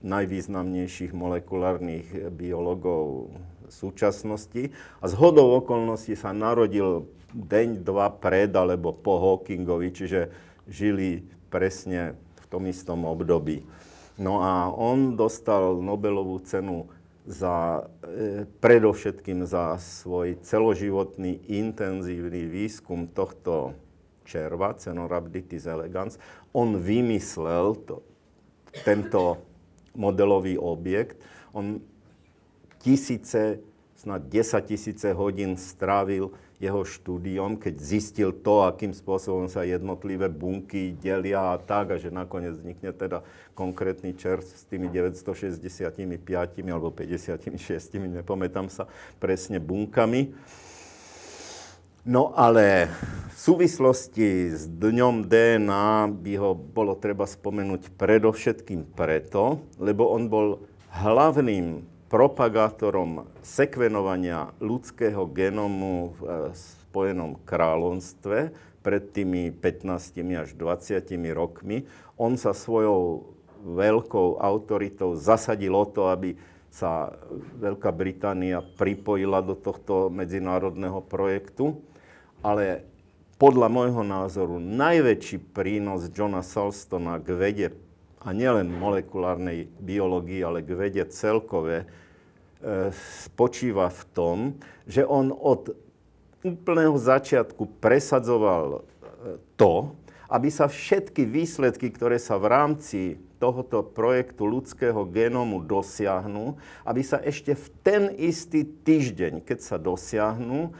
najvýznamnejších molekulárnych biologov súčasnosti. A z hodou okolností sa narodil deň, dva pred alebo po Hawkingovi, čiže žili presne tom istom období. No a on dostal Nobelovú cenu za, e, predovšetkým za svoj celoživotný intenzívny výskum tohto červa, Cenorhabditis elegans, on vymyslel to, tento modelový objekt. On tisíce, snad 10 tisíce hodín strávil jeho štúdiom, keď zistil to, akým spôsobom sa jednotlivé bunky delia a tak, a že nakoniec vznikne teda konkrétny čert s tými 965 alebo 56, nepamätám sa presne, bunkami. No ale v súvislosti s dňom DNA by ho bolo treba spomenúť predovšetkým preto, lebo on bol hlavným propagátorom sekvenovania ľudského genomu v eh, Spojenom kráľovstve pred tými 15 až 20 rokmi. On sa svojou veľkou autoritou zasadil o to, aby sa Veľká Británia pripojila do tohto medzinárodného projektu ale podľa môjho názoru najväčší prínos Johna Salstona k vede, a nielen molekulárnej biológii, ale k vede celkové, e, spočíva v tom, že on od úplného začiatku presadzoval e, to, aby sa všetky výsledky, ktoré sa v rámci tohoto projektu ľudského genómu dosiahnu, aby sa ešte v ten istý týždeň, keď sa dosiahnu,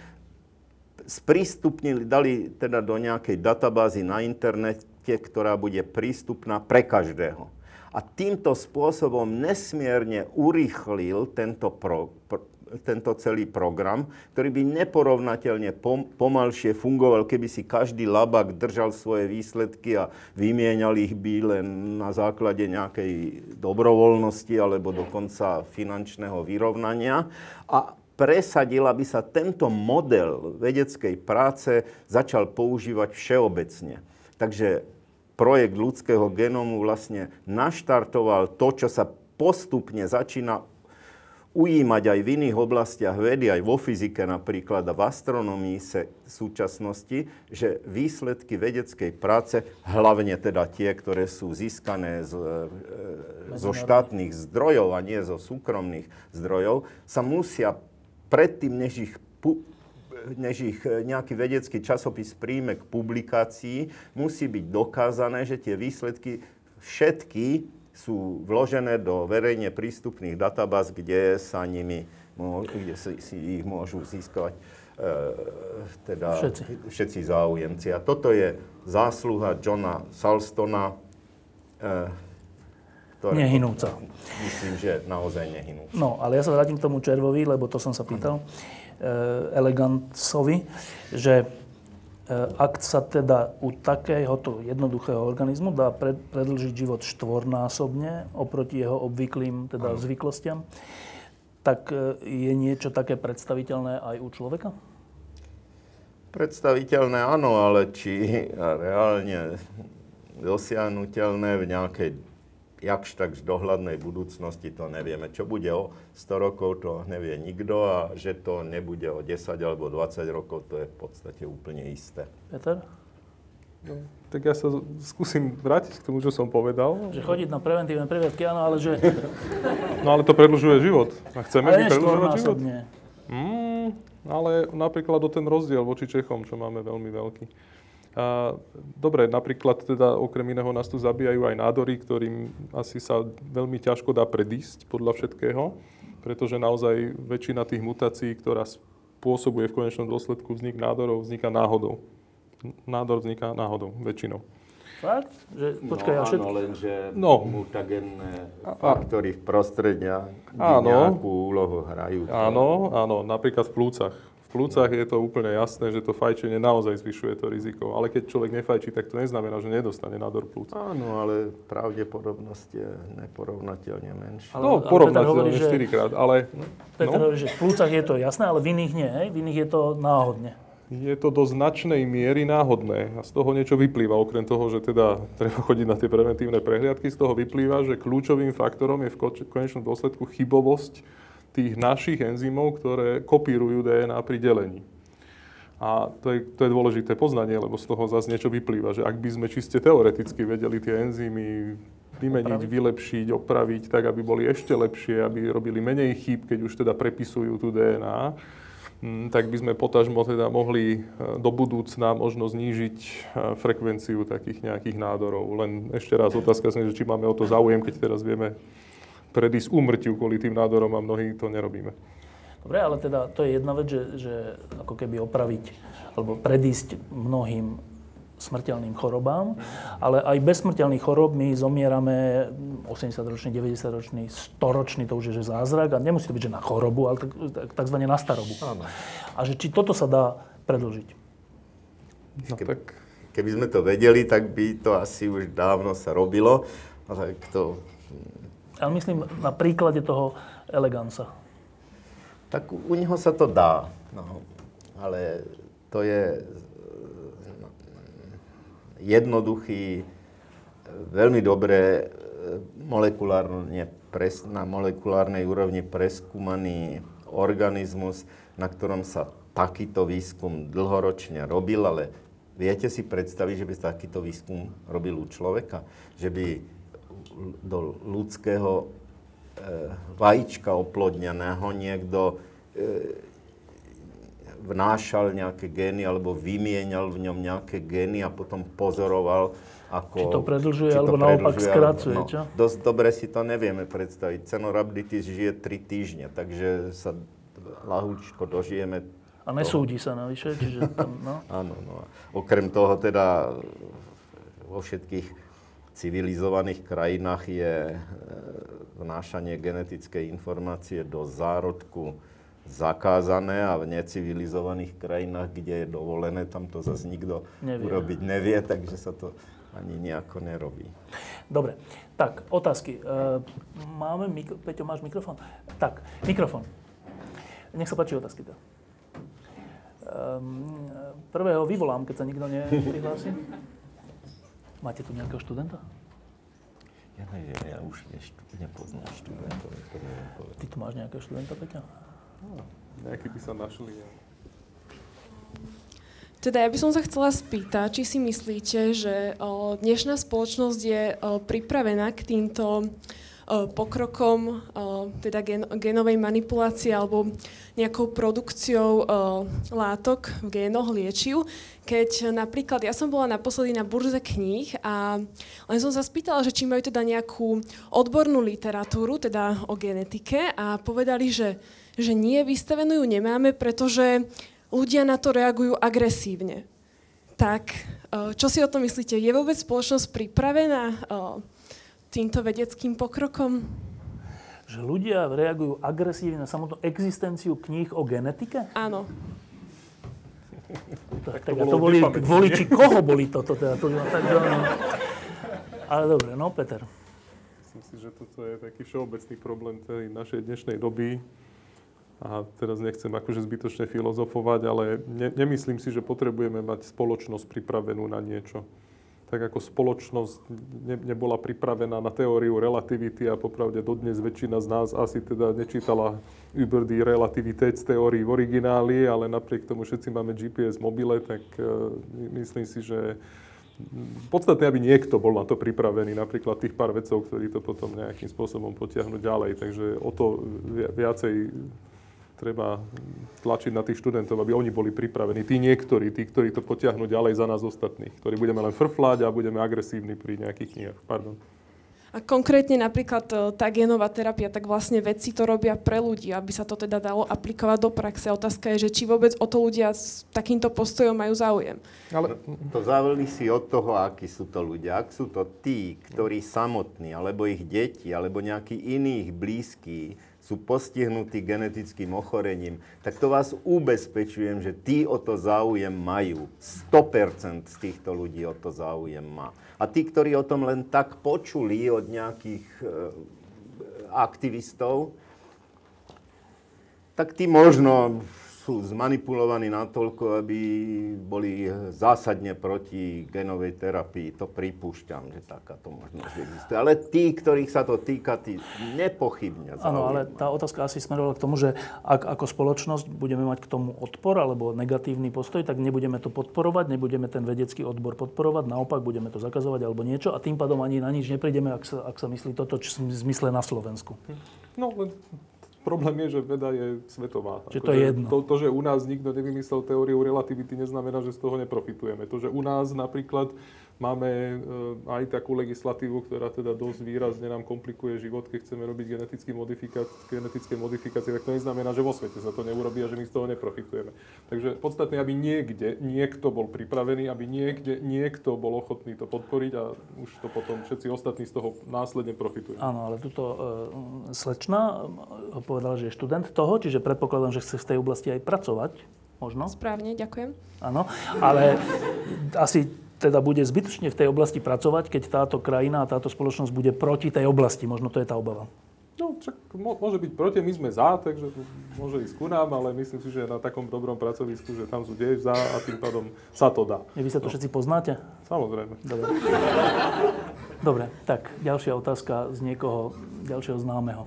sprístupnili, dali teda do nejakej databázy na internete, ktorá bude prístupná pre každého. A týmto spôsobom nesmierne urýchlil tento, pro, pro, tento celý program, ktorý by neporovnateľne pom, pomalšie fungoval, keby si každý labak držal svoje výsledky a vymienial ich by len na základe nejakej dobrovoľnosti alebo dokonca finančného vyrovnania. A presadil, aby sa tento model vedeckej práce začal používať všeobecne. Takže projekt ľudského genómu vlastne naštartoval to, čo sa postupne začína ujímať aj v iných oblastiach vedy, aj vo fyzike napríklad a v astronomii se v súčasnosti, že výsledky vedeckej práce, hlavne teda tie, ktoré sú získané z, e, zo štátnych zdrojov a nie zo súkromných zdrojov, sa musia predtým, než ich, než ich e, nejaký vedecký časopis príjme k publikácii, musí byť dokázané, že tie výsledky všetky sú vložené do verejne prístupných databáz, kde sa nimi, kde si, si ich môžu získať e, teda všetci. všetci záujemci. A toto je zásluha Johna Salstona, e, ktoré... Nehynúca. Myslím, že naozaj nehynúca. No, ale ja sa vrátim k tomu červovi, lebo to som sa pýtal, uh elegantcovi, že e, ak sa teda u takéhoto jednoduchého organizmu dá pred, predlžiť život štvornásobne oproti jeho obvyklým teda zvyklostiam, tak e, je niečo také predstaviteľné aj u človeka? Predstaviteľné áno, ale či reálne dosiahnutelné v nejakej jakž tak z dohľadnej budúcnosti to nevieme. Čo bude o 100 rokov, to nevie nikto a že to nebude o 10 alebo 20 rokov, to je v podstate úplne isté. Peter? No, tak ja sa skúsim vrátiť k tomu, čo som povedal. Že chodiť na preventívne previedky, áno, ale že... No ale to predlžuje život. A chceme ale predlžovať život? Mm, ale napríklad o ten rozdiel voči Čechom, čo máme veľmi veľký. A, dobre, napríklad teda okrem iného nás tu zabíjajú aj nádory, ktorým asi sa veľmi ťažko dá predísť podľa všetkého, pretože naozaj väčšina tých mutácií, ktorá spôsobuje v konečnom dôsledku vznik nádorov, vzniká náhodou. Nádor vzniká náhodou, väčšinou. Fakt? Že, počkaj, no, všetky... áno, lenže no. mutagenné faktory v prostredia áno. nejakú úlohu hrajú. Áno, áno, napríklad v plúcach plúcach je to úplne jasné, že to fajčenie naozaj zvyšuje to riziko. Ale keď človek nefajčí, tak to neznamená, že nedostane nádor plúc. Áno, ale pravdepodobnosť je neporovnateľne menšia. No, porovnateľne 4 krát, ale... Peter no. hovorí, že v plúcach je to jasné, ale v iných nie, hej? V iných je to náhodne. Je to do značnej miery náhodné a z toho niečo vyplýva, okrem toho, že teda treba chodiť na tie preventívne prehliadky, z toho vyplýva, že kľúčovým faktorom je v konečnom dôsledku chybovosť tých našich enzymov, ktoré kopírujú DNA pri delení. A to je, to je dôležité poznanie, lebo z toho zase niečo vyplýva, že ak by sme čiste teoreticky vedeli tie enzymy vymeniť, opraviť. vylepšiť, opraviť tak, aby boli ešte lepšie, aby robili menej chýb, keď už teda prepisujú tú DNA, mm, tak by sme potažmo teda mohli e, do budúcna možno znížiť e, frekvenciu takých nejakých nádorov. Len ešte raz otázka že či máme o to záujem, keď teraz vieme predísť úmrtiu kvôli tým nádorom a mnohí to nerobíme. Dobre, ale teda to je jedna vec, že, že ako keby opraviť alebo predísť mnohým smrteľným chorobám, ale aj bez smrteľných chorob my zomierame 80-ročný, 90-ročný, 100-ročný, to už je že zázrak a nemusí to byť, že na chorobu, ale tak, takzvané na starobu. Áno. A že či toto sa dá predlžiť? No, Keby, tak... keby sme to vedeli, tak by to asi už dávno sa robilo, ale to ale myslím na príklade toho eleganca. Tak u neho sa to dá, no, ale to je no, jednoduchý, veľmi dobré molekulárne, pres, na molekulárnej úrovni preskúmaný organizmus, na ktorom sa takýto výskum dlhoročne robil, ale viete si predstaviť, že by takýto výskum robil u človeka? Že by do ľudského e, vajíčka oplodneného niekto e, vnášal nejaké gény alebo vymienial v ňom nejaké gény a potom pozoroval, ako... Či to predlžuje, či to alebo naopak skracuje, no, čo? Dosť dobre si to nevieme predstaviť. Cenorhabditis žije 3 týždne, takže sa lahúčko dožijeme a nesúdi sa navyše, čiže tam, no. Áno, no. Okrem toho teda vo všetkých civilizovaných krajinách je e, vnášanie genetickej informácie do zárodku zakázané a v necivilizovaných krajinách, kde je dovolené, tam to zase nikto nevie. urobiť nevie, takže sa to ani nejako nerobí. Dobre, tak otázky. E, máme, mikro... Peťo, máš mikrofón? Tak, mikrofón. Nech sa páči otázky. To. Um, prvého vyvolám, keď sa nikto neprihlási. Máte tu nejakého študenta? Ja neviem, ja už neštú, nepoznám študentov. Ty tu máš nejakého študenta, Peťa? No, nejaký by sa našli. Ja. Teda ja by som sa chcela spýtať, či si myslíte, že o, dnešná spoločnosť je o, pripravená k týmto pokrokom teda gen, genovej manipulácie alebo nejakou produkciou látok v génoch liečiv. Keď napríklad, ja som bola naposledy na burze kníh a len som sa spýtala, že či majú teda nejakú odbornú literatúru, teda o genetike a povedali, že, že nie, vystavenú ju nemáme, pretože ľudia na to reagujú agresívne. Tak, čo si o tom myslíte? Je vôbec spoločnosť pripravená týmto vedeckým pokrokom? Že ľudia reagujú agresívne na samotnú existenciu kníh o genetike? Áno. Tak, tak to, to boli voliči koho boli toto? Teda, to, tak, no. Ale dobre, no Peter. Myslím si, že toto je taký všeobecný problém tej našej dnešnej doby. A teraz nechcem akože zbytočne filozofovať, ale ne, nemyslím si, že potrebujeme mať spoločnosť pripravenú na niečo tak ako spoločnosť ne, nebola pripravená na teóriu relativity a popravde dodnes väčšina z nás asi teda nečítala über die Relativität teórií v origináli, ale napriek tomu všetci máme GPS mobile, tak uh, myslím si, že podstatné, aby niekto bol na to pripravený, napríklad tých pár vecov, ktorí to potom nejakým spôsobom potiahnu ďalej. Takže o to viacej treba tlačiť na tých študentov, aby oni boli pripravení. Tí niektorí, tí, ktorí to potiahnu ďalej za nás ostatných, ktorí budeme len frflať a budeme agresívni pri nejakých knihách. Pardon. A konkrétne napríklad e, tá genová terapia, tak vlastne vedci to robia pre ľudí, aby sa to teda dalo aplikovať do praxe. Otázka je, že či vôbec o to ľudia s takýmto postojom majú záujem. Ale to závisí od toho, akí sú to ľudia. Ak sú to tí, ktorí samotní, alebo ich deti, alebo nejakí iných blízky sú postihnutí genetickým ochorením, tak to vás ubezpečujem, že tí o to záujem majú. 100% z týchto ľudí o to záujem má. A tí, ktorí o tom len tak počuli od nejakých e, aktivistov, tak tí možno sú zmanipulovaní natoľko, aby boli zásadne proti genovej terapii. To pripúšťam, že takáto možnosť existuje. Ale tí, ktorých sa to týka, tí nepochybne Áno, ale tá otázka asi smerovala k tomu, že ak ako spoločnosť budeme mať k tomu odpor alebo negatívny postoj, tak nebudeme to podporovať, nebudeme ten vedecký odbor podporovať, naopak budeme to zakazovať alebo niečo a tým pádom ani na nič neprídeme, ak sa, ak sa myslí toto, čo zmysle na Slovensku. No, Problém je, že veda je svetová. Čiže to je jedno. To, to, že u nás nikto nevymyslel teóriu relativity, neznamená, že z toho neprofitujeme. To, že u nás napríklad Máme eh, aj takú legislatívu, ktorá teda dosť výrazne nám komplikuje život, keď chceme robiť genetické modifikácie, genetické modifikácie, tak to neznamená, že vo svete sa to neurobí a že my z toho neprofitujeme. Takže podstatné, aby niekde niekto bol pripravený, aby niekde niekto bol ochotný to podporiť a už to potom všetci ostatní z toho následne profitujú. Áno, ale tuto uh, slečna eh, povedala, že je študent toho, čiže predpokladám, že chce v tej oblasti aj pracovať. Možno? Správne, ďakujem. Áno, ale asi teda bude zbytočne v tej oblasti pracovať, keď táto krajina a táto spoločnosť bude proti tej oblasti. Možno to je tá obava. No, čak môže byť proti, my sme za, takže môže ísť ku nám, ale myslím si, že na takom dobrom pracovisku, že tam sú tiež za a tým pádom sa to dá. Vy sa to no. všetci poznáte? Samozrejme. Dobre. Dobre, tak ďalšia otázka z niekoho ďalšieho známeho.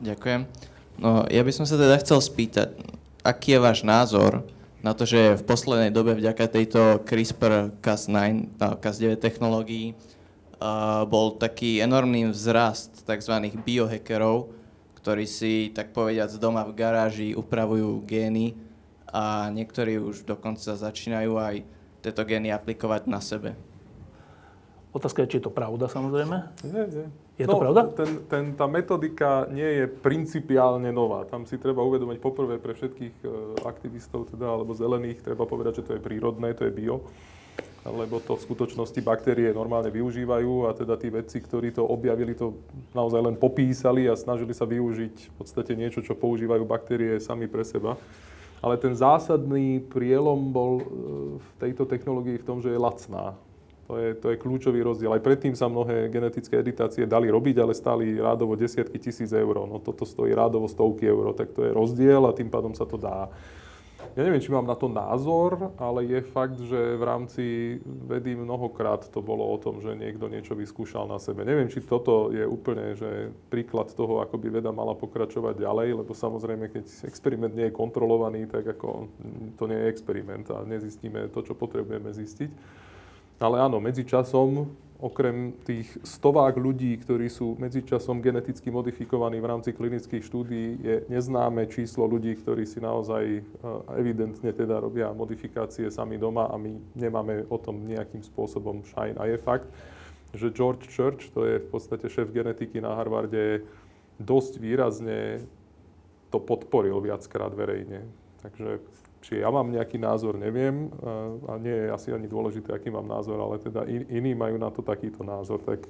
Ďakujem. No, ja by som sa teda chcel spýtať, aký je váš názor na to, že v poslednej dobe vďaka tejto CRISPR-Cas9, Cas9 technológií uh, bol taký enormný vzrast tzv. biohackerov, ktorí si, tak povediac, doma v garáži upravujú gény a niektorí už dokonca začínajú aj tieto gény aplikovať na sebe. Otázka je, či je to pravda, samozrejme. Nie, nie. Je no, to pravda? Ten, ten, tá metodika nie je principiálne nová. Tam si treba uvedomiť poprvé pre všetkých e, aktivistov teda, alebo zelených, treba povedať, že to je prírodné, to je bio lebo to v skutočnosti baktérie normálne využívajú a teda tí vedci, ktorí to objavili, to naozaj len popísali a snažili sa využiť v podstate niečo, čo používajú baktérie sami pre seba. Ale ten zásadný prielom bol e, v tejto technológii v tom, že je lacná. To je, to je kľúčový rozdiel. Aj predtým sa mnohé genetické editácie dali robiť, ale stáli rádovo desiatky tisíc eur. No toto stojí rádovo stovky eur, tak to je rozdiel a tým pádom sa to dá. Ja neviem, či mám na to názor, ale je fakt, že v rámci vedy mnohokrát to bolo o tom, že niekto niečo vyskúšal na sebe. Neviem, či toto je úplne že príklad toho, ako by veda mala pokračovať ďalej, lebo samozrejme, keď experiment nie je kontrolovaný, tak ako to nie je experiment a nezistíme to, čo potrebujeme zistiť. Ale áno, medzičasom, okrem tých stovák ľudí, ktorí sú medzičasom geneticky modifikovaní v rámci klinických štúdií, je neznáme číslo ľudí, ktorí si naozaj eh, evidentne teda robia modifikácie sami doma a my nemáme o tom nejakým spôsobom šajn. A je fakt, že George Church, to je v podstate šéf genetiky na Harvarde, dosť výrazne to podporil viackrát verejne. Takže či ja mám nejaký názor, neviem. A nie je asi ani dôležité, aký mám názor, ale teda iní majú na to takýto názor. Tak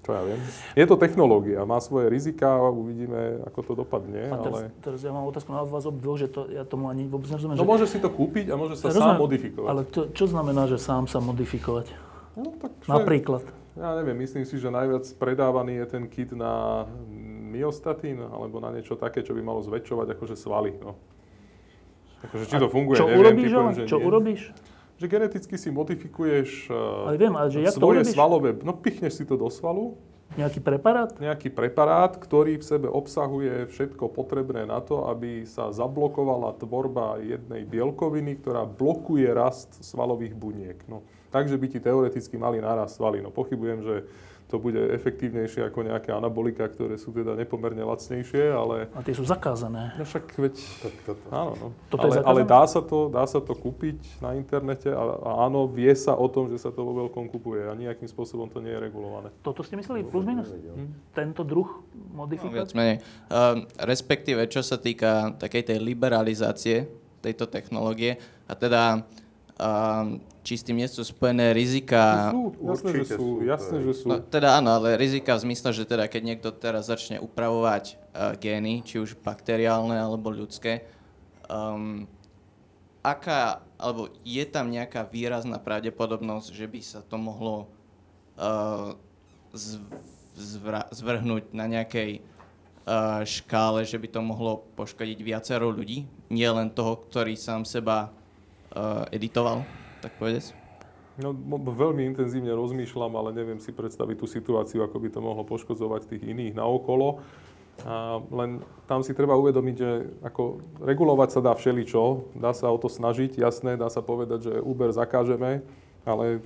čo ja viem. Je to technológia, má svoje rizika, uvidíme, ako to dopadne. A teraz, ale... teraz ja mám otázku na vás obdvoch, že to, ja tomu ani vôbec nerozumiem. No že... môže si to kúpiť a môže sa ja sám modifikovať. Ale to, čo znamená, že sám sa modifikovať? No, tak Napríklad? Ja neviem, myslím si, že najviac predávaný je ten kit na myostatín alebo na niečo také, čo by malo zväčšovať akože svaly. No. Akože, či to funguje, čo neviem. Urobíš, typujem, že čo nie. urobíš? Že geneticky si modifikuješ eh, ale viem, ale že svoje to svalové... No pichneš si to do svalu. Nejaký preparát? Nejaký preparát, ktorý v sebe obsahuje všetko potrebné na to, aby sa zablokovala tvorba jednej bielkoviny, ktorá blokuje rast svalových buniek. No, takže by ti teoreticky mali narast svaly. No pochybujem, že to bude efektívnejšie ako nejaké anabolika, ktoré sú teda nepomerne lacnejšie, ale... A tie sú zakázané. No však veď... Tak, toto. Áno, no. Toto ale, ale dá, sa to, dá sa to kúpiť na internete a, a áno, vie sa o tom, že sa to vo veľkom kupuje a nejakým spôsobom to nie je regulované. Toto ste mysleli plus minus? Hm? Tento druh modifikácie? No, viac menej. Uh, respektíve, čo sa týka takej tej liberalizácie tejto technológie a teda či s tým nie sú spojené rizika... Sú, jasné, že sú, jasné, že sú. No, teda áno, ale rizika v zmysle, že teda keď niekto teraz začne upravovať uh, gény, či už bakteriálne alebo ľudské, um, aká, alebo je tam nejaká výrazná pravdepodobnosť, že by sa to mohlo uh, zvra- zvrhnúť na nejakej uh, škále, že by to mohlo poškodiť viacero ľudí, nie len toho, ktorý sám seba editoval? tak povedať? No, veľmi intenzívne rozmýšľam, ale neviem si predstaviť tú situáciu, ako by to mohlo poškodzovať tých iných naokolo. A len tam si treba uvedomiť, že ako regulovať sa dá všeličo, dá sa o to snažiť, jasné, dá sa povedať, že Uber zakážeme, ale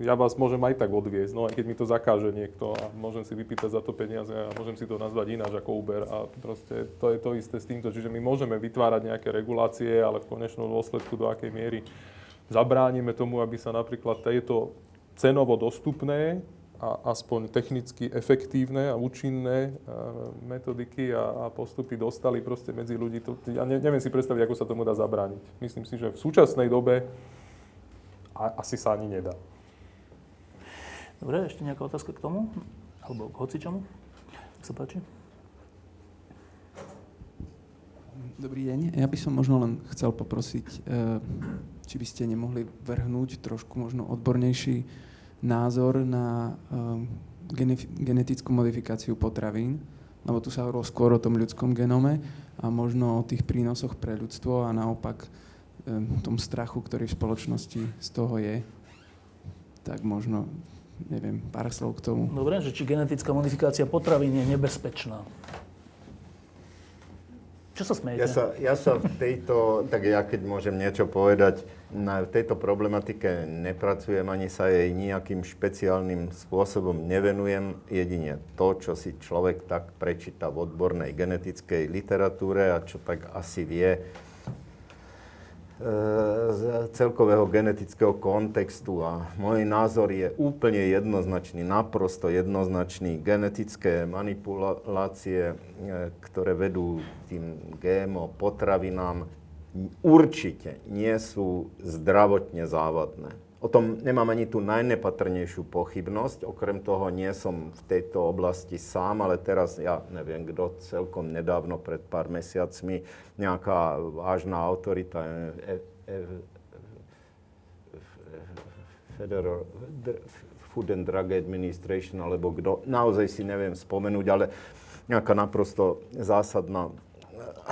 ja vás môžem aj tak odviezť, no aj keď mi to zakáže niekto a môžem si vypýtať za to peniaze a môžem si to nazvať ináč ako Uber a proste to je to isté s týmto, čiže my môžeme vytvárať nejaké regulácie, ale v konečnom dôsledku do akej miery zabránime tomu, aby sa napríklad tieto cenovo dostupné a aspoň technicky efektívne a účinné metodiky a, a postupy dostali proste medzi ľudí. To, ja ne, neviem si predstaviť, ako sa tomu dá zabrániť. Myslím si, že v súčasnej dobe a, asi sa ani nedá. Dobre, ešte nejaká otázka k tomu? Alebo k hocičomu? Nech sa páči. Dobrý deň. Ja by som možno len chcel poprosiť, eh, či by ste nemohli vrhnúť trošku možno odbornejší názor na eh, genetickú modifikáciu potravín, lebo tu sa hovorilo skôr o tom ľudskom genome a možno o tých prínosoch pre ľudstvo a naopak eh, tom strachu, ktorý v spoločnosti z toho je. Tak možno, neviem, pár slov k tomu. Dobre, že či genetická modifikácia potravín je nebezpečná? Čo sa smejete? Ja sa, ja sa v tejto, tak ja keď môžem niečo povedať, na tejto problematike nepracujem, ani sa jej nejakým špeciálnym spôsobom nevenujem. Jedine to, čo si človek tak prečíta v odbornej genetickej literatúre a čo tak asi vie, z celkového genetického kontextu a môj názor je úplne jednoznačný, naprosto jednoznačný. Genetické manipulácie, e, ktoré vedú tým GMO potravinám, určite nie sú zdravotne závadné. O tom nemám ani tú najnepatrnejšiu pochybnosť. Okrem toho nie som v tejto oblasti sám, ale teraz ja neviem, kto celkom nedávno, pred pár mesiacmi, nejaká vážna autorita e, e, e, Federal Food and Drug Administration, alebo kto, naozaj si neviem spomenúť, ale nejaká naprosto zásadná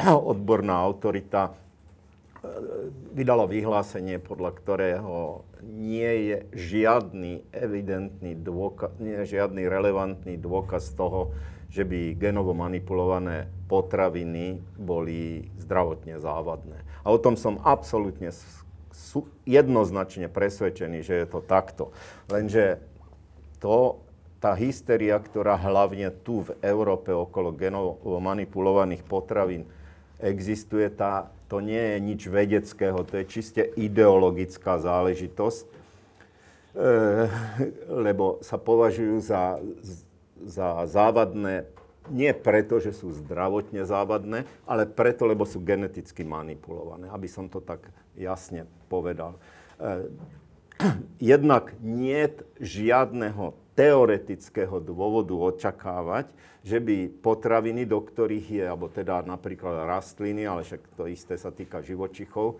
odborná autorita vydalo vyhlásenie, podľa ktorého nie je žiadny evidentný dôkaz, nie je žiadny relevantný dôkaz toho, že by genovo manipulované potraviny boli zdravotne závadné. A o tom som absolútne jednoznačne presvedčený, že je to takto. Lenže to, tá hysteria, ktorá hlavne tu v Európe okolo genovo manipulovaných potravín existuje, tá, to nie je nič vedeckého, to je čiste ideologická záležitosť, e, lebo sa považujú za, za závadné nie preto, že sú zdravotne závadné, ale preto, lebo sú geneticky manipulované, aby som to tak jasne povedal. E, jednak nie žiadneho teoretického dôvodu očakávať, že by potraviny, do ktorých je, alebo teda napríklad rastliny, ale však to isté sa týka živočichov,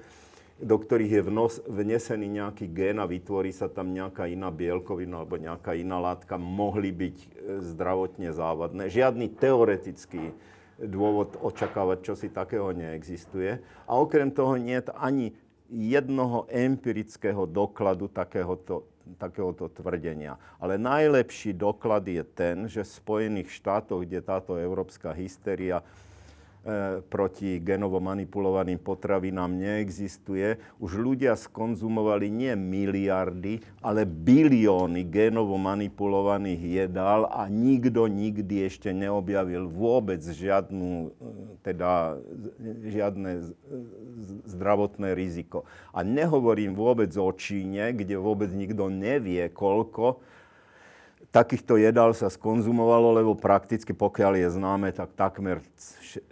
do ktorých je vnos, vnesený nejaký gén a vytvorí sa tam nejaká iná bielkovina alebo nejaká iná látka, mohli byť e, zdravotne závadné. Žiadny teoretický dôvod očakávať, čo si takého neexistuje. A okrem toho nie je ani jednoho empirického dokladu takéhoto takéhoto tvrdenia. Ale najlepší doklad je ten, že v Spojených štátoch, kde táto európska hysteria proti genovo manipulovaným potravinám neexistuje. Už ľudia skonzumovali nie miliardy, ale bilióny genovo manipulovaných jedál a nikto nikdy ešte neobjavil vôbec žiadnu, e, teda, žiadne zdravotné riziko. A nehovorím vôbec o Číne, kde vôbec nikto nevie, koľko takýchto jedál sa skonzumovalo, lebo prakticky pokiaľ je známe, tak takmer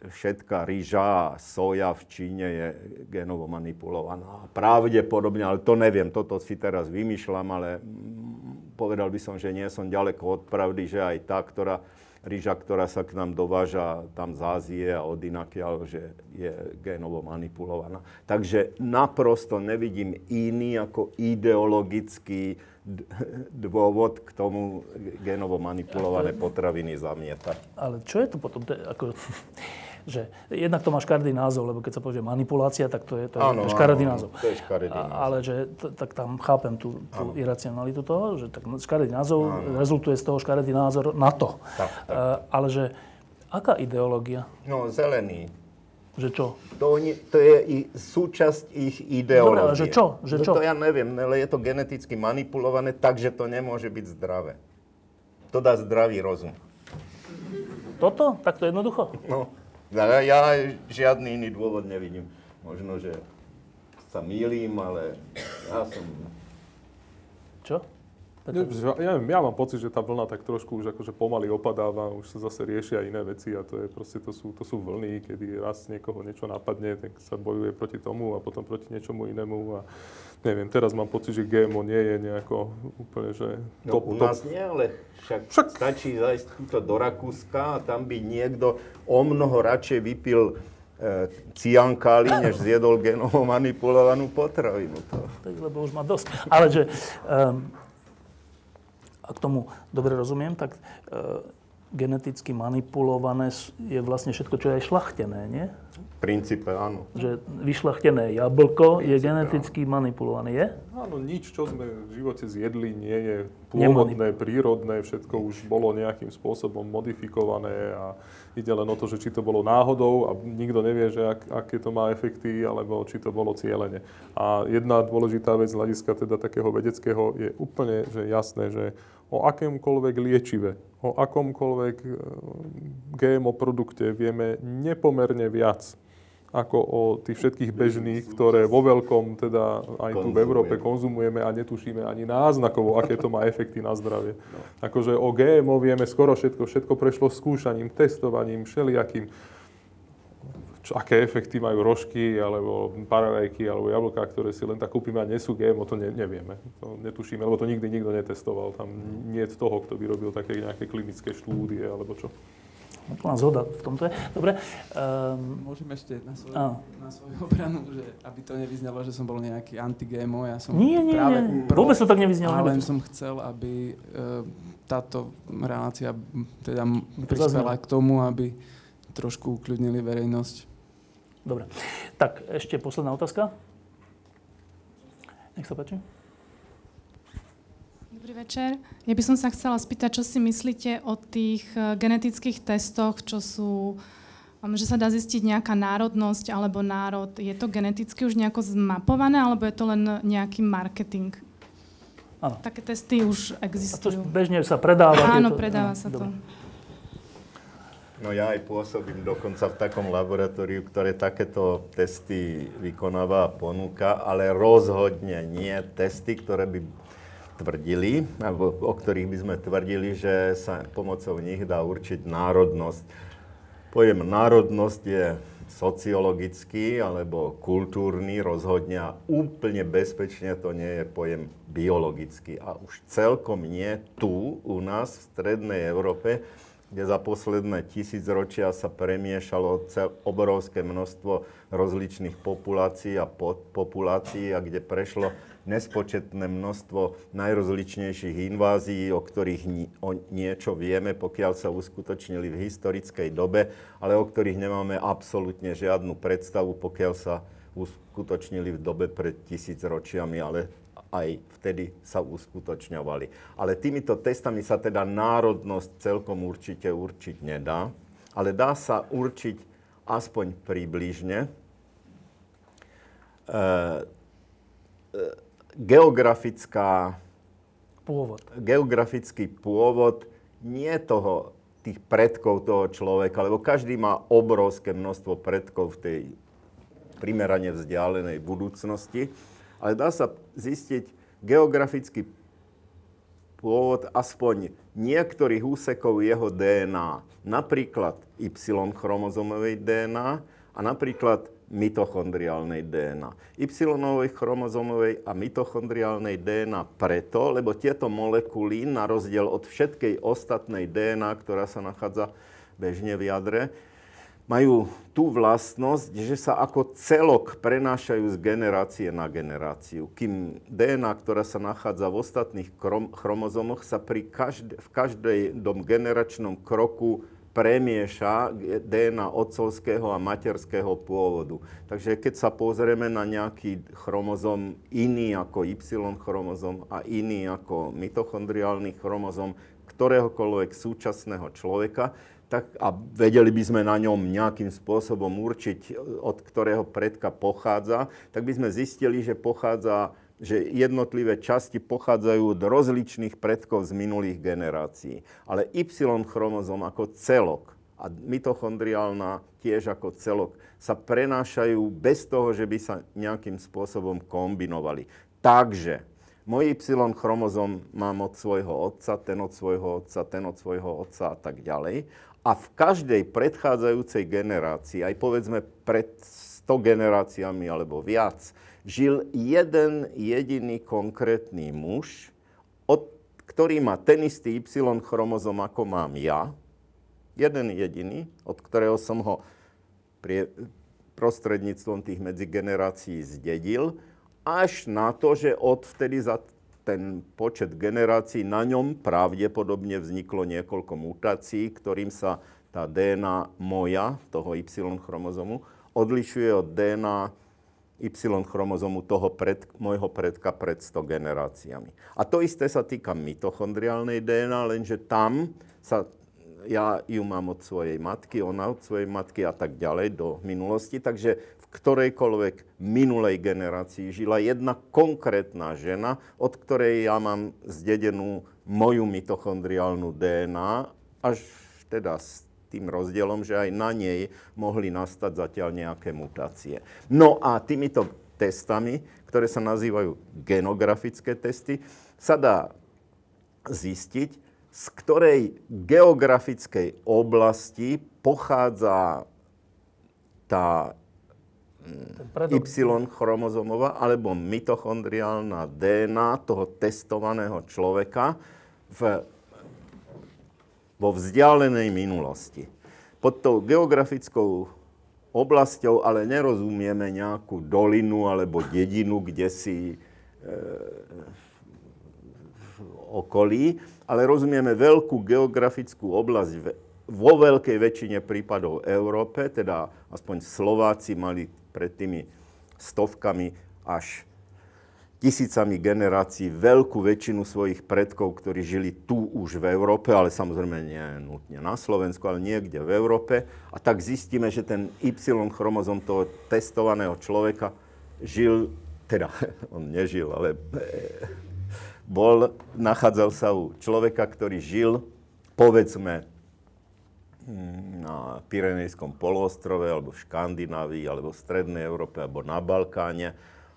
všetká rýža a soja v Číne je genovo manipulovaná. Pravdepodobne, ale to neviem, toto si teraz vymýšľam, ale povedal by som, že nie som ďaleko od pravdy, že aj tá, ktorá rýža, ktorá sa k nám dováža tam z Ázie a od inakiaľ, že je génovo manipulovaná. Takže naprosto nevidím iný ako ideologický dôvod k tomu genovo manipulované potraviny zamietať. Ale čo je to potom? To je ako, že jednak to má škaredý názov, lebo keď sa povie manipulácia, tak to je, to je áno, škaredý áno, názov. To je škaredý názov. Ale že, t- tak tam chápem tú, tú iracionalitu toho, že tak škaredý názov áno. rezultuje z toho škaredý názor na to. Tak, tak. Uh, ale že aká ideológia? No, zelený. Že čo? To, nie, to je i súčasť ich ideológie. Dobre, ale že čo? Že no čo? To ja neviem, ale je to geneticky manipulované, takže to nemôže byť zdravé. To dá zdravý rozum. Toto? Tak to jednoducho? No, ja, ja žiadny iný dôvod nevidím. Možno, že sa mýlim, ale ja som... Čo? Ne, ja, ja mám pocit, že tá vlna tak trošku už akože pomaly opadáva, už sa zase riešia iné veci a to je proste, to sú, to sú vlny, kedy raz niekoho niečo napadne, tak sa bojuje proti tomu a potom proti niečomu inému a neviem, teraz mám pocit, že GMO nie je nejako úplne, že No, top, u top. nás nie, ale však, Však- stačí zajsť túto do Rakúska a tam by niekto o mnoho radšej vypil e, ciankály, než zjedol genovo manipulovanú potravinu. To. Tak, lebo už má dosť. Ale že, um, ak tomu dobre rozumiem, tak uh, geneticky manipulované je vlastne všetko, čo je aj šlachtené, nie? V princípe áno. Že vyšlachtené jablko je geneticky manipulované, je? Áno, nič, čo sme v živote zjedli, nie je pôvodné, prírodné, všetko už bolo nejakým spôsobom modifikované a ide len o to, že či to bolo náhodou a nikto nevie, že ak, aké to má efekty, alebo či to bolo cieľene. A jedna dôležitá vec z hľadiska teda takého vedeckého je úplne že jasné, že o akémkoľvek liečive, o akomkoľvek e, GMO produkte vieme nepomerne viac ako o tých všetkých bežných, ktoré vo veľkom teda aj tu v Európe konzumujeme a netušíme ani náznakovo, aké to má efekty na zdravie. Akože o GMO vieme skoro všetko, všetko prešlo skúšaním, testovaním, všelijakým. Čo, aké efekty majú rožky, alebo paradajky, alebo jablká, ktoré si len tak kúpime a nie sú GMO, to ne, nevieme. To netušíme, lebo to nikdy nikto netestoval. Tam nie je toho, kto by robil také nejaké klinické štúdie, alebo čo. Úplná zhoda v tomto je. Dobre. Um, Môžem ešte na svoju, Áno. na svoju obranu, že aby to nevyznalo, že som bol nejaký anti-GMO, ja som nie, nie, práve nie. pro, Vôbec to tak nevyznelo. ale len nevyznelo. som chcel, aby e, táto relácia teda prispela k tomu, aby trošku ukludnili verejnosť. Dobre. Tak, ešte posledná otázka. Nech sa páči. Večer. Ja by som sa chcela spýtať, čo si myslíte o tých eh, genetických testoch, čo sú, um, že sa dá zistiť nejaká národnosť alebo národ. Je to geneticky už nejako zmapované, alebo je to len nejaký marketing? Áno. Také testy už A to existujú. bežne sa predáva. Áno, tieto- predáva áno, sa to. No ja aj pôsobím dokonca v takom laboratóriu, ktoré takéto testy vykonáva a ponúka, ale rozhodne nie testy, ktoré by tvrdili, alebo o ktorých by sme tvrdili, že sa pomocou nich dá určiť národnosť. Pojem národnosť je sociologický alebo kultúrny rozhodne a úplne bezpečne to nie je pojem biologický. A už celkom nie tu u nás v strednej Európe, kde za posledné tisícročia sa premiešalo cel, obrovské množstvo rozličných populácií a podpopulácií a kde prešlo nespočetné množstvo najrozličnejších invázií, o ktorých ni- o niečo vieme, pokiaľ sa uskutočnili v historickej dobe, ale o ktorých nemáme absolútne žiadnu predstavu, pokiaľ sa uskutočnili v dobe pred tisícročiami, ale aj vtedy sa uskutočňovali. Ale týmito testami sa teda národnosť celkom určite určiť nedá, ale dá sa určiť aspoň približne. E, e, geografická, Pôvod. geografický pôvod nie toho, tých predkov toho človeka, lebo každý má obrovské množstvo predkov v tej primerane vzdialenej budúcnosti, ale dá sa zistiť geografický pôvod aspoň niektorých úsekov jeho DNA. Napríklad Y-chromozomovej DNA a napríklad mitochondriálnej DNA. Y-novej chromozomovej a mitochondriálnej DNA preto, lebo tieto molekuly, na rozdiel od všetkej ostatnej DNA, ktorá sa nachádza bežne v jadre, majú tú vlastnosť, že sa ako celok prenášajú z generácie na generáciu. Kým DNA, ktorá sa nachádza v ostatných chromozomoch, sa pri každ- v každom generačnom kroku premieša DNA otcovského a materského pôvodu. Takže keď sa pozrieme na nejaký chromozom iný ako Y chromozom a iný ako mitochondriálny chromozom ktoréhokoľvek súčasného človeka, tak, a vedeli by sme na ňom nejakým spôsobom určiť, od ktorého predka pochádza, tak by sme zistili, že pochádza že jednotlivé časti pochádzajú od rozličných predkov z minulých generácií. Ale Y-chromozom ako celok a mitochondriálna tiež ako celok sa prenášajú bez toho, že by sa nejakým spôsobom kombinovali. Takže môj Y-chromozom mám od svojho otca, ten od svojho otca, ten od svojho otca a tak ďalej. A v každej predchádzajúcej generácii, aj povedzme pred 100 generáciami alebo viac, žil jeden jediný konkrétny muž, od, ktorý má ten istý Y chromozom, ako mám ja. Jeden jediný, od ktorého som ho prie, prostredníctvom tých medzigenerácií zdedil, až na to, že odvtedy za ten počet generácií na ňom pravdepodobne vzniklo niekoľko mutácií, ktorým sa tá DNA moja, toho Y chromozomu, odlišuje od DNA Y-chromozomu toho pred, môjho predka pred 100 generáciami. A to isté sa týka mitochondriálnej DNA, lenže tam sa, ja ju mám od svojej matky, ona od svojej matky a tak ďalej do minulosti, takže v ktorejkoľvek minulej generácii žila jedna konkrétna žena, od ktorej ja mám zdedenú moju mitochondriálnu DNA, až teda tým rozdielom, že aj na nej mohli nastať zatiaľ nejaké mutácie. No a týmito testami, ktoré sa nazývajú genografické testy, sa dá zistiť, z ktorej geografickej oblasti pochádza tá Y-chromozomová alebo mitochondriálna DNA toho testovaného človeka v vo vzdialenej minulosti. Pod tou geografickou oblasťou ale nerozumieme nejakú dolinu alebo dedinu, kde si e, v okolí, ale rozumieme veľkú geografickú oblasť vo veľkej väčšine prípadov Európe, teda aspoň Slováci mali pred tými stovkami až tisícami generácií veľkú väčšinu svojich predkov, ktorí žili tu už v Európe, ale samozrejme nie nutne na Slovensku, ale niekde v Európe. A tak zistíme, že ten Y-chromozom toho testovaného človeka žil, teda on nežil, ale bol, nachádzal sa u človeka, ktorý žil, povedzme, na Pyrenejskom poloostrove, alebo v Škandinávii, alebo v Strednej Európe, alebo na Balkáne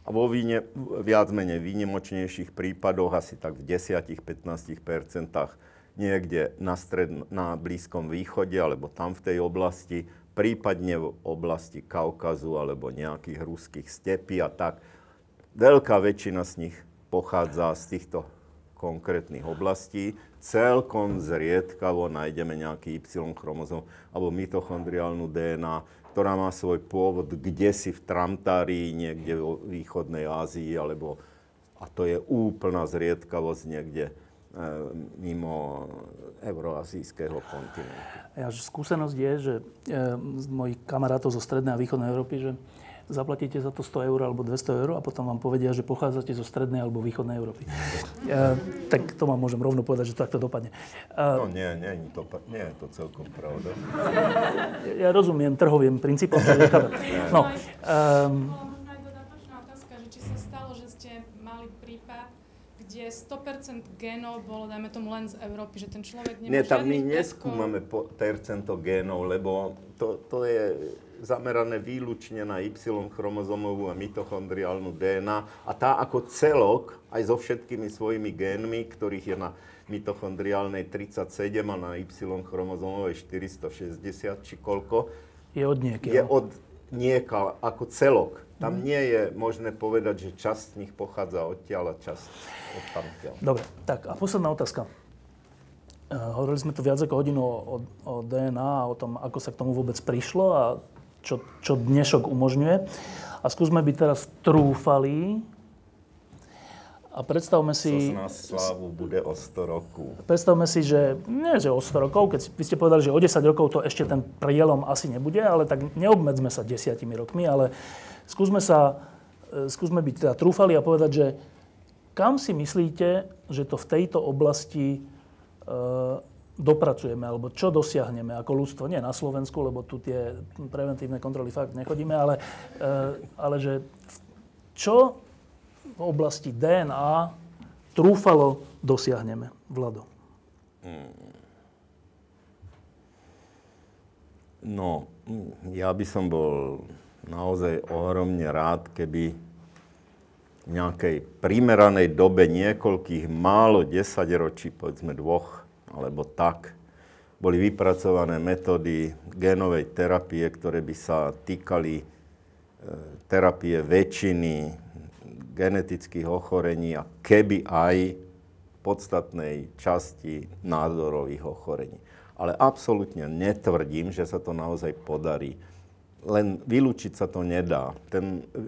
a vo víne, viac menej výnimočnejších prípadoch, asi tak v 10-15% niekde na, stred, na Blízkom východe alebo tam v tej oblasti, prípadne v oblasti Kaukazu alebo nejakých ruských stepí a tak. Veľká väčšina z nich pochádza z týchto konkrétnych oblastí. Celkom zriedkavo nájdeme nejaký Y-chromozom alebo mitochondriálnu DNA, ktorá má svoj pôvod kde si v Tramtárii, niekde v východnej Ázii, alebo, a to je úplná zriedkavosť niekde e, mimo euroazijského kontinentu. Ja, skúsenosť je, že e, z mojich kamarátov zo strednej a východnej Európy, že zaplatíte za to 100 eur alebo 200 eur a potom vám povedia, že pochádzate zo strednej alebo východnej Európy. E, tak to vám môžem rovno povedať, že to takto dopadne. E, no nie, nie, nie, to, nie je to celkom pravda. Ja, ja rozumiem trhovým princípom, že nechápem. No, um, otázka, že či sa stalo, že ste mali prípad, kde 100% genov bolo, dajme tomu, len z Európy, že ten človek nemá Nie, tam my neskúmame po, percento génov, lebo to, to je zamerané výlučne na Y-chromozómovú a mitochondriálnu DNA a tá ako celok, aj so všetkými svojimi génmi, ktorých je na mitochondriálnej 37 a na Y-chromozómovej 460 či koľko, Je od niekiaľ. je od nieka ako celok. Tam Mhm. nie je možné povedať, že časť z nich pochádza odtiaľ a časť od tamtiaľ. Dobre, tak a posledná otázka. Uh, hovorili sme tu viac ako hodinu o, o, o DNA a o tom, ako sa k tomu vôbec prišlo a čo, čo dnešok umožňuje. A skúsme byť teraz trúfali a predstavme si... To na slávu bude o 100 rokov. Predstavme si, že nie, že o 100 rokov, keď vy ste povedali, že o 10 rokov to ešte ten prielom asi nebude, ale tak neobmedzme sa desiatimi rokmi, ale skúsme sa, e, skúsme byť teda trúfali a povedať, že kam si myslíte, že to v tejto oblasti e, dopracujeme, alebo čo dosiahneme ako ľudstvo, nie na Slovensku, lebo tu tie preventívne kontroly fakt nechodíme, ale, e, ale že čo v oblasti DNA trúfalo dosiahneme, Vlado? No, mm, ja by som bol naozaj ohromne rád, keby v nejakej primeranej dobe niekoľkých málo desaťročí, povedzme dvoch, alebo tak, boli vypracované metódy génovej terapie, ktoré by sa týkali e, terapie väčšiny genetických ochorení a keby aj podstatnej časti nádorových ochorení. Ale absolútne netvrdím, že sa to naozaj podarí. Len vylúčiť sa to nedá. Ten e,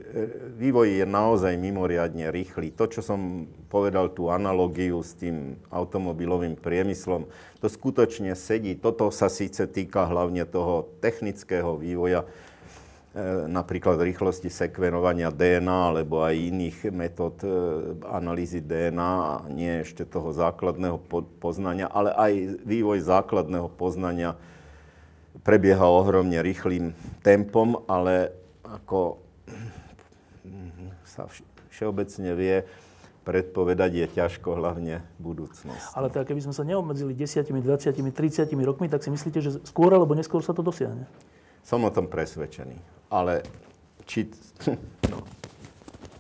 vývoj je naozaj mimoriadne rýchly. To, čo som povedal, tú analogiu s tým automobilovým priemyslom, to skutočne sedí. Toto sa síce týka hlavne toho technického vývoja, e, napríklad rýchlosti sekvenovania DNA alebo aj iných metód e, analýzy DNA nie ešte toho základného po- poznania, ale aj vývoj základného poznania prebieha ohromne rýchlým tempom, ale ako sa vš- všeobecne vie, predpovedať je ťažko, hlavne budúcnosť. Ale teda keby sme sa neobmedzili 10, 20, 30 rokmi, tak si myslíte, že skôr alebo neskôr sa to dosiahne? Som o tom presvedčený. Ale či... No.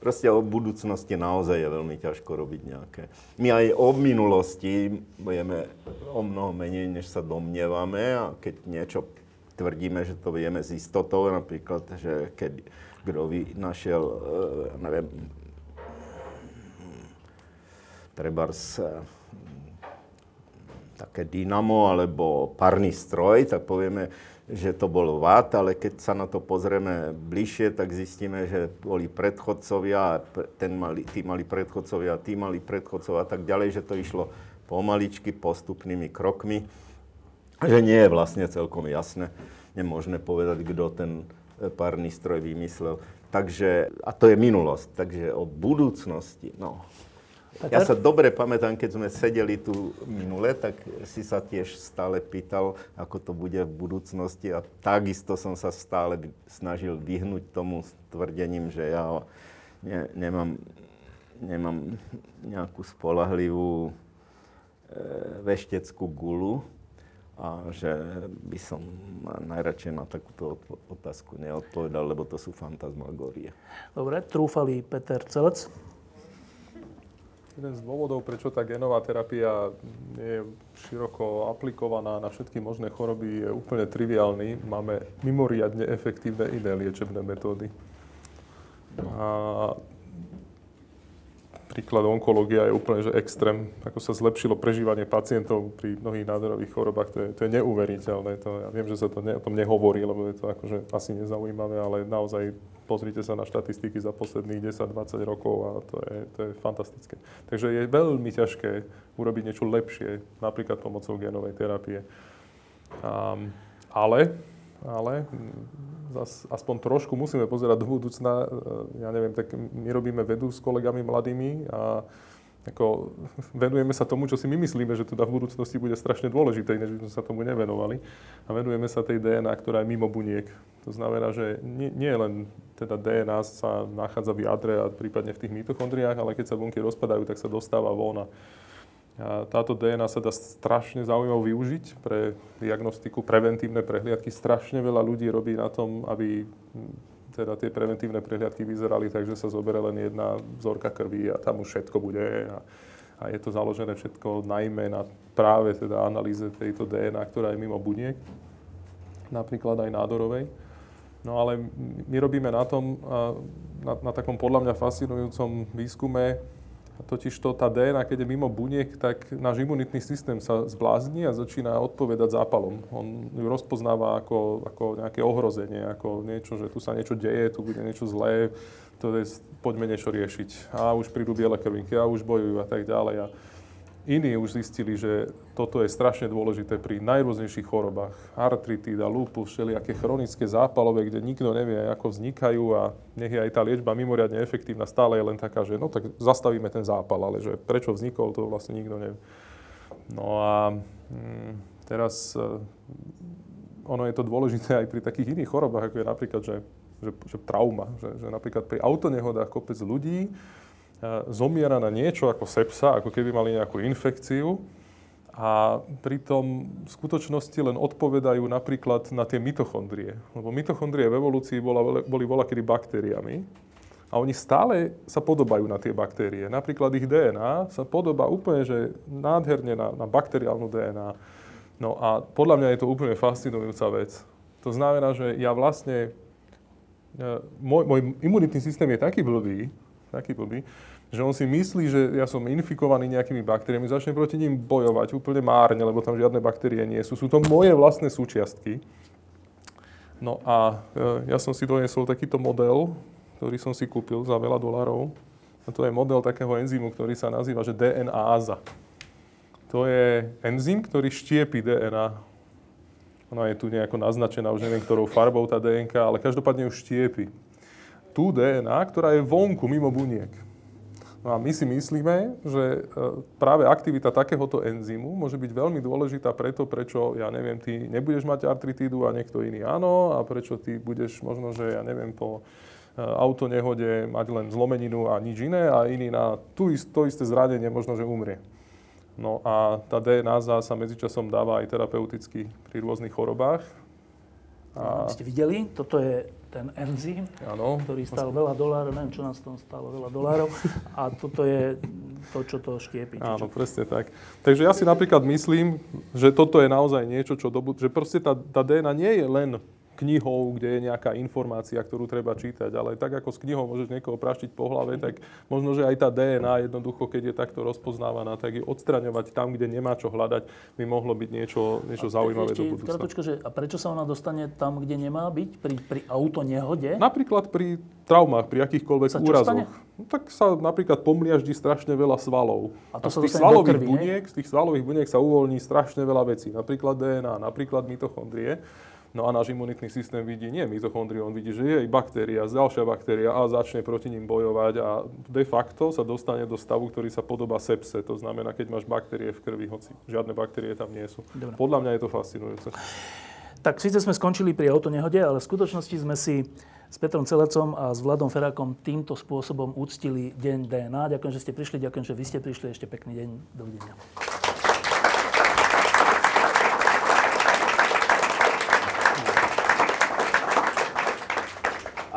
Proste o budúcnosti naozaj je veľmi ťažko robiť nejaké. My aj o minulosti vieme o mnoho menej, než sa domnievame a keď niečo tvrdíme, že to vieme s istotou, napríklad, že keď kto našiel, neviem, trebárs eh, také dynamo alebo parný stroj, tak povieme, že to bol vat, ale keď sa na to pozrieme bližšie, tak zistíme, že boli predchodcovia, ten mali, tí mali predchodcovia, tí mali predchodcovia a tak ďalej, že to išlo pomaličky, postupnými krokmi, že nie je vlastne celkom jasné, nemožné povedať, kto ten eh, párny stroj vymyslel. Takže, a to je minulosť, takže o budúcnosti, no, ja sa dobre pamätám, keď sme sedeli tu minule, tak si sa tiež stále pýtal, ako to bude v budúcnosti a takisto som sa stále snažil vyhnúť tomu tvrdením, že ja ne, nemám, nemám nejakú spolahlivú e, vešteckú gulu a že by som najradšej na takúto otázku neodpovedal, lebo to sú fantasmagórie. Dobre, trúfali Peter Celec. Jeden z dôvodov, prečo tá genová terapia nie je široko aplikovaná na všetky možné choroby, je úplne triviálny. Máme mimoriadne efektívne iné liečebné metódy. A príklad onkológia je úplne že extrém. Ako sa zlepšilo prežívanie pacientov pri mnohých nádorových chorobách, to je, to je neuveriteľné. To, ja viem, že sa to ne, o tom nehovorí, lebo je to akože asi nezaujímavé, ale naozaj pozrite sa na štatistiky za posledných 10-20 rokov a to je, to je fantastické. Takže je veľmi ťažké urobiť niečo lepšie, napríklad pomocou genovej terapie. Um, ale, ale zas, aspoň trošku musíme pozerať do budúcna. Ja neviem, tak my robíme vedu s kolegami mladými a ako, venujeme sa tomu, čo si my myslíme, že teda v budúcnosti bude strašne dôležité, než by sme sa tomu nevenovali. A venujeme sa tej DNA, ktorá je mimo buniek. To znamená, že nie, nie len teda DNA sa nachádza v jadre a prípadne v tých mitochondriách, ale keď sa bunky rozpadajú, tak sa dostáva von. A táto DNA sa dá strašne zaujímaво využiť pre diagnostiku, preventívne prehliadky. Strašne veľa ľudí robí na tom, aby teda tie preventívne prehliadky vyzerali tak, že sa zoberie len jedna vzorka krvi a tam už všetko bude. A, a je to založené všetko najmä na práve teda analýze tejto DNA, ktorá je mimo buniek, napríklad aj nádorovej. No ale my robíme na tom, na, na takom podľa mňa fascinujúcom výskume, totiž to tá DNA, keď je mimo buniek, tak náš imunitný systém sa zblázni a začína odpovedať zápalom. On ju rozpoznáva ako, ako nejaké ohrozenie, ako niečo, že tu sa niečo deje, tu bude niečo zlé, to je, poďme niečo riešiť. A už prídu biele krvinky, a už bojujú a tak ďalej. A Iní už zistili, že toto je strašne dôležité pri najrôznejších chorobách. Artritída, lupus, všelijaké chronické zápalové, kde nikto nevie, ako vznikajú a nech je aj tá liečba mimoriadne efektívna, stále je len taká, že no tak zastavíme ten zápal, ale že prečo vznikol, to vlastne nikto nevie. No a hm, teraz eh, ono je to dôležité aj pri takých iných chorobách, ako je napríklad, že, že, že trauma, že, že napríklad pri autonehodách kopec ľudí zomiera na niečo ako sepsa, ako keby mali nejakú infekciu a pritom v skutočnosti len odpovedajú napríklad na tie mitochondrie. Lebo mitochondrie v evolúcii bola, boli kedy baktériami a oni stále sa podobajú na tie baktérie. Napríklad ich DNA sa podobá úplne, že nádherne na, na bakteriálnu DNA. No a podľa mňa je to úplne fascinujúca vec. To znamená, že ja vlastne, e, môj, môj imunitný systém je taký blbý, taký blbý, že on si myslí, že ja som infikovaný nejakými baktériami, začne proti ním bojovať úplne márne, lebo tam žiadne baktérie nie sú. Sú to moje vlastné súčiastky. No a e, ja som si doniesol takýto model, ktorý som si kúpil za veľa dolárov. A to je model takého enzymu, ktorý sa nazýva, že DNA-aza. To je enzym, ktorý štiepi DNA. Ona je tu nejako naznačená, už neviem, ktorou farbou tá DNK, ale každopádne ju štiepi. Tú DNA, ktorá je vonku, mimo buniek. No a my si myslíme, že e, práve aktivita takéhoto enzymu môže byť veľmi dôležitá preto, prečo, ja neviem, ty nebudeš mať artritídu a niekto iný áno, a prečo ty budeš možno, že ja neviem, po e, autonehode mať len zlomeninu a nič iné a iný na tú ist, to isté zranenie možno, že umrie. No a tá DNA sa medzičasom dáva aj terapeuticky pri rôznych chorobách. A... Ste videli? Toto je ten enzym, ano, ktorý stal veľa dolárov, neviem, čo nás tom stalo veľa dolárov. A toto je to, čo to štiepi. Áno, čo? presne tak. Takže ja si napríklad myslím, že toto je naozaj niečo, čo dobu, že proste tá, tá DNA nie je len knihou, kde je nejaká informácia, ktorú treba čítať, ale tak ako s knihou môžeš niekoho praštiť po hlave, tak možno, že aj tá DNA jednoducho, keď je takto rozpoznávaná, tak je odstraňovať tam, kde nemá čo hľadať, by mohlo byť niečo, niečo a zaujímavé do budúcna. Kratočko, že, a prečo sa ona dostane tam, kde nemá byť? Pri, pri auto nehode? Napríklad pri traumách, pri akýchkoľvek úrazoch. No, tak sa napríklad pomliaždí strašne veľa svalov. A, to a z tých svalových krvi, buniek, z tých svalových buniek sa uvoľní strašne veľa vecí. Napríklad DNA, napríklad mitochondrie. No a náš imunitný systém vidí nie mitochondriu, on vidí, že je baktéria, ďalšia baktéria a začne proti ním bojovať a de facto sa dostane do stavu, ktorý sa podobá sepse. To znamená, keď máš baktérie v krvi, hoci žiadne baktérie tam nie sú. Dobre. Podľa mňa je to fascinujúce. Tak síce sme skončili pri autonehode, ale v skutočnosti sme si s Petrom Celecom a s Vladom Ferákom týmto spôsobom úctili Deň DNA. Ďakujem, že ste prišli, ďakujem, že vy ste prišli. Ešte pekný deň. Dovidenia.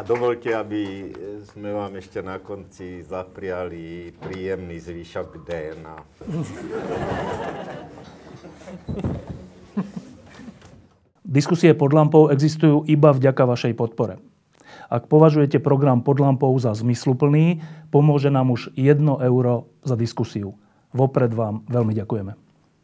Dovolte, aby sme vám ešte na konci zapriali príjemný zvyšok DNA. Diskusie pod lampou existujú iba vďaka vašej podpore. Ak považujete program pod lampou za zmysluplný, pomôže nám už 1 euro za diskusiu. Vopred vám veľmi ďakujeme.